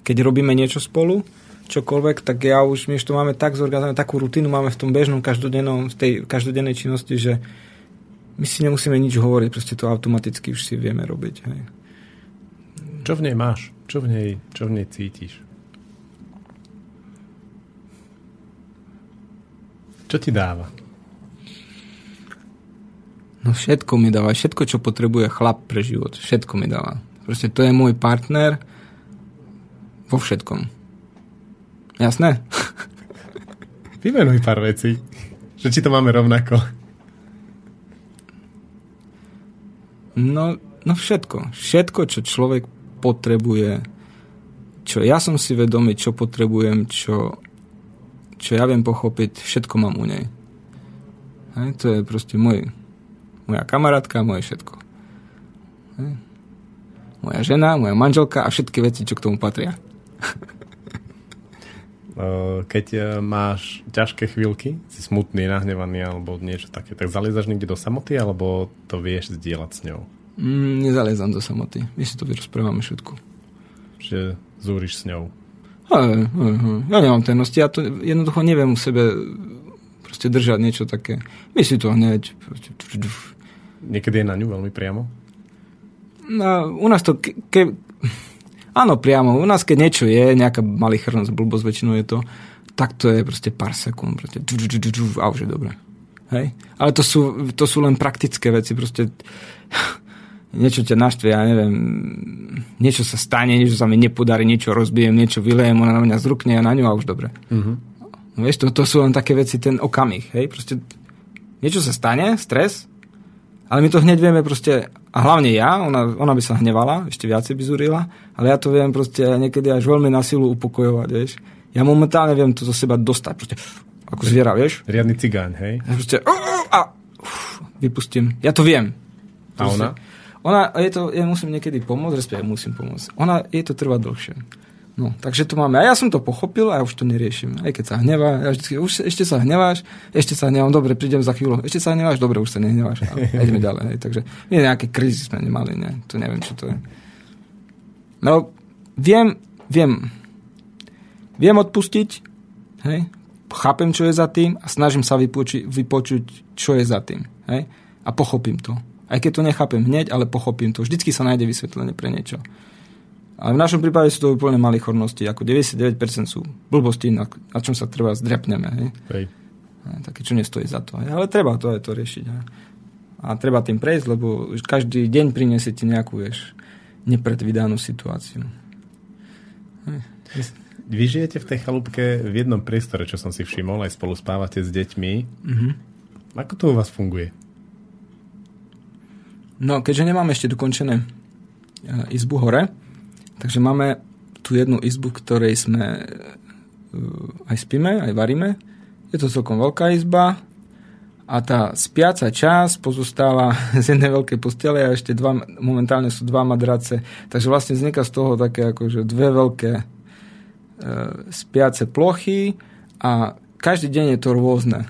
Keď robíme niečo spolu, čokoľvek, tak ja už, my už to máme tak zorganizované, takú rutinu máme v tom bežnom každodennom, v tej každodennej činnosti, že my si nemusíme nič hovoriť, proste to automaticky už si vieme robiť. Hej. Čo v nej máš? Čo v nej, čo v nej cítiš? Čo ti dáva? No všetko mi dáva. Všetko, čo potrebuje chlap pre život. Všetko mi dáva. Proste to je môj partner vo všetkom. Jasné? Vymenuj pár vecí. Že či to máme rovnako. No, no všetko. Všetko, čo človek potrebuje, čo ja som si vedomý, čo potrebujem, čo, čo ja viem pochopiť, všetko mám u nej. Hej, to je proste môj, moja kamarátka, moje všetko. Moja žena, moja manželka a všetky veci, čo k tomu patria. Keď e, máš ťažké chvíľky, si smutný, nahnevaný alebo niečo také, tak zaliezaš niekde do samoty alebo to vieš zdieľať s ňou? Mm, nezaliezam do samoty. My si to vyrozprávame všetko. Že zúriš s ňou? Hej, hej, hej. Ja nemám tennosti, ja to jednoducho neviem u sebe proste držať niečo také. My si to hneď... Niekedy je na ňu veľmi priamo? No, u nás to... Ke, ke, Áno, priamo. U nás, keď niečo je, nejaká malichernosť, blbosť väčšinou je to, tak to je proste pár sekúnd. Proste, džu, džu, džu, džu, a už je dobre. Hej? Ale to sú, to sú len praktické veci. Proste niečo ťa naštve, ja neviem, niečo sa stane, niečo sa mi nepodarí, niečo rozbijem, niečo vylejem, ona na mňa zrukne a na ňu a už dobre. Mhm. No, vieš, to, to sú len také veci, ten okamih, hej, proste niečo sa stane, stres, ale my to hneď vieme proste, a hlavne ja, ona, ona by sa hnevala, ešte viacej by zúrila, ale ja to viem proste niekedy až veľmi na silu upokojovať, vieš. Ja momentálne viem to zo seba dostať, proste, ako zviera, vieš. Riadny cigáň, hej? Ja proste, a uf, vypustím. Ja to viem. A ona? Ona, je to, ja musím niekedy pomôcť, respektíve musím pomôcť. Ona, jej to trvá dlhšie. No, takže to máme. A ja som to pochopil a ja už to neriešim. Aj keď sa hnevá, ja vždycky, už ešte sa hneváš, ešte sa hnevam, dobre, prídem za chvíľu, ešte sa hneváš, dobre, už sa nehneváš. A ideme ďalej. Hej. Takže nie nejaké krízy sme nemali, ne? to neviem, čo to je. No, viem, viem, viem odpustiť, hej, chápem, čo je za tým a snažím sa vypočuť, vypočuť čo je za tým. Hej? A pochopím to. Aj keď to nechápem hneď, ale pochopím to. Vždycky sa nájde vysvetlenie pre niečo. Ale v našom prípade sú to úplne malichornosti. Ako 99% sú blbosti, na, na čom sa treba zdrepneme. Hej? Hej. Také, čo nestojí za to. Hej? Ale treba to aj to riešiť. Hej? A treba tým prejsť, lebo každý deň priniesie ti nejakú, vieš, nepredvydanú situáciu. Hej. Vy žijete v tej chalúbke v jednom priestore, čo som si všimol, aj spolu spávate s deťmi. Mhm. Ako to u vás funguje? No, keďže nemáme ešte dokončené e, izbu hore, takže máme tu jednu izbu, ktorej sme e, aj spíme, aj varíme. Je to celkom veľká izba a tá spiaca časť pozostáva z jednej veľkej postele a ešte dva, momentálne sú dva madrace. Takže vlastne vzniká z toho také akože dve veľké e, spiace plochy a každý deň je to rôzne.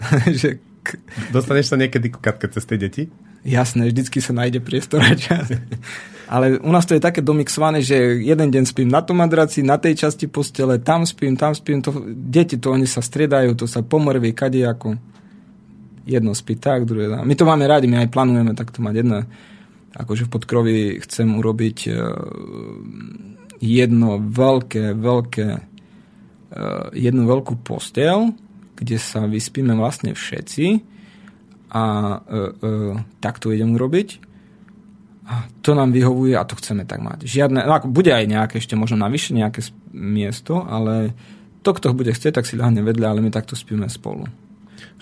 že k- Dostaneš sa niekedy ku Katke cez tie deti? Jasné, vždycky sa nájde priestor a čas. Ale u nás to je také domixované, že jeden deň spím na tom madraci, na tej časti postele, tam spím, tam spím. To, deti to, oni sa striedajú, to sa pomrví kadejako. Jedno spí tak, druhé tak. My to máme rádi, my aj plánujeme takto mať jedno. Akože v podkrovi chcem urobiť uh, jedno veľké, veľké uh, jednu veľkú postel, kde sa vyspíme vlastne všetci a uh, uh, tak to idem urobiť. A to nám vyhovuje a to chceme tak mať. Žiadne, no ako bude aj nejaké ešte možno navyše nejaké miesto, ale to, kto bude chcieť, tak si ľahne vedľa, ale my takto spíme spolu.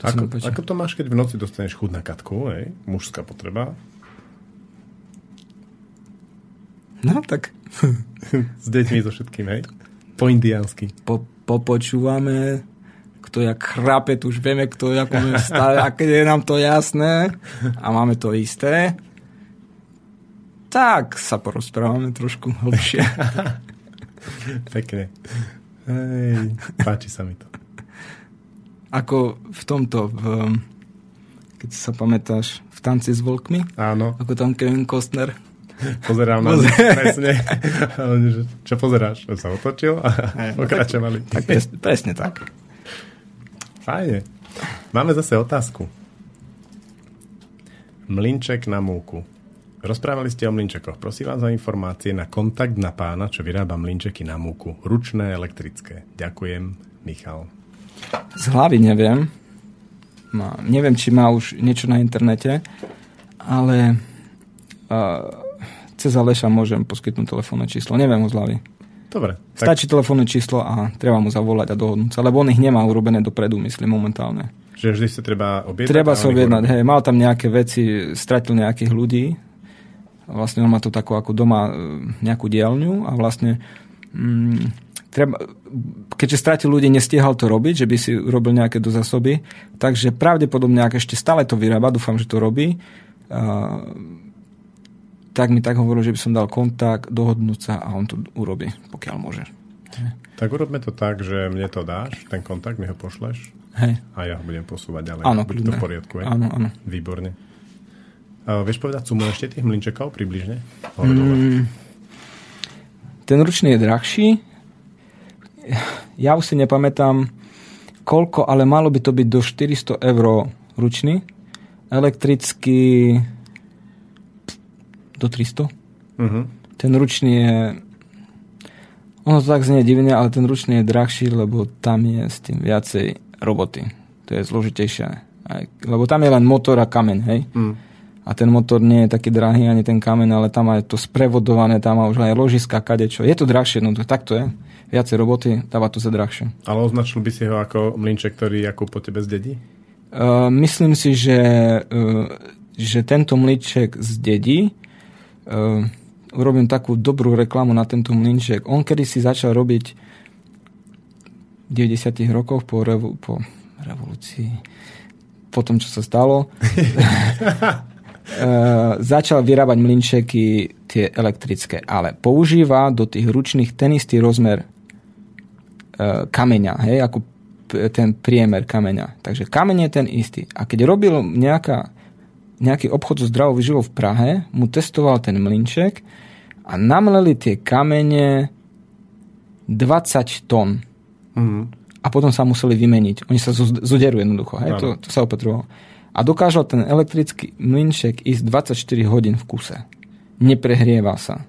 To Ako, ako to máš, keď v noci dostaneš chud na Katku, hej? Mužská potreba. No tak S deťmi, so všetkým, hej? Po indiánsky. po, popočúvame, kto jak chrape, už vieme, kto umie stále, a keď je nám to jasné a máme to isté, tak sa porozprávame trošku hlbšie. Pekne. Hej, páči sa mi to. Ako v tomto, v, keď sa pamätáš, v tanci s volkmi, Áno, ako tam Kevin Costner. pozerám na Pozer- presne. Čo pozeráš? Sa otočil a pokračovali. Tak pres, presne tak. Fajne. Máme zase otázku. Mlinček na múku. Rozprávali ste o mlinčekoch. Prosím vás o informácie na kontakt na pána, čo vyrába mlinčeky na múku. Ručné, elektrické. Ďakujem, Michal. Z hlavy neviem. Má, neviem, či má už niečo na internete, ale uh, cez Aleša môžem poskytnúť telefónne číslo. Neviem ho z hlavy. Dobre. Tak, Stačí telefónne číslo a treba mu zavolať a dohodnúť sa, lebo on ich nemá urobené dopredu, myslím, momentálne. že vždy sa treba objednať. Treba sa objednať, hej, mal tam nejaké veci, stratil nejakých ľudí, vlastne on má to takú ako doma e, nejakú dielňu a vlastne mm, treba, keďže stratil ľudí, nestiehal to robiť, že by si urobil nejaké dozasoby, takže pravdepodobne, ak ešte stále to vyrába, dúfam, že to robí, a, tak mi tak hovoril, že by som dal kontakt, dohodnúť sa a on to urobí, pokiaľ môže. Tak urobme to tak, že mne to dáš, ten kontakt, mi ho pošleš Hej, a ja ho budem posúvať ďalej. áno, Bude to kľudne. v poriadku, je? Áno, áno. Výborne. A vieš povedať sumu ešte tých mlinčekov približne? Mm, ten ručný je drahší. Ja už si nepamätám, koľko, ale malo by to byť do 400 eur ručný. Elektrický do 300. Mhm. Ten ručný je Ono to tak znie divne, ale ten ručný je drahší, lebo tam je s tým viacej roboty. To je zložitejšie. Aj, lebo tam je len motor a kameň, hej? Mm. A ten motor nie je taký drahý ani ten kameň, ale tam aj to sprevodované, tam má už aj ložiska, kadečo. Je to drahšie, no to, tak to je. Viacej roboty, dáva to sa drahšie. Ale označil by si ho ako mlinček, ktorý ako po tebe zdedí? Uh, myslím si, že, uh, že tento mlinček zdedí. Uh, urobím takú dobrú reklamu na tento mlinček. On kedy si začal robiť v 90 rokoch po, revo- po revolúcii, po tom, čo sa stalo, začal vyrábať mlinčeky tie elektrické, ale používa do tých ručných ten istý rozmer uh, kameňa, hej, ako ten priemer kameňa. Takže kameň je ten istý. A keď robil nejaká, nejaký obchod so zdravou výživou v Prahe, mu testoval ten mlinček a namleli tie kamene 20 tón. Mm. A potom sa museli vymeniť. Oni sa zo- zoderú jednoducho. Hej? To, to sa opetrovalo. A dokážal ten elektrický mlinček ísť 24 hodín v kuse. Neprehrieva sa.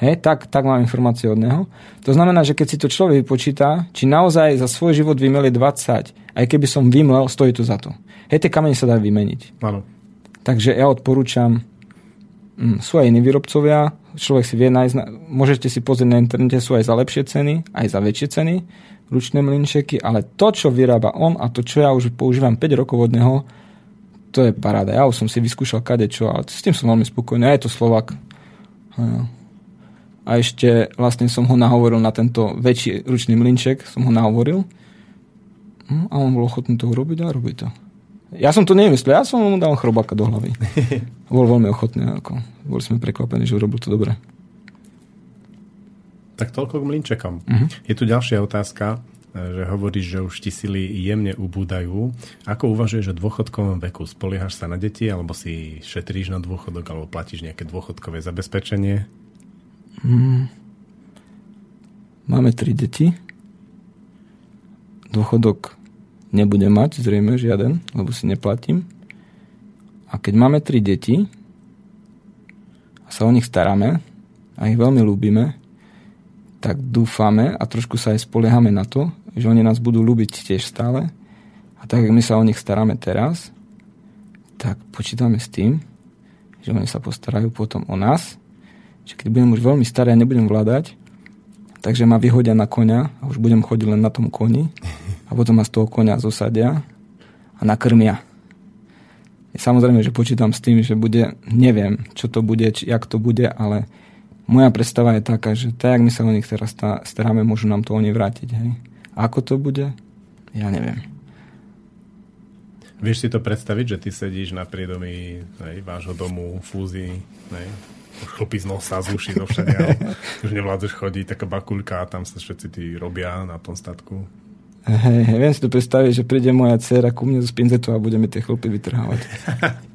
Hej, tak, tak mám informácie od neho. To znamená, že keď si to človek vypočíta, či naozaj za svoj život vymeli 20, aj keby som vymlel, stojí to za to. Hej, tie kamene sa dajú vymeniť. Áno. Takže ja odporúčam, mm, sú aj iní výrobcovia, človek si vie nájsť, môžete si pozrieť na internete, sú aj za lepšie ceny, aj za väčšie ceny, ručné mlinčeky, ale to, čo vyrába on a to, čo ja už používam 5 rokov od neho, to je paráda. Ja už som si vyskúšal kadečo, ale s tým som veľmi spokojný. A je to Slovak. A- ešte vlastne som ho nahovoril na tento väčší ručný mlinček, som ho nahovoril. Hm, A on bol ochotný to urobiť a robí to. Ja som to nemyslel, ja som mu dal chrobáka do hlavy. Bol veľmi ochotný. Ako. Boli sme prekvapení, že urobil to dobre. Tak toľko k mlinčekom. Mhm. Je tu ďalšia otázka, že hovoríš, že už ti sily jemne ubúdajú. Ako uvažuješ o dôchodkovom veku? Spoliehaš sa na deti, alebo si šetríš na dôchodok, alebo platíš nejaké dôchodkové zabezpečenie? Máme tri deti. Dôchodok nebudem mať, zrejme žiaden, lebo si neplatím. A keď máme tri deti a sa o nich staráme a ich veľmi ľúbime, tak dúfame a trošku sa aj spoliehame na to, že oni nás budú ľúbiť tiež stále. A tak, ako my sa o nich staráme teraz, tak počítame s tým, že oni sa postarajú potom o nás, že keď budem už veľmi starý a nebudem vládať, takže ma vyhodia na konia a už budem chodiť len na tom koni a potom ma z toho konia zosadia a nakrmia. Samozrejme, že počítam s tým, že bude, neviem, čo to bude, či, jak to bude, ale moja predstava je taká, že tak, jak my sa o nich teraz sta- staráme, môžu nám to oni vrátiť. Hej. Ako to bude? Ja neviem. Vieš si to predstaviť, že ty sedíš na priedomí hej, vášho domu, fúzi, hej, chlpí z nosa, z uší, zo všade, už nevládzeš chodiť, taká bakulka tam sa všetci tí robia na tom statku. Hej, viem si to predstaviť, že príde moja dcera ku mne z pinzetu a budeme tie chlpy vytrhávať.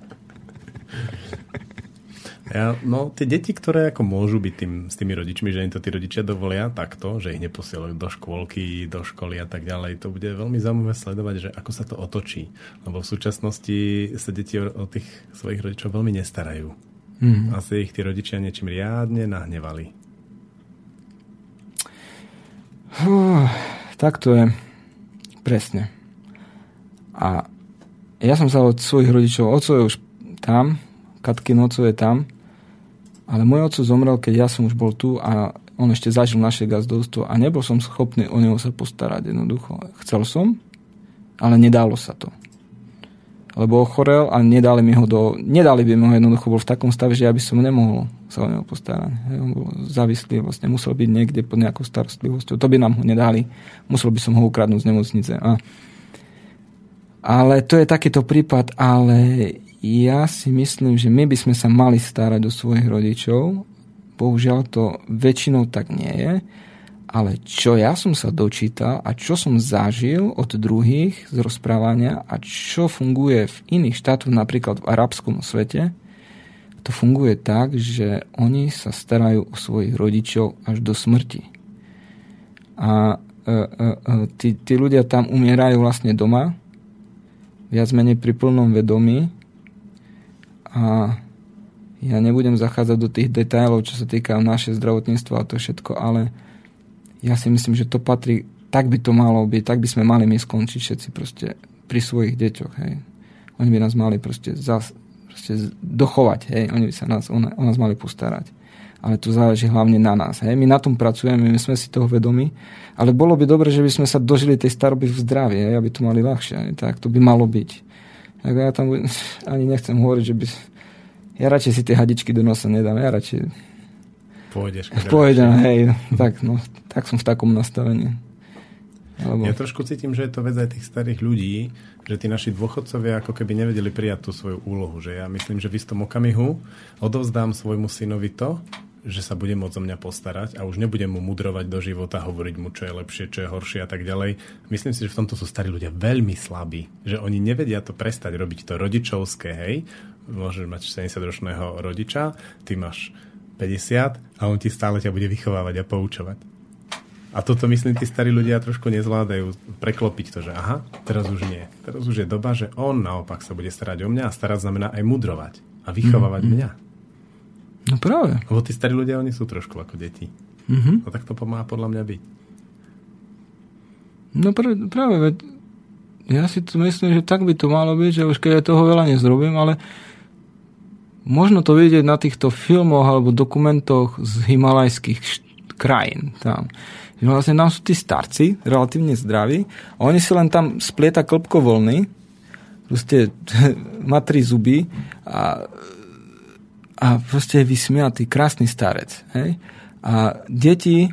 Ja, no, tie deti, ktoré ako môžu byť tým, s tými rodičmi, že im to tí rodičia dovolia takto, že ich neposielajú do škôlky, do školy a tak ďalej, to bude veľmi zaujímavé sledovať, že ako sa to otočí. Lebo v súčasnosti sa deti o, o tých svojich rodičov veľmi nestarajú. Mm. Asi ich tí rodičia niečím riadne nahnevali. Fú, tak to je. Presne. A ja som sa od svojich rodičov, oco je už tam, Katkin oco je tam, ale môj oco zomrel, keď ja som už bol tu a on ešte zažil naše gazdovstvo a nebol som schopný o neho sa postarať jednoducho. Chcel som, ale nedalo sa to. Lebo ochorel a nedali mi ho do... Nedali by mi ho jednoducho, bol v takom stave, že ja by som nemohol sa o neho postarať. Hej, On bol závislý, vlastne musel byť niekde pod nejakou starostlivosťou. To by nám ho nedali. Musel by som ho ukradnúť z nemocnice. A, ale to je takýto prípad, ale ja si myslím, že my by sme sa mali starať o svojich rodičov. Bohužiaľ to väčšinou tak nie je. Ale čo ja som sa dočítal a čo som zažil od druhých z rozprávania a čo funguje v iných štátoch, napríklad v arabskom svete, to funguje tak, že oni sa starajú o svojich rodičov až do smrti. A e, e, e, tí, tí ľudia tam umierajú vlastne doma, viac menej pri plnom vedomí a ja nebudem zachádzať do tých detailov, čo sa týka naše zdravotníctva a to všetko, ale ja si myslím, že to patrí, tak by to malo byť, tak by sme mali my skončiť všetci proste pri svojich deťoch, hej. Oni by nás mali proste, zas, proste dochovať, hej. Oni by sa nás, o, o nás mali postarať. Ale to záleží hlavne na nás, hej. My na tom pracujeme, my sme si toho vedomi, ale bolo by dobre, že by sme sa dožili tej staroby v zdraví, hej, aby to mali ľahšie, hej. Tak to by malo byť. Tak ja tam ani nechcem hovoriť, že by... Ja radšej si tie hadičky do nosa nedám, ja radšej Pôjdeš. Pôjdem, hej, tak, no, tak som v takom nastavení. Alebo... Ja trošku cítim, že je to vec aj tých starých ľudí, že tí naši dôchodcovia ako keby nevedeli prijať tú svoju úlohu. Že ja myslím, že v istom okamihu odovzdám svojmu synovi to, že sa bude môcť o mňa postarať a už nebudem mu mudrovať do života, hovoriť mu, čo je lepšie, čo je horšie a tak ďalej. Myslím si, že v tomto sú starí ľudia veľmi slabí, že oni nevedia to prestať robiť to rodičovské, hej. Môžeš mať 70-ročného rodiča, ty máš 50 a on ti stále ťa bude vychovávať a poučovať. A toto, myslím, tí starí ľudia trošku nezvládajú preklopiť to, že aha, teraz už nie. Teraz už je doba, že on naopak sa bude starať o mňa a starať znamená aj mudrovať a vychovávať mm-hmm. mňa. No práve. Lebo tí starí ľudia, oni sú trošku ako deti. Mm-hmm. No tak to pomáha podľa mňa byť. No pr- práve, veď ja si to myslím, že tak by to malo byť, že už keď ja toho veľa nezrobím, ale Možno to vidieť na týchto filmoch alebo dokumentoch z himalajských krajín. Tam. Vlastne nám sú tí starci, relatívne zdraví, a oni si len tam splieta klopko voľny, proste má tri zuby a, a proste je vysmiatý, krásny starec. Hej? A deti,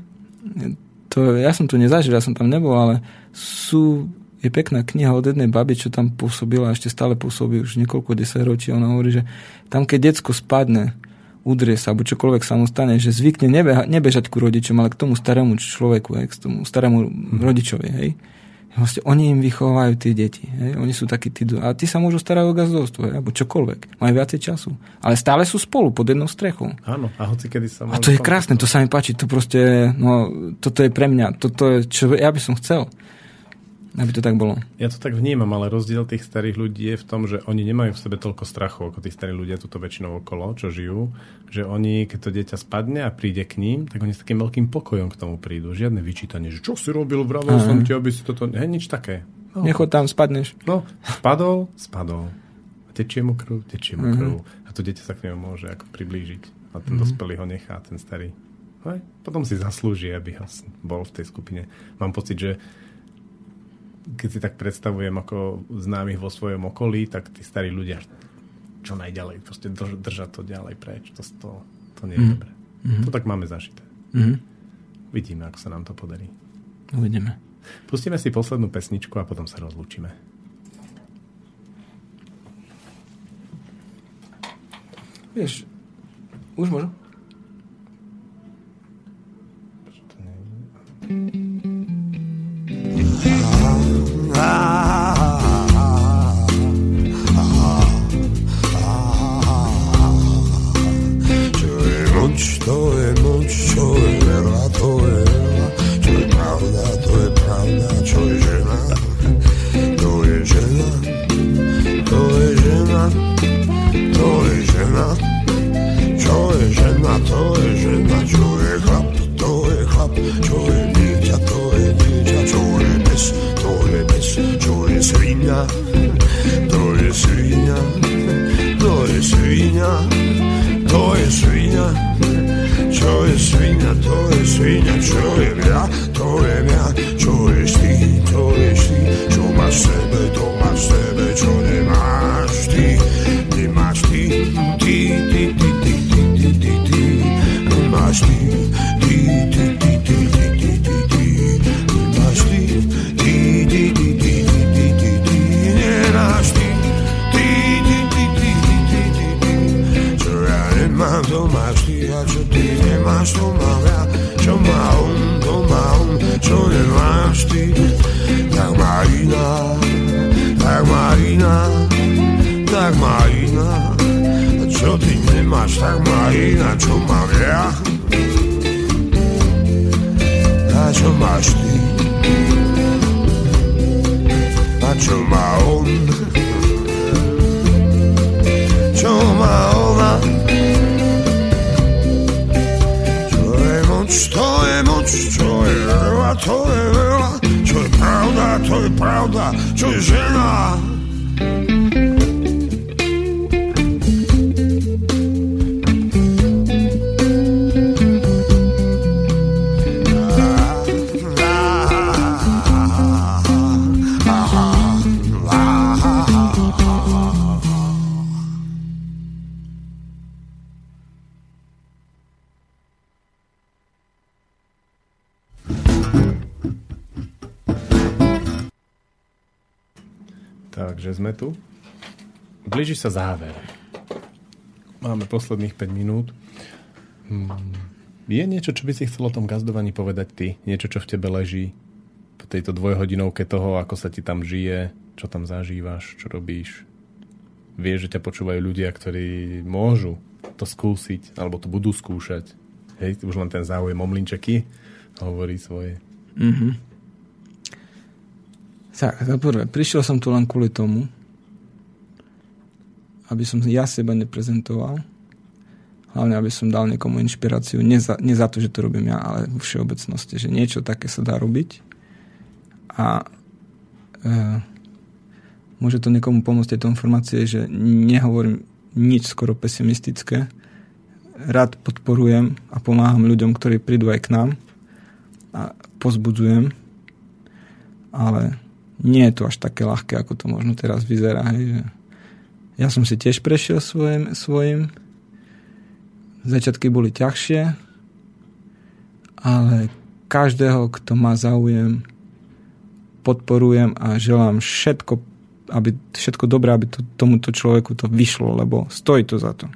to, ja som tu nezažil, ja som tam nebol, ale sú je pekná kniha od jednej baby, čo tam pôsobila ešte stále pôsobí už niekoľko desaťročí. Ona hovorí, že tam, keď decko spadne, udrie sa, alebo čokoľvek sa mu stane, že zvykne nebeha, nebežať ku rodičom, ale k tomu starému človeku, hej, k tomu starému rodičovi. Hej. Vlastne oni im vychovajú tie deti. Hej. Oni sú takí tí... A tí sa môžu starať o gazdovstvo, hej, alebo čokoľvek. Majú viacej času. Ale stále sú spolu, pod jednou strechou. Áno, a hoci kedy sa A to je krásne, to sa mi páči. To proste, no, toto je pre mňa, toto je, čo ja by som chcel aby to tak bolo. Ja to tak vnímam, ale rozdiel tých starých ľudí je v tom, že oni nemajú v sebe toľko strachu ako tí starí ľudia tuto väčšinou okolo, čo žijú, že oni, keď to dieťa spadne a príde k ním, tak oni s takým veľkým pokojom k tomu prídu. Žiadne vyčítanie, že čo si robil, vravel som ti, aby si toto... Hej, nič také. No. Nechod tam, spadneš. No, spadol, spadol. Tečie mu krv, tečie mu krv. Uh-huh. A to dieťa sa k nemu môže ako priblížiť. A ten uh-huh. dospelý ho nechá, ten starý. Hej. Potom si zaslúži, aby ho bol v tej skupine. Mám pocit, že keď si tak predstavujem ako známych vo svojom okolí, tak tí starí ľudia čo najďalej, proste držať to ďalej preč. To, to, to nie je mm. dobré. Mm-hmm. To tak máme zažité. Mm-hmm. Vidíme, ako sa nám to podarí. Uvidíme. Pustíme si poslednú pesničku a potom sa rozlúčime. Vieš, už môžu? Thank you. mucho, es verdad, todo es verdad, soy pravda, todo es pravda. świnia, to jest świnia, to jest świnia, to jest świnia, czuję ja, to wiem ja, czujesz ty, to jeśli, czumasz sobie, to. máš, tak má ináč, čo mám ja. A čo máš ty? A čo má on? Čo má ona? Čo je moc, to je moc, čo je veľa, to je veľa, čo je pravda, to je pravda, čo je žena. Sme tu. Blíži sa záver. Máme posledných 5 minút. Hmm. Je niečo, čo by si chcel o tom gazdovaní povedať ty? Niečo, čo v tebe leží po tejto dvojhodinovke toho, ako sa ti tam žije, čo tam zažívaš, čo robíš? Vieš, že ťa počúvajú ľudia, ktorí môžu to skúsiť, alebo to budú skúšať. Hej, už len ten záujem o mlinčeky hovorí svoje. Mhm. Tak, za prvé, prišiel som tu len kvôli tomu, aby som ja seba neprezentoval, hlavne aby som dal niekomu inšpiráciu, nie za, nie za to, že to robím ja, ale vo všeobecnosti, že niečo také sa dá robiť. A e, môže to niekomu pomôcť tejto informácie, že nehovorím nič skoro pesimistické. Rád podporujem a pomáham ľuďom, ktorí prídu aj k nám a pozbudzujem, ale nie je to až také ľahké, ako to možno teraz vyzerá. Hej, že ja som si tiež prešiel svojim, svojim. Začiatky boli ťažšie, ale každého, kto má záujem, podporujem a želám všetko, aby, všetko dobré, aby to, tomuto človeku to vyšlo, lebo stojí to za to.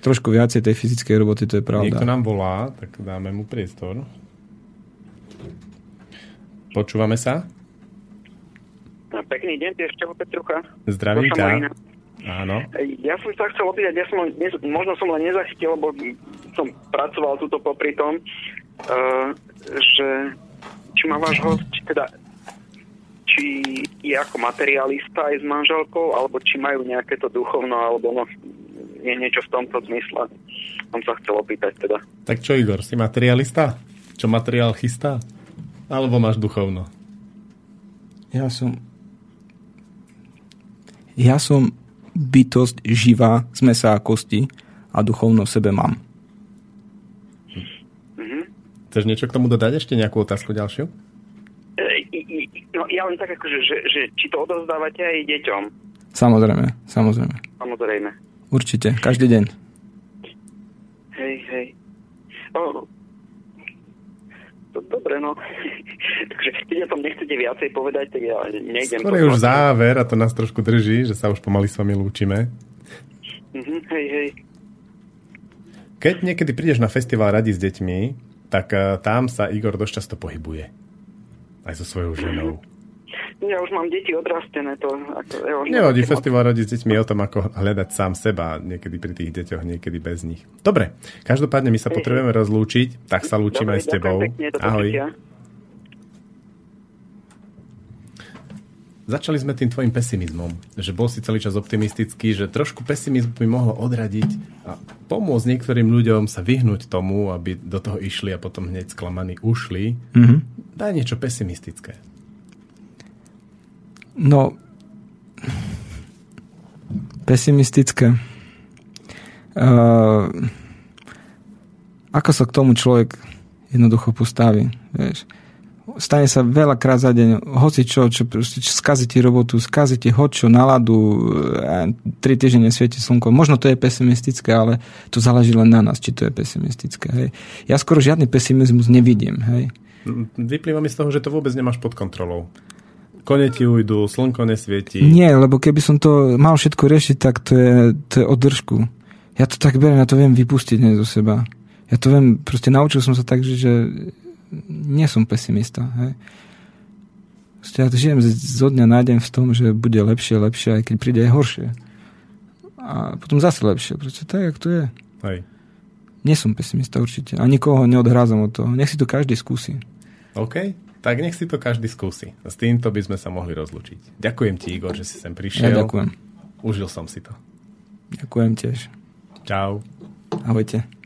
Trošku viacej tej fyzickej roboty, to je pravda. Niekto nám volá, tak dáme mu priestor. Počúvame sa? Pekný deň, Piešťovo Petrucha. Zdraví Vaša ťa. Marina. Áno. Ja som sa chcel opýtať, ja som, možno som len nezachytil, lebo som pracoval tuto popri tom, uh, že či má váš host, či teda či je ako materialista aj s manželkou, alebo či majú nejaké to duchovno, alebo no, je niečo v tomto zmysle. Som sa chcel opýtať teda. Tak čo Igor, si materialista? Čo materiál chystá? Alebo máš duchovno? Ja som ja som bytosť živá z mesa a kosti a duchovno v sebe mám. Chceš niečo k tomu dodať? Ešte nejakú otázku ďalšiu? E, no, ja len tak akože, že, že či to odovzdávate aj deťom, Samozrejme, samozrejme. samozrejme. Určite, každý deň. Hej, hej. O, to, dobre, no. Takže keď o tom nechcete viacej povedať, tak ja nejdem. Skôr je už záver a to nás trošku drží, že sa už pomaly s vami lúčime. Mhm, hej, hej. Keď niekedy prídeš na festival Radi s deťmi, tak eh, tam sa Igor dosť často pohybuje. Aj so svojou ženou. Ja už mám deti odrastené, to... Ako, ja už Nevadí, festival Radi s deťmi je o tom, ako hľadať sám seba, niekedy pri tých deťoch, niekedy bez nich. Dobre, každopádne my sa potrebujeme rozlúčiť, tak sa lúčime Dobre, aj s tebou. pekne, Ahoj. Začali sme tým tvojim pesimizmom, že bol si celý čas optimistický, že trošku pesimizmu by mohlo odradiť a pomôcť niektorým ľuďom sa vyhnúť tomu, aby do toho išli a potom hneď sklamaní ušli. Mhm. Daj niečo pesimistické. No, pesimistické. Uh, ako sa k tomu človek jednoducho postaví, vieš. Stane sa veľakrát za deň, hoci čo, čo, proste, čo skazí ti robotu, skazí ti hoď čo, náladu, eh, tri týždne nesvieti slnko. Možno to je pesimistické, ale to záleží len na nás, či to je pesimistické. Hej. Ja skoro žiadny pesimizmus nevidím. Hej. Vyplýva mi z toho, že to vôbec nemáš pod kontrolou. Kone ti ujdu, slnko nesvieti. Nie, lebo keby som to mal všetko riešiť, tak to je, to je održku. Ja to tak beriem, ja to viem vypustiť hneď zo seba. Ja to viem, proste naučil som sa tak, že, že nie som pesimista. Hej. Proste ja to žijem z- zo dňa na deň v tom, že bude lepšie, lepšie, aj keď príde aj horšie. A potom zase lepšie. Proste tak, jak to je. Hej. Nie som pesimista určite. A nikoho neodhrázam od toho. Nech si to každý skúsi. OK? Tak nech si to každý skúsi. S týmto by sme sa mohli rozlučiť. Ďakujem ti, Igor, že si sem Ja prišiel. ďakujem. Užil som si to. Ďakujem tiež. Čau. Ahojte.